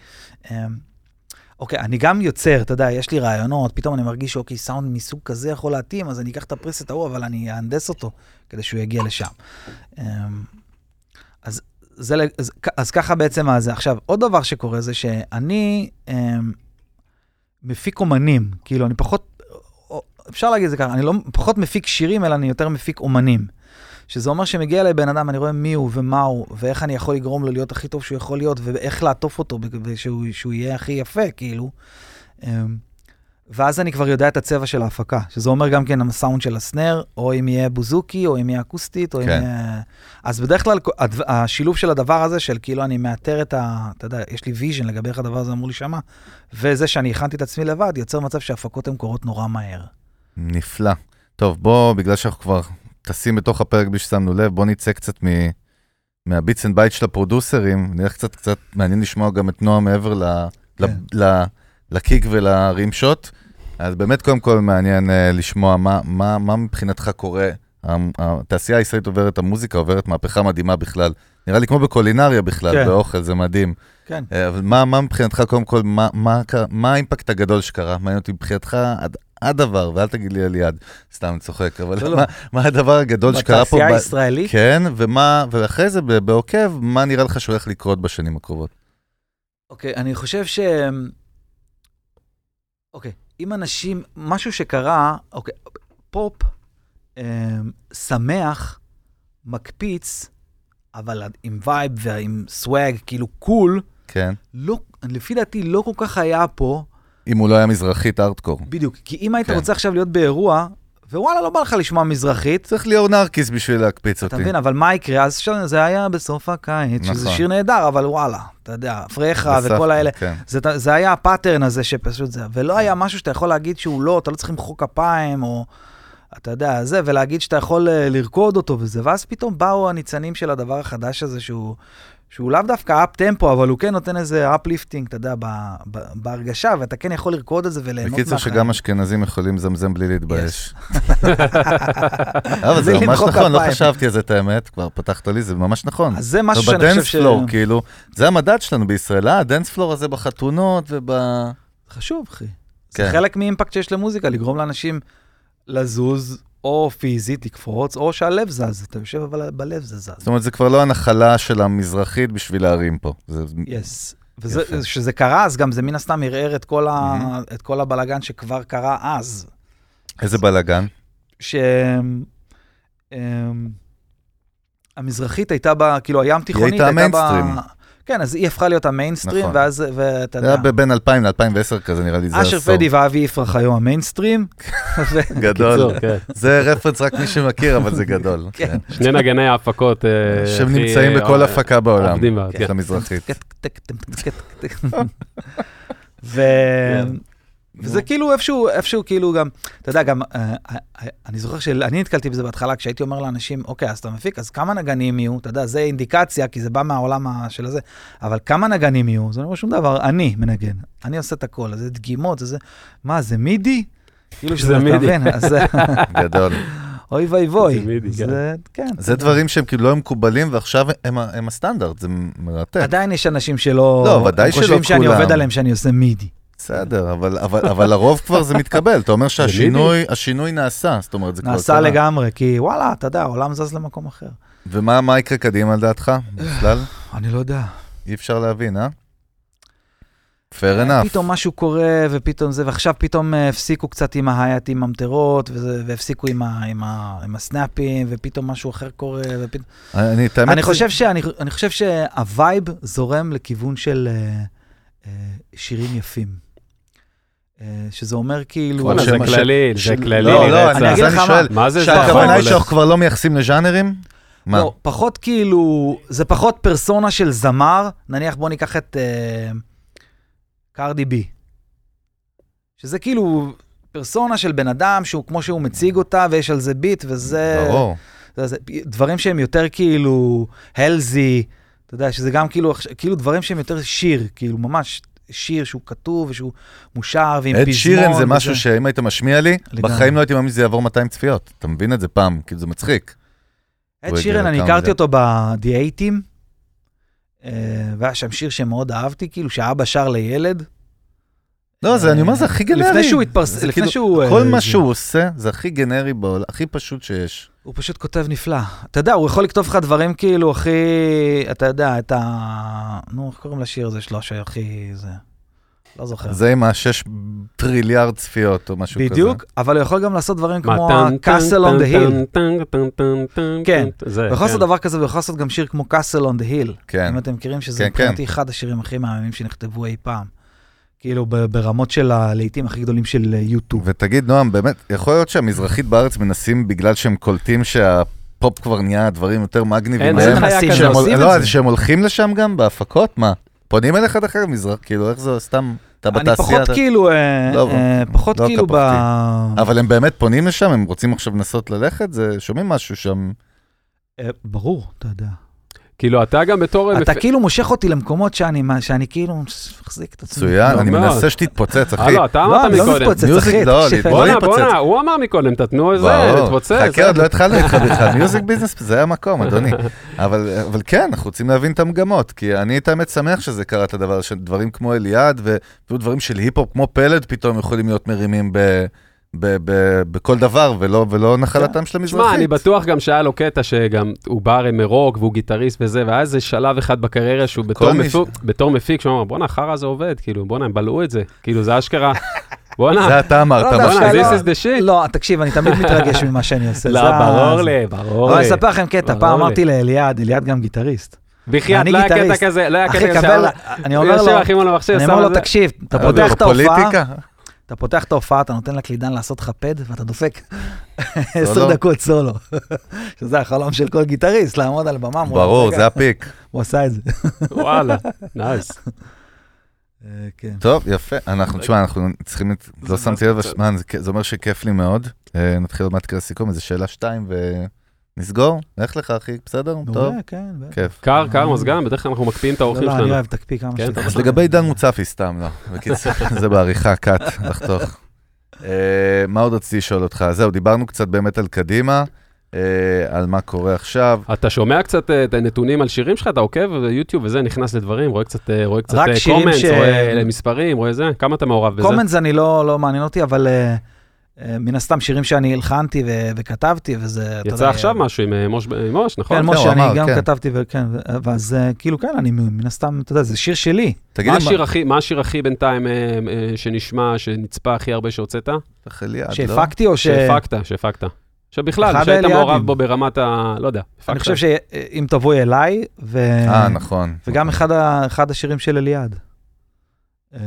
[SPEAKER 3] אוקיי, אני גם יוצר, אתה יודע, יש לי רעיונות, פתאום אני מרגיש שאוקיי, סאונד מסוג כזה יכול להתאים, אז אני אקח את הפרסט ההוא, אבל אני אהנדס אותו כדי שהוא יגיע לשם. אמ, אז, זה, אז, אז ככה בעצם הזה. עכשיו, עוד דבר שקורה זה שאני אמ, מפיק אומנים, כאילו, אני פחות, אפשר להגיד את זה ככה, אני לא פחות מפיק שירים, אלא אני יותר מפיק אומנים. שזה אומר שמגיע אליי בן אדם, אני רואה מי הוא ומה הוא, ואיך אני יכול לגרום לו להיות הכי טוב שהוא יכול להיות, ואיך לעטוף אותו, ושהוא שהוא יהיה הכי יפה, כאילו. אמ, ואז אני כבר יודע את הצבע של ההפקה, שזה אומר גם כן הסאונד של ה snare, או אם יהיה בוזוקי, או אם יהיה אקוסטית, או אם
[SPEAKER 1] כן.
[SPEAKER 3] יהיה... אז בדרך כלל השילוב של הדבר הזה, של כאילו אני מאתר את ה... אתה יודע, יש לי vision לגבי איך הדבר הזה אמור להישמע, וזה שאני הכנתי את עצמי לבד, יוצר מצב שההפקות הן קורות נורא מהר.
[SPEAKER 1] נפלא. טוב, בוא, בגלל שאנחנו כבר טסים בתוך הפרק בלי ששמנו לב, בוא נצא קצת מ... מה bits and bytes של הפרודוסרים, נלך קצת, קצת מעניין לשמוע גם את נועם מעבר ל... ל...
[SPEAKER 3] כן.
[SPEAKER 1] ל... לקיק ולרים שוט. אז באמת קודם כל מעניין uh, לשמוע מה, מה, מה מבחינתך קורה. התעשייה הישראלית עוברת, המוזיקה עוברת מהפכה מדהימה בכלל. נראה לי כמו בקולינריה בכלל,
[SPEAKER 3] כן.
[SPEAKER 1] באוכל, זה מדהים.
[SPEAKER 3] כן.
[SPEAKER 1] אה, אבל מה, מה מבחינתך, קודם כל, מה, מה, מה האימפקט הגדול שקרה? מעניין אותי מבחינתך עד, הדבר, ואל תגיד לי אליעד, סתם אני צוחק, אבל
[SPEAKER 3] לא, לא.
[SPEAKER 1] מה, מה הדבר הגדול שקרה פה?
[SPEAKER 3] בתעשייה הישראלית,
[SPEAKER 1] כן, ומה, ואחרי זה בעוקב, מה נראה לך שהולך לקרות בשנים הקרובות?
[SPEAKER 3] אוקיי, אני חושב ש... אוקיי, אם אנשים, משהו שקרה, אוקיי, פופ אה, שמח, מקפיץ, אבל עם vibe ועם swag, כאילו cool,
[SPEAKER 1] כן.
[SPEAKER 3] לא, לפי דעתי לא כל כך היה פה,
[SPEAKER 1] אם הוא לא היה מזרחית ארטקור.
[SPEAKER 3] בדיוק, כי אם היית
[SPEAKER 1] כן.
[SPEAKER 3] רוצה עכשיו להיות באירוע, ווואלה, לא בא לך לשמוע מזרחית,
[SPEAKER 1] צריך ליאור נרקיס בשביל להקפיץ
[SPEAKER 3] אתה
[SPEAKER 1] אותי.
[SPEAKER 3] מבין, אבל מה יקרה? אז שם זה היה בסוף הקיץ, שזה
[SPEAKER 1] נכון.
[SPEAKER 3] שיר נהדר, אבל וואלה, אתה יודע, פרחה וכל האלה.
[SPEAKER 1] כן.
[SPEAKER 3] זה, זה היה ה pattern הזה שפשוט זה, ולא היה משהו שאתה יכול להגיד שהוא לא, אתה לא צריך למחוא כפיים, או אתה יודע, זה, ולהגיד שאתה יכול אה, לרקוד אותו וזה, ואז פתאום באו הניצנים של הדבר החדש הזה, שהוא, שהוא לאו דווקא up tempo, אבל הוא כן נותן איזה uplifting, אתה יודע, ב, ב, בהרגשה, ואתה כן יכול לרקוד את זה וליהנות
[SPEAKER 1] בקיצור, שגם אשכנזים יכולים לזמזם בלי להתבייש. *laughs* אבל זה ממש נכון, לא. חשבתי על זה את האמת, כבר פתחת לי, זה ממש נכון.
[SPEAKER 3] אז זה משהו שאני חושב ש...
[SPEAKER 1] floor, כאילו, זה המדד שלנו בישראל, אה, ה dance floor הזה בחתונות וב...
[SPEAKER 3] חשוב, אחי.
[SPEAKER 1] כן.
[SPEAKER 3] זה חלק מאימפקט שיש למוזיקה, לגרום לאנשים לזוז, או פיזית, לקפוץ, או שהלב זז. אתה יושב אבל בלב זה זז.
[SPEAKER 1] זאת אומרת, זה כבר לא הנחלה של המזרחית בשביל להרים פה. זה... יפה.
[SPEAKER 3] וכשזה קרה, אז גם זה מן הסתם ערער את כל, ה... את כל הבלגן שכבר קרה אז.
[SPEAKER 1] איזה בלאגן.
[SPEAKER 3] ש... אמ, המזרחית הייתה בה, כאילו הים תיכונית
[SPEAKER 1] הייתה
[SPEAKER 3] הייתה בה... כן, אז היא הפכה להיות המיינסטרים,
[SPEAKER 1] נכון.
[SPEAKER 3] ואז, ואתה
[SPEAKER 1] זה היה
[SPEAKER 3] יודע,
[SPEAKER 1] בין 2000 ל-2010 כזה, נראה לי, זה
[SPEAKER 3] אשר
[SPEAKER 1] עשור.
[SPEAKER 3] פדי ואבי יפרח היו המיינסטרים. *laughs*
[SPEAKER 1] גדול.
[SPEAKER 2] כן.
[SPEAKER 1] זה רפרנס רק מי שמכיר, אבל זה גדול.
[SPEAKER 3] כן.
[SPEAKER 1] כן.
[SPEAKER 2] שני נגני ההפקות. אה,
[SPEAKER 1] שהם נמצאים בכל
[SPEAKER 2] אה,
[SPEAKER 1] הפקה בעולם.
[SPEAKER 2] עובדים בארץ, כן.
[SPEAKER 1] המזרחית. *laughs* *laughs*
[SPEAKER 3] ו... וזה כאילו איפשהו, איפשהו כאילו גם, אתה יודע, גם, אה, אה, אני זוכר שאני נתקלתי בזה בהתחלה, כשהייתי אומר לאנשים, אוקיי, אז אתה מפיק, אז כמה נגנים יהיו? אתה יודע, זה אינדיקציה, כי זה בא מהעולם של הזה, אבל כמה נגנים יהיו? זה לא אומר שום דבר, אני מנגן, אני עושה את הכל, זה דגימות, זה, מה, זה מידי? כאילו שזה,
[SPEAKER 2] מידי.
[SPEAKER 3] מבין? אז זה- *laughs*
[SPEAKER 1] גדול.
[SPEAKER 3] אוי ואבוי.
[SPEAKER 2] זה מידי, כן.
[SPEAKER 3] זה, כן.
[SPEAKER 1] זה דברים שהם כאילו לא מקובלים, ועכשיו הם הם הסטנדרט, זה מרתק.
[SPEAKER 3] עדיין יש אנשים שלא,
[SPEAKER 1] לא, ודאי
[SPEAKER 3] הם
[SPEAKER 1] שלא
[SPEAKER 3] חושבים שאני
[SPEAKER 1] כולם.
[SPEAKER 3] עובד עליהם שאני עושה מידי.
[SPEAKER 1] בסדר, אבל, אבל, אבל לרוב כבר זה מתקבל. אתה אומר שהשינוי השינוי נעשה, זאת אומרת, זה כבר
[SPEAKER 3] נעשה. לגמרי, כי וואלה, אתה יודע, העולם זז למקום אחר.
[SPEAKER 1] ומה מה יקרה קדימה לדעתך? בכלל?
[SPEAKER 3] אני לא יודע.
[SPEAKER 1] אי אפשר להבין, אה? fair enough.
[SPEAKER 3] פתאום משהו קורה, ופתאום זה, ועכשיו פתאום אה, הפסיקו קצת עם ההייטים ממטרות, וזה- והפסיקו עם, ה, עם, ה, עם הסנאפים, ופתאום משהו אחר קורה, ופתאום...
[SPEAKER 1] אני,
[SPEAKER 3] אני חושב, שאני, אני חושב שהווייב זורם לכיוון של אה, אה, שירים יפים. אה, שזה אומר כאילו...
[SPEAKER 2] זה כללי, זה כללי.
[SPEAKER 1] לא, לא.
[SPEAKER 3] אני אגיד לך מה,
[SPEAKER 2] מה זה
[SPEAKER 1] שהכוונה היא? שאנחנו כבר לא מייחסים לז'אנרים? מה?
[SPEAKER 3] לא, פחות כאילו, זה פחות פרסונה של זמר, נניח בוא ניקח את אה, קרדי בי. שזה כאילו פרסונה של בן אדם שהוא כמו שהוא מציג אותה ויש על זה ביט וזה...
[SPEAKER 1] ברור.
[SPEAKER 3] זה, זה, דברים שהם יותר כאילו הלזי, אתה יודע, שזה גם כאילו, כאילו דברים שהם יותר שיר, כאילו ממש שיר שהוא כתוב ושהוא מושר ועם פזמון.
[SPEAKER 1] שירן זה
[SPEAKER 3] וזה.
[SPEAKER 1] משהו שאם היית משמיע לי,
[SPEAKER 3] לגמרי.
[SPEAKER 1] בחיים לא הייתי מאמין שזה יעבור 200 צפיות. אתה מבין את זה פעם, כאילו זה מצחיק. הוא
[SPEAKER 3] שירן, אני הכרתי. אותו בדיאטים, והיה שם שיר שמאוד אהבתי, כאילו שאבא שר לילד.
[SPEAKER 1] לא, זה, אני אומר, זה הכי גנרי.
[SPEAKER 3] לפני שהוא התפרס...
[SPEAKER 1] זה
[SPEAKER 3] לפני
[SPEAKER 1] כאילו,
[SPEAKER 3] שהוא...
[SPEAKER 1] כל
[SPEAKER 3] אה,
[SPEAKER 1] מה
[SPEAKER 3] זה-
[SPEAKER 1] שהוא עושה, זה הכי גנרי בעולם, הכי פשוט שיש.
[SPEAKER 3] הוא פשוט כותב נפלא. אתה יודע, הוא יכול לכתוב לך דברים כאילו הכי... אתה יודע, את ה... נו, איך קוראים לשיר הזה שלו, שהכי... זה... לא זוכר.
[SPEAKER 1] זה עם השש טריליארד צפיות או משהו כזה.
[SPEAKER 3] בדיוק, אבל הוא יכול גם לעשות דברים כמו
[SPEAKER 2] טן, טן, טן, טן,
[SPEAKER 3] כן. הוא יכול
[SPEAKER 2] כן.
[SPEAKER 3] לעשות דבר כזה, והוא יכול לעשות גם שיר כמו Castle on the Hill.
[SPEAKER 1] כן.
[SPEAKER 3] אם אתם מכירים שזה
[SPEAKER 1] כן,
[SPEAKER 3] מבחינתי אחד השירים הכי מהממים שנכתבו אי פעם. כאילו ברמות של הלהיטים הכי גדולים של יוטיוב.
[SPEAKER 1] ותגיד, נועם, באמת, יכול להיות שהמזרחית בארץ מנסים בגלל שהם קולטים שהפופ כבר נהיה דברים יותר מגניבים.
[SPEAKER 2] אין, חיה
[SPEAKER 1] הול-
[SPEAKER 3] עושים
[SPEAKER 1] לא,
[SPEAKER 3] את זה.
[SPEAKER 1] שהם הולכים לשם גם בהפקות? מה? פונים אליך דרך אגב מזרח, כאילו, איך זה, סתם, אתה
[SPEAKER 3] אני
[SPEAKER 1] בתעשייה.
[SPEAKER 3] פחות
[SPEAKER 1] אתה-
[SPEAKER 3] כאילו, אה,
[SPEAKER 1] לא,
[SPEAKER 3] אה, פחות
[SPEAKER 1] לא
[SPEAKER 3] כאילו ב...
[SPEAKER 1] אבל הם באמת פונים לשם, הם רוצים עכשיו לנסות ללכת, זה, שומעים משהו שם.
[SPEAKER 3] אה, ברור, אתה יודע.
[SPEAKER 2] כאילו, אתה גם בתור...
[SPEAKER 3] אתה
[SPEAKER 2] מפ-
[SPEAKER 3] כאילו מושך אותי למקומות שאני שאני כאילו מחזיק את עצמי.
[SPEAKER 1] מצוין, אני. מנסה שתתפוצץ, אחי.
[SPEAKER 2] הלו, אתה
[SPEAKER 3] לא,
[SPEAKER 2] אמרת
[SPEAKER 3] אני לא
[SPEAKER 2] מקודם.
[SPEAKER 3] מתפוצץ,
[SPEAKER 1] מיוזיק,
[SPEAKER 3] אחי.
[SPEAKER 1] לא,
[SPEAKER 3] תקשיב,
[SPEAKER 1] בוא נתפוצץ.
[SPEAKER 2] בואנה, הוא אמר מקודם, תתנו איזה. תתפוצץ.
[SPEAKER 1] חכה, עוד לא התחלנו איתך בכלל, *laughs* מיוזיק ביזנס זה המקום, אדוני. אבל אבל כן, אנחנו רוצים להבין את המגמות, כי אני את האמת שמח שזה קרה את הדבר, שדברים כמו אליעד, ואפילו דברים של היפ-הופ כמו פלד, פתאום יכולים להיות מרימים ב- ב- ב- בכל דבר, ולא ולא נחלתם של
[SPEAKER 2] שמע, אני
[SPEAKER 1] המזרחית.
[SPEAKER 2] בטוח גם שהיה לו קטע שגם הוא בא הרי מרוק והוא גיטריסט וזה, והיה איזה שלב אחד בקריירה שהוא בתור,
[SPEAKER 1] מי
[SPEAKER 2] מפוק, בתור מפיק, שהוא אמר, בואנה, החרא הזה עובד, כאילו, בואנה, הם בלעו את זה. כאילו, זה אשכרה, *laughs* בואנה,
[SPEAKER 1] זה אתה אמרת,
[SPEAKER 2] בואנה, this is the shit.
[SPEAKER 3] לא, תקשיב, אני תמיד מתרגש *laughs* ממה שאני עושה.
[SPEAKER 2] לא,
[SPEAKER 3] זה
[SPEAKER 2] ברור
[SPEAKER 3] זה-
[SPEAKER 2] לי, ברור
[SPEAKER 3] אבל אני
[SPEAKER 2] לי.
[SPEAKER 3] אספר לכם קטע, פעם
[SPEAKER 2] לי.
[SPEAKER 3] אמרתי לאליעד, אליעד גם גיטריסט.
[SPEAKER 2] בחייאת, לא היה קטע. כזה, לא היה
[SPEAKER 3] אחי,
[SPEAKER 2] קטע כזה.
[SPEAKER 3] קבל,
[SPEAKER 2] אבל-
[SPEAKER 3] אני אומר לו,
[SPEAKER 2] אחי
[SPEAKER 3] אני אומר לו,
[SPEAKER 2] זה.
[SPEAKER 3] תקשיב, אתה
[SPEAKER 1] אה,
[SPEAKER 3] פותח את ההופעה? אתה פותח את ההופעה, אתה נותן לקלידן לעשות לך pad, ואתה דופק *laughs* עשר? דקות סולו. *laughs* שזה החלום של כל גיטריסט, לעמוד על במה.
[SPEAKER 1] ברור. זה ה peak. *laughs*
[SPEAKER 3] הוא עשה את זה.
[SPEAKER 2] וואלה, nice.
[SPEAKER 3] אה, כן.
[SPEAKER 1] טוב, יפה. אנחנו, תשמע, אנחנו צריכים, לא שמתי לב, זה אומר שכיף לי מאוד. אה, נתחיל עוד מעט לקרוא סיכום, איזה שאלה שתיים ונסגור. לך לך, אחי, בסדר? טוב,
[SPEAKER 3] מעולה, כן. בטח.
[SPEAKER 1] כיף.
[SPEAKER 2] קר, קר, מזגן, בדרך כלל אנחנו מקפיאים את
[SPEAKER 3] לא,
[SPEAKER 2] האורחים
[SPEAKER 3] לא, אני
[SPEAKER 2] שלנו.
[SPEAKER 3] אוהב, תקפיא כמה
[SPEAKER 2] כן,
[SPEAKER 3] שאתה
[SPEAKER 1] לגבי דן מוצפי, סתם, לא. בקיצור, *laughs* זה בעריכה, קאט, לחתוך. אה, מה עוד רציתי לשאול אותך? זהו, דיברנו קצת באמת על קדימה, אה, על מה קורה עכשיו.
[SPEAKER 2] אתה שומע קצת אה, את הנתונים על שירים שלך, אתה עוקב ביוטיוב וזה, נכנס לדברים, רואה קצת, אה, רואה קצת אה, קומנטס,
[SPEAKER 3] ש-
[SPEAKER 2] רואה מספרים, רואה זה, כמה אתה מעורב בזה?
[SPEAKER 3] קומנס אני לא לא מעניין אותי, אבל אה, אה, מן הסתם שירים שאני הלחנתי ו- וכתבתי, וזה.
[SPEAKER 2] יצא עכשיו משהו עם אה, מוש, עם מוש, נכון?
[SPEAKER 3] כן, משה,
[SPEAKER 1] אמר,
[SPEAKER 3] אני גם
[SPEAKER 1] כן.
[SPEAKER 3] כתבתי, וכן, ואז אה, כאילו, כן, אני מן הסתם, אתה יודע, זה שיר שלי.
[SPEAKER 1] תגיד
[SPEAKER 2] מה
[SPEAKER 1] לי,
[SPEAKER 2] השיר הכי, מה השיר הכי בינתיים אה, אה, שנשמע, שנצפה הכי הרבה שהוצאת?
[SPEAKER 1] לא?
[SPEAKER 3] שהפקתי או ש...
[SPEAKER 2] שהפקת, שהפקת. שבכלל,
[SPEAKER 3] אחד
[SPEAKER 2] שהיית. מעורב בו ברמת ה... לא יודע, הפקת.
[SPEAKER 3] אני חושב שאם תבואי אליי, ו-
[SPEAKER 1] אה, נכון.
[SPEAKER 3] וגם אחד ה- אחד השירים של אליעד. אה,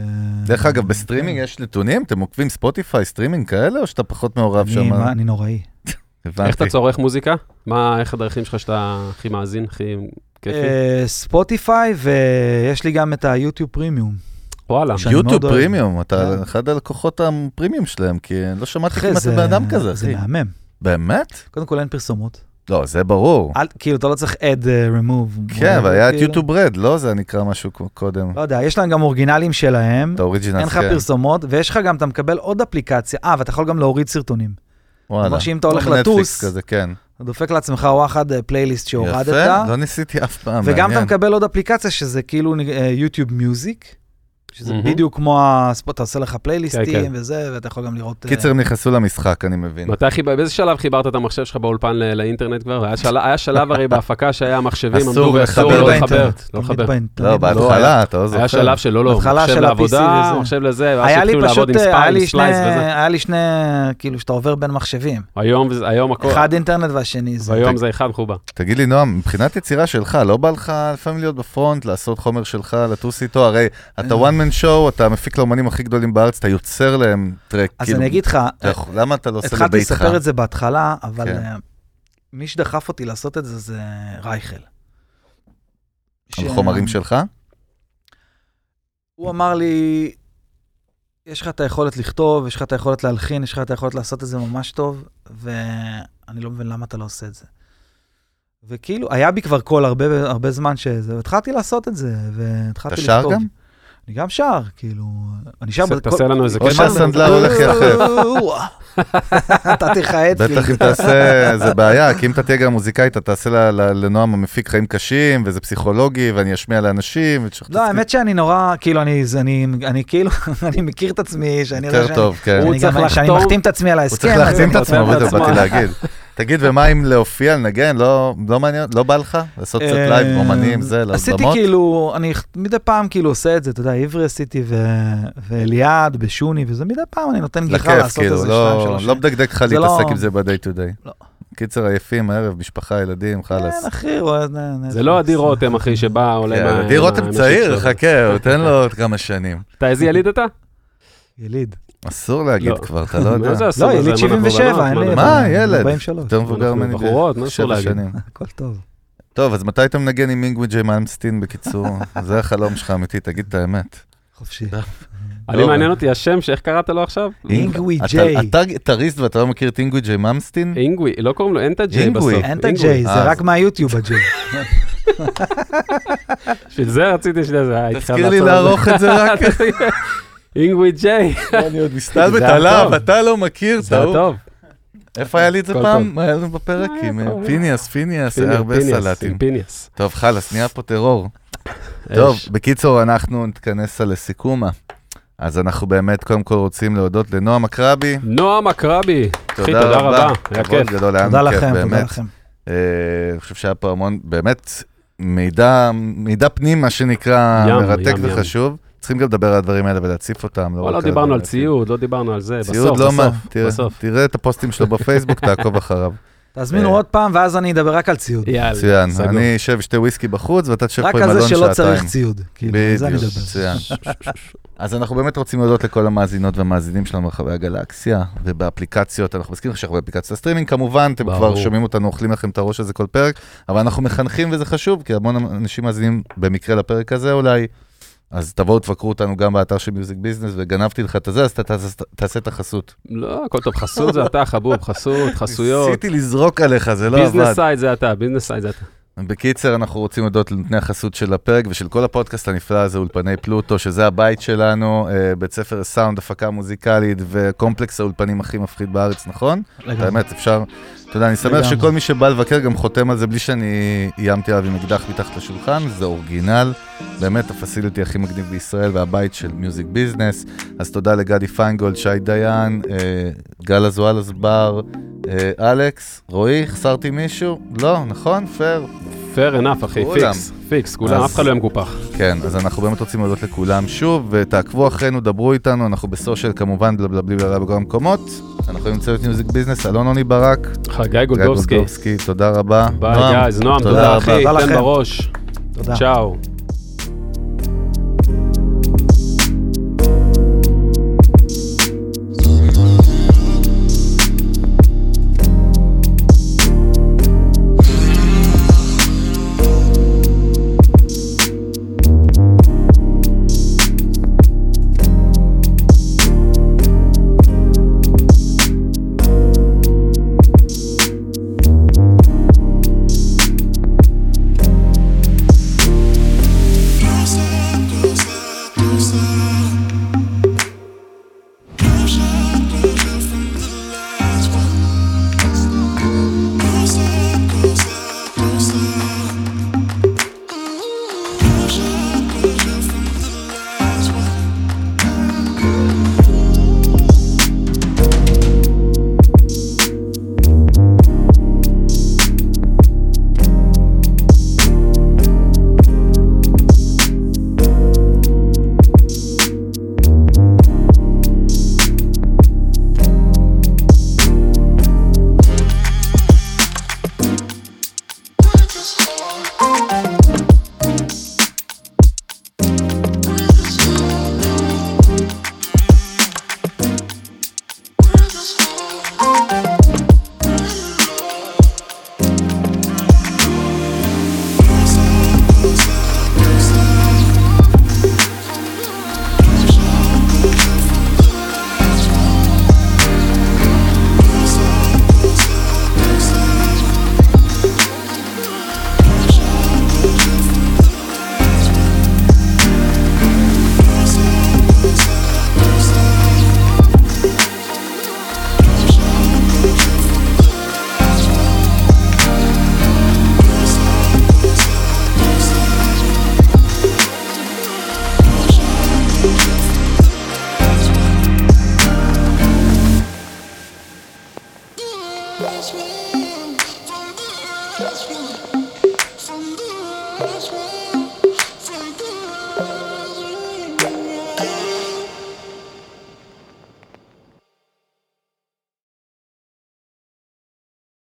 [SPEAKER 1] דרך אגב, בסטרימינג יש נתונים? אתם עוקבים ספוטיפיי, סטרימינג כאלה, או שאתה פחות מעורב שם?
[SPEAKER 3] מה, אני נוראי.
[SPEAKER 1] הבנתי.
[SPEAKER 2] איך אתה צורך מוזיקה? מה, איך הדרכים שלך שאתה הכי מאזין, הכי כיפי?
[SPEAKER 3] אה, ספוטיפיי, ויש לי גם את היוטיוב פרימיום.
[SPEAKER 2] וואלה.
[SPEAKER 1] יוטיוב. פרימיום, אתה
[SPEAKER 3] כן.
[SPEAKER 1] אחד הלקוחות הפרימיום שלהם, כי לא שמעתי כמעט
[SPEAKER 3] זה-
[SPEAKER 1] בן אדם כזה,
[SPEAKER 3] זה
[SPEAKER 1] אחי.
[SPEAKER 3] מהמם.
[SPEAKER 1] באמת?
[SPEAKER 3] קודם כל אין פרסומות.
[SPEAKER 1] לא, זה ברור.
[SPEAKER 3] אל- כאילו, אתה לא צריך ad, uh, remove.
[SPEAKER 1] כן, אבל היה את
[SPEAKER 3] כאילו,
[SPEAKER 1] יוטיוב רד, לא? זה נקרא משהו קודם.
[SPEAKER 3] לא יודע, יש להם גם אורגינלים שלהם,
[SPEAKER 1] את האוריג'ינל,
[SPEAKER 3] אין לך
[SPEAKER 1] כן.
[SPEAKER 3] פרסומות, ויש לך גם, אתה מקבל עוד אפליקציה, אה, ואתה יכול גם להוריד סרטונים.
[SPEAKER 1] וואלה.
[SPEAKER 3] כלומר שאם אתה הולך לטוס,
[SPEAKER 1] כזה, כן.
[SPEAKER 3] אתה דופק לעצמך וואחד אה, פלייליסט שהורדת,
[SPEAKER 1] יפה, לא ניסיתי אף פעם,
[SPEAKER 3] וגם אתה
[SPEAKER 1] מעניין.
[SPEAKER 3] מקבל עוד אפליקציה שזה כאילו יוטיוב מיוזיק, שזה
[SPEAKER 2] מהמם.
[SPEAKER 3] בדיוק כמו הספוט, אתה עושה לך
[SPEAKER 2] כן,
[SPEAKER 3] פלייליסטים
[SPEAKER 2] כן.
[SPEAKER 3] וזה, ואתה יכול גם לראות...
[SPEAKER 1] קיצר, הם נכנסו למשחק, אני מבין.
[SPEAKER 2] מתי חיב... באיזה שלב חיברת את המחשב שלך באולפן ל- לאינטרנט כבר? היה של... היה שלב הרי בהפקה שהיה מחשבים,
[SPEAKER 1] אסור
[SPEAKER 2] עמדו ואסור
[SPEAKER 1] לחבר
[SPEAKER 2] לא. לחבר. לא לחבר.
[SPEAKER 1] לא,
[SPEAKER 3] תמיד
[SPEAKER 1] בהתחלה, אתה לא זוכר.
[SPEAKER 2] היה שלב שלא, לא, מחשב
[SPEAKER 3] של
[SPEAKER 2] לעבודה, מחשב לזה, ואז
[SPEAKER 3] היה לי
[SPEAKER 2] שהתחילו לעבוד
[SPEAKER 3] פשוט,
[SPEAKER 2] עם
[SPEAKER 3] אה, היה
[SPEAKER 2] ספייס,
[SPEAKER 3] לי שני,
[SPEAKER 2] סלייס וזה.
[SPEAKER 3] היה לי שני, כאילו, שאתה עובר בין מחשבים.
[SPEAKER 2] היום, הכל,
[SPEAKER 3] אחד אינטרנט והשני זה.
[SPEAKER 2] והיום זה אחד מחובר.
[SPEAKER 1] תגיד לי, נועם, מבחינת יצירה שלך, לא בא לך לפעמים להיות בפרונט, לעשות חומר שלך, לטוס איתו? הרי אתה
[SPEAKER 3] אה.
[SPEAKER 1] One man show, אתה מפיק לאומנים הכי גדולים בארץ, אתה יוצר להם טרק.
[SPEAKER 3] אז
[SPEAKER 1] כאילו,
[SPEAKER 3] אני אגיד לך,
[SPEAKER 1] אתה יכול- למה אתה לא עושה
[SPEAKER 3] התחלתי
[SPEAKER 1] לביתך?
[SPEAKER 3] לספר את זה בהתחלה, אבל
[SPEAKER 1] כן.
[SPEAKER 3] אה, מי שדחף אותי לעשות את זה זה רייכל.
[SPEAKER 1] על
[SPEAKER 3] ש-
[SPEAKER 1] חומרים שלך?
[SPEAKER 3] הוא אמר לי, יש לך את היכולת לכתוב, יש לך את היכולת להלחין, יש לך את היכולת לעשות את זה ממש טוב, ואני לא מבין למה אתה לא עושה את זה. וכאילו, היה בי כבר קול הרבה, הרבה זמן שזה, והתחלתי לעשות את זה, והתחלתי
[SPEAKER 1] אתה
[SPEAKER 3] לכתוב.
[SPEAKER 1] שר גם?
[SPEAKER 3] אני גם שר, כאילו, אני שר...
[SPEAKER 2] תעשה-
[SPEAKER 3] בכל-
[SPEAKER 2] תעשה לנו איזה
[SPEAKER 1] או
[SPEAKER 2] קטע.
[SPEAKER 1] שהסנדלר הולך יחף.
[SPEAKER 3] נתתי לך אדפילד.
[SPEAKER 1] בטח אם תעשה, זה בעיה, כי אם אתה תהיה גם מוזיקאי, אתה תעשה ל- ל- לנועם המפיק חיים קשים, וזה פסיכולוגי, ואני אשמיע לאנשים,
[SPEAKER 3] לא, האמת שאני נורא, כאילו, אני, כאילו, *laughs* אני מכיר את עצמי, שאני יודע
[SPEAKER 1] יותר
[SPEAKER 3] שאני,
[SPEAKER 1] טוב, כן.
[SPEAKER 2] הוא
[SPEAKER 3] מחתים את עצמי על
[SPEAKER 1] הוא
[SPEAKER 3] ההסכם.
[SPEAKER 1] צריך להחתים את עצמו, בדיוק. באתי להגיד. *laughs* תגיד, ומה אם להופיע, לנגן, לא לא מעניין, לא בא לך? לעשות קצת
[SPEAKER 3] אה,
[SPEAKER 1] live, אומנים, זה, לעלות
[SPEAKER 3] עשיתי? כאילו, אני מדי פעם כאילו עושה את זה, אתה יודע, עברי עשיתי ו- ואליעד בשוני, וזה מדי פעם אני נותן גיחה לעשות
[SPEAKER 1] כאילו,
[SPEAKER 3] איזה
[SPEAKER 1] לא-
[SPEAKER 3] שניים, שלוש.
[SPEAKER 1] לא מדקדק לך
[SPEAKER 3] זה
[SPEAKER 1] להתעסק
[SPEAKER 3] לא-
[SPEAKER 1] עם זה ב-day to day.
[SPEAKER 3] לא.
[SPEAKER 1] קיצר, עייפים, הערב, משפחה, ילדים, חלאס.
[SPEAKER 3] כן, אחי, רואה...
[SPEAKER 2] זה לא עדי רותם, אחי, שבא, עולה
[SPEAKER 1] כן,
[SPEAKER 2] מה...
[SPEAKER 1] עדי רותם צעיר. חכה, תן לו עוד כמה שנים.
[SPEAKER 2] אתה איזה יליד אתה?
[SPEAKER 3] יליד.
[SPEAKER 1] אסור להגיד
[SPEAKER 2] לא.
[SPEAKER 1] כבר, אתה לא יודע.
[SPEAKER 2] מה זה אסור?
[SPEAKER 3] לא, יליד
[SPEAKER 2] אנחנו
[SPEAKER 3] 77,
[SPEAKER 2] בנות,
[SPEAKER 3] אין
[SPEAKER 2] מה
[SPEAKER 3] לי...
[SPEAKER 1] מה, ילד?
[SPEAKER 3] 43.
[SPEAKER 1] יותר מבוגר ממני
[SPEAKER 2] בחורות, מה אסור
[SPEAKER 1] בשבע
[SPEAKER 2] להגיד?
[SPEAKER 1] שנים.
[SPEAKER 3] הכל טוב.
[SPEAKER 1] טוב, אז מתי אתה מנגן עם אינגווי ג'יי מלמסטין, בקיצור? *laughs* זה החלום שלך אמיתי, תגיד את האמת.
[SPEAKER 3] חופשי. *laughs*
[SPEAKER 2] אני
[SPEAKER 1] לא,
[SPEAKER 2] מעניין אותי השם, שאיך קראת לו עכשיו?
[SPEAKER 3] אינגווי ג'יי.
[SPEAKER 1] אתה גיטריסט ואתה לא מכיר את אינגווי ג'יי מלמסטין?
[SPEAKER 2] אינגווי, לא קוראים לו, אין את הג'יי בסוף.
[SPEAKER 1] אינגווי.
[SPEAKER 3] אין את. הג'יי, זה
[SPEAKER 1] אה,
[SPEAKER 3] רק מהיוטיוב הג'יי. *laughs*
[SPEAKER 2] בשביל זה רציתי שזה, זה היה איתך
[SPEAKER 1] תזכיר לי. לערוך את זה רק.
[SPEAKER 2] אינגווי ג'יי.
[SPEAKER 1] אני עוד מסתלבט עליו,
[SPEAKER 2] טוב.
[SPEAKER 1] אתה לא מכיר,
[SPEAKER 2] זה היה. טוב.
[SPEAKER 1] איפה היה לי את זה פעם? היה לנו בפרק
[SPEAKER 2] אה,
[SPEAKER 1] עם אה. פיניאס, פיניאס, היה הרבה סלטים.
[SPEAKER 2] פיניאס.
[SPEAKER 1] טוב, חלאס, נהיה פה טרור. *laughs* טוב. בקיצור, אנחנו נתכנס על לסיכומה. אז אנחנו באמת קודם כל רוצים להודות לנועם אקרבי.
[SPEAKER 2] נועם אקרבי. אחי, תודה רבה, היה כיף.
[SPEAKER 1] גדול, היה
[SPEAKER 3] תודה לכם, תודה
[SPEAKER 1] באמת.
[SPEAKER 3] לכם.
[SPEAKER 1] אה, אני חושב שהיה פה המון, באמת, מידע, פנים, מה שנקרא, מרתק. וחשוב. צריכים גם לדבר על הדברים האלה ולהציף אותם.
[SPEAKER 2] לא
[SPEAKER 1] רק
[SPEAKER 2] דיברנו על ציוד, לא דיברנו על זה.
[SPEAKER 1] ציוד
[SPEAKER 2] בסוף,
[SPEAKER 1] לא מה,
[SPEAKER 2] בסוף,
[SPEAKER 1] תראה-
[SPEAKER 2] בסוף.
[SPEAKER 1] תראה את הפוסטים שלו בפייסבוק, תעקוב אחריו.
[SPEAKER 3] תזמינו
[SPEAKER 1] אה.
[SPEAKER 3] עוד פעם, ואז אני אדבר רק על ציוד.
[SPEAKER 2] יאללה,
[SPEAKER 1] מצוין. אני אשב שתי וויסקי בחוץ, ואתה תשב
[SPEAKER 3] רק
[SPEAKER 1] פה עם
[SPEAKER 3] על
[SPEAKER 1] אלון
[SPEAKER 3] זה
[SPEAKER 1] שעתיים.
[SPEAKER 3] שלא צריך ציוד. כאילו, על זה
[SPEAKER 1] בדיוק. מצוין. *laughs* אז אנחנו באמת רוצים להודות לכל המאזינות והמאזינים שלנו ברחבי הגלקסיה, ובאפליקציות, אנחנו מזכירים לך שאנחנו באפליקציית הסטרימינג, כמובן, אתם
[SPEAKER 2] ברור.
[SPEAKER 1] כבר שומעים אותנו, אוכלים לכם את הראש הזה כל פרק, אבל אנחנו מחנכים וזה חשוב, כי המון אנשים מאזינים במקרה לפרק הזה אולי, אז תבואו תבקרו אותנו גם באתר של מיוזיק ביזנס, וגנבתי לך את הזה, אז אתה תעשה- את החסות.
[SPEAKER 2] לא, הכל טוב, חסות זה אתה, חבוב, חסות, *laughs* חסויות.
[SPEAKER 1] ניסיתי לזרוק עליך, זה לא עבד.
[SPEAKER 2] business side זה אתה, business side זה אתה.
[SPEAKER 1] בקיצר, אנחנו רוצים להודות לנותני החסות של הפרק ושל כל הפודקאסט הנפלא הזה, אולפני פלוטו, שזה הבית שלנו, אה, בית ספר סאונד, הפקה מוזיקלית וקומפלקס האולפנים הכי מפחיד בארץ, נכון?
[SPEAKER 3] לגמרי.
[SPEAKER 1] באמת, אפשר... אתה יודע, אני שמח. שכל מי שבא לבקר גם חותם על זה בלי שאני איימתי עליו עם אקדח מתחת לשולחן, זה אורגינל. באמת ה facility הכי מגניב בישראל והבית של Music Business. אז תודה לגדי פיינגולד, שי דיין, אה, גל אזואלס בר, אה, אלכס, רועי, חסרתי מישהו? לא, נכון? Fair.
[SPEAKER 2] fair enough, אחי,
[SPEAKER 1] כולם.
[SPEAKER 2] פיקס, פיקס, כולם,
[SPEAKER 1] אז-
[SPEAKER 2] אף אחד לא יהיה מקופח.
[SPEAKER 1] כן, אז אנחנו באמת רוצים להודות לכולם שוב, ותעקבו אחרינו, דברו איתנו, אנחנו ב social כמובן, בלה בלה בלה בלה בכל המקומות. אנחנו עם צוות Music Business, אלון עוני ברק,
[SPEAKER 2] חגי
[SPEAKER 1] גיא
[SPEAKER 2] גולדובסקי,
[SPEAKER 1] גולדובסקי, תודה רבה. Bye
[SPEAKER 2] guys, נועם,
[SPEAKER 1] תודה.
[SPEAKER 2] אחי,
[SPEAKER 3] תודה
[SPEAKER 2] תן
[SPEAKER 3] לכם.
[SPEAKER 2] בראש,
[SPEAKER 3] תודה.
[SPEAKER 2] צ'או.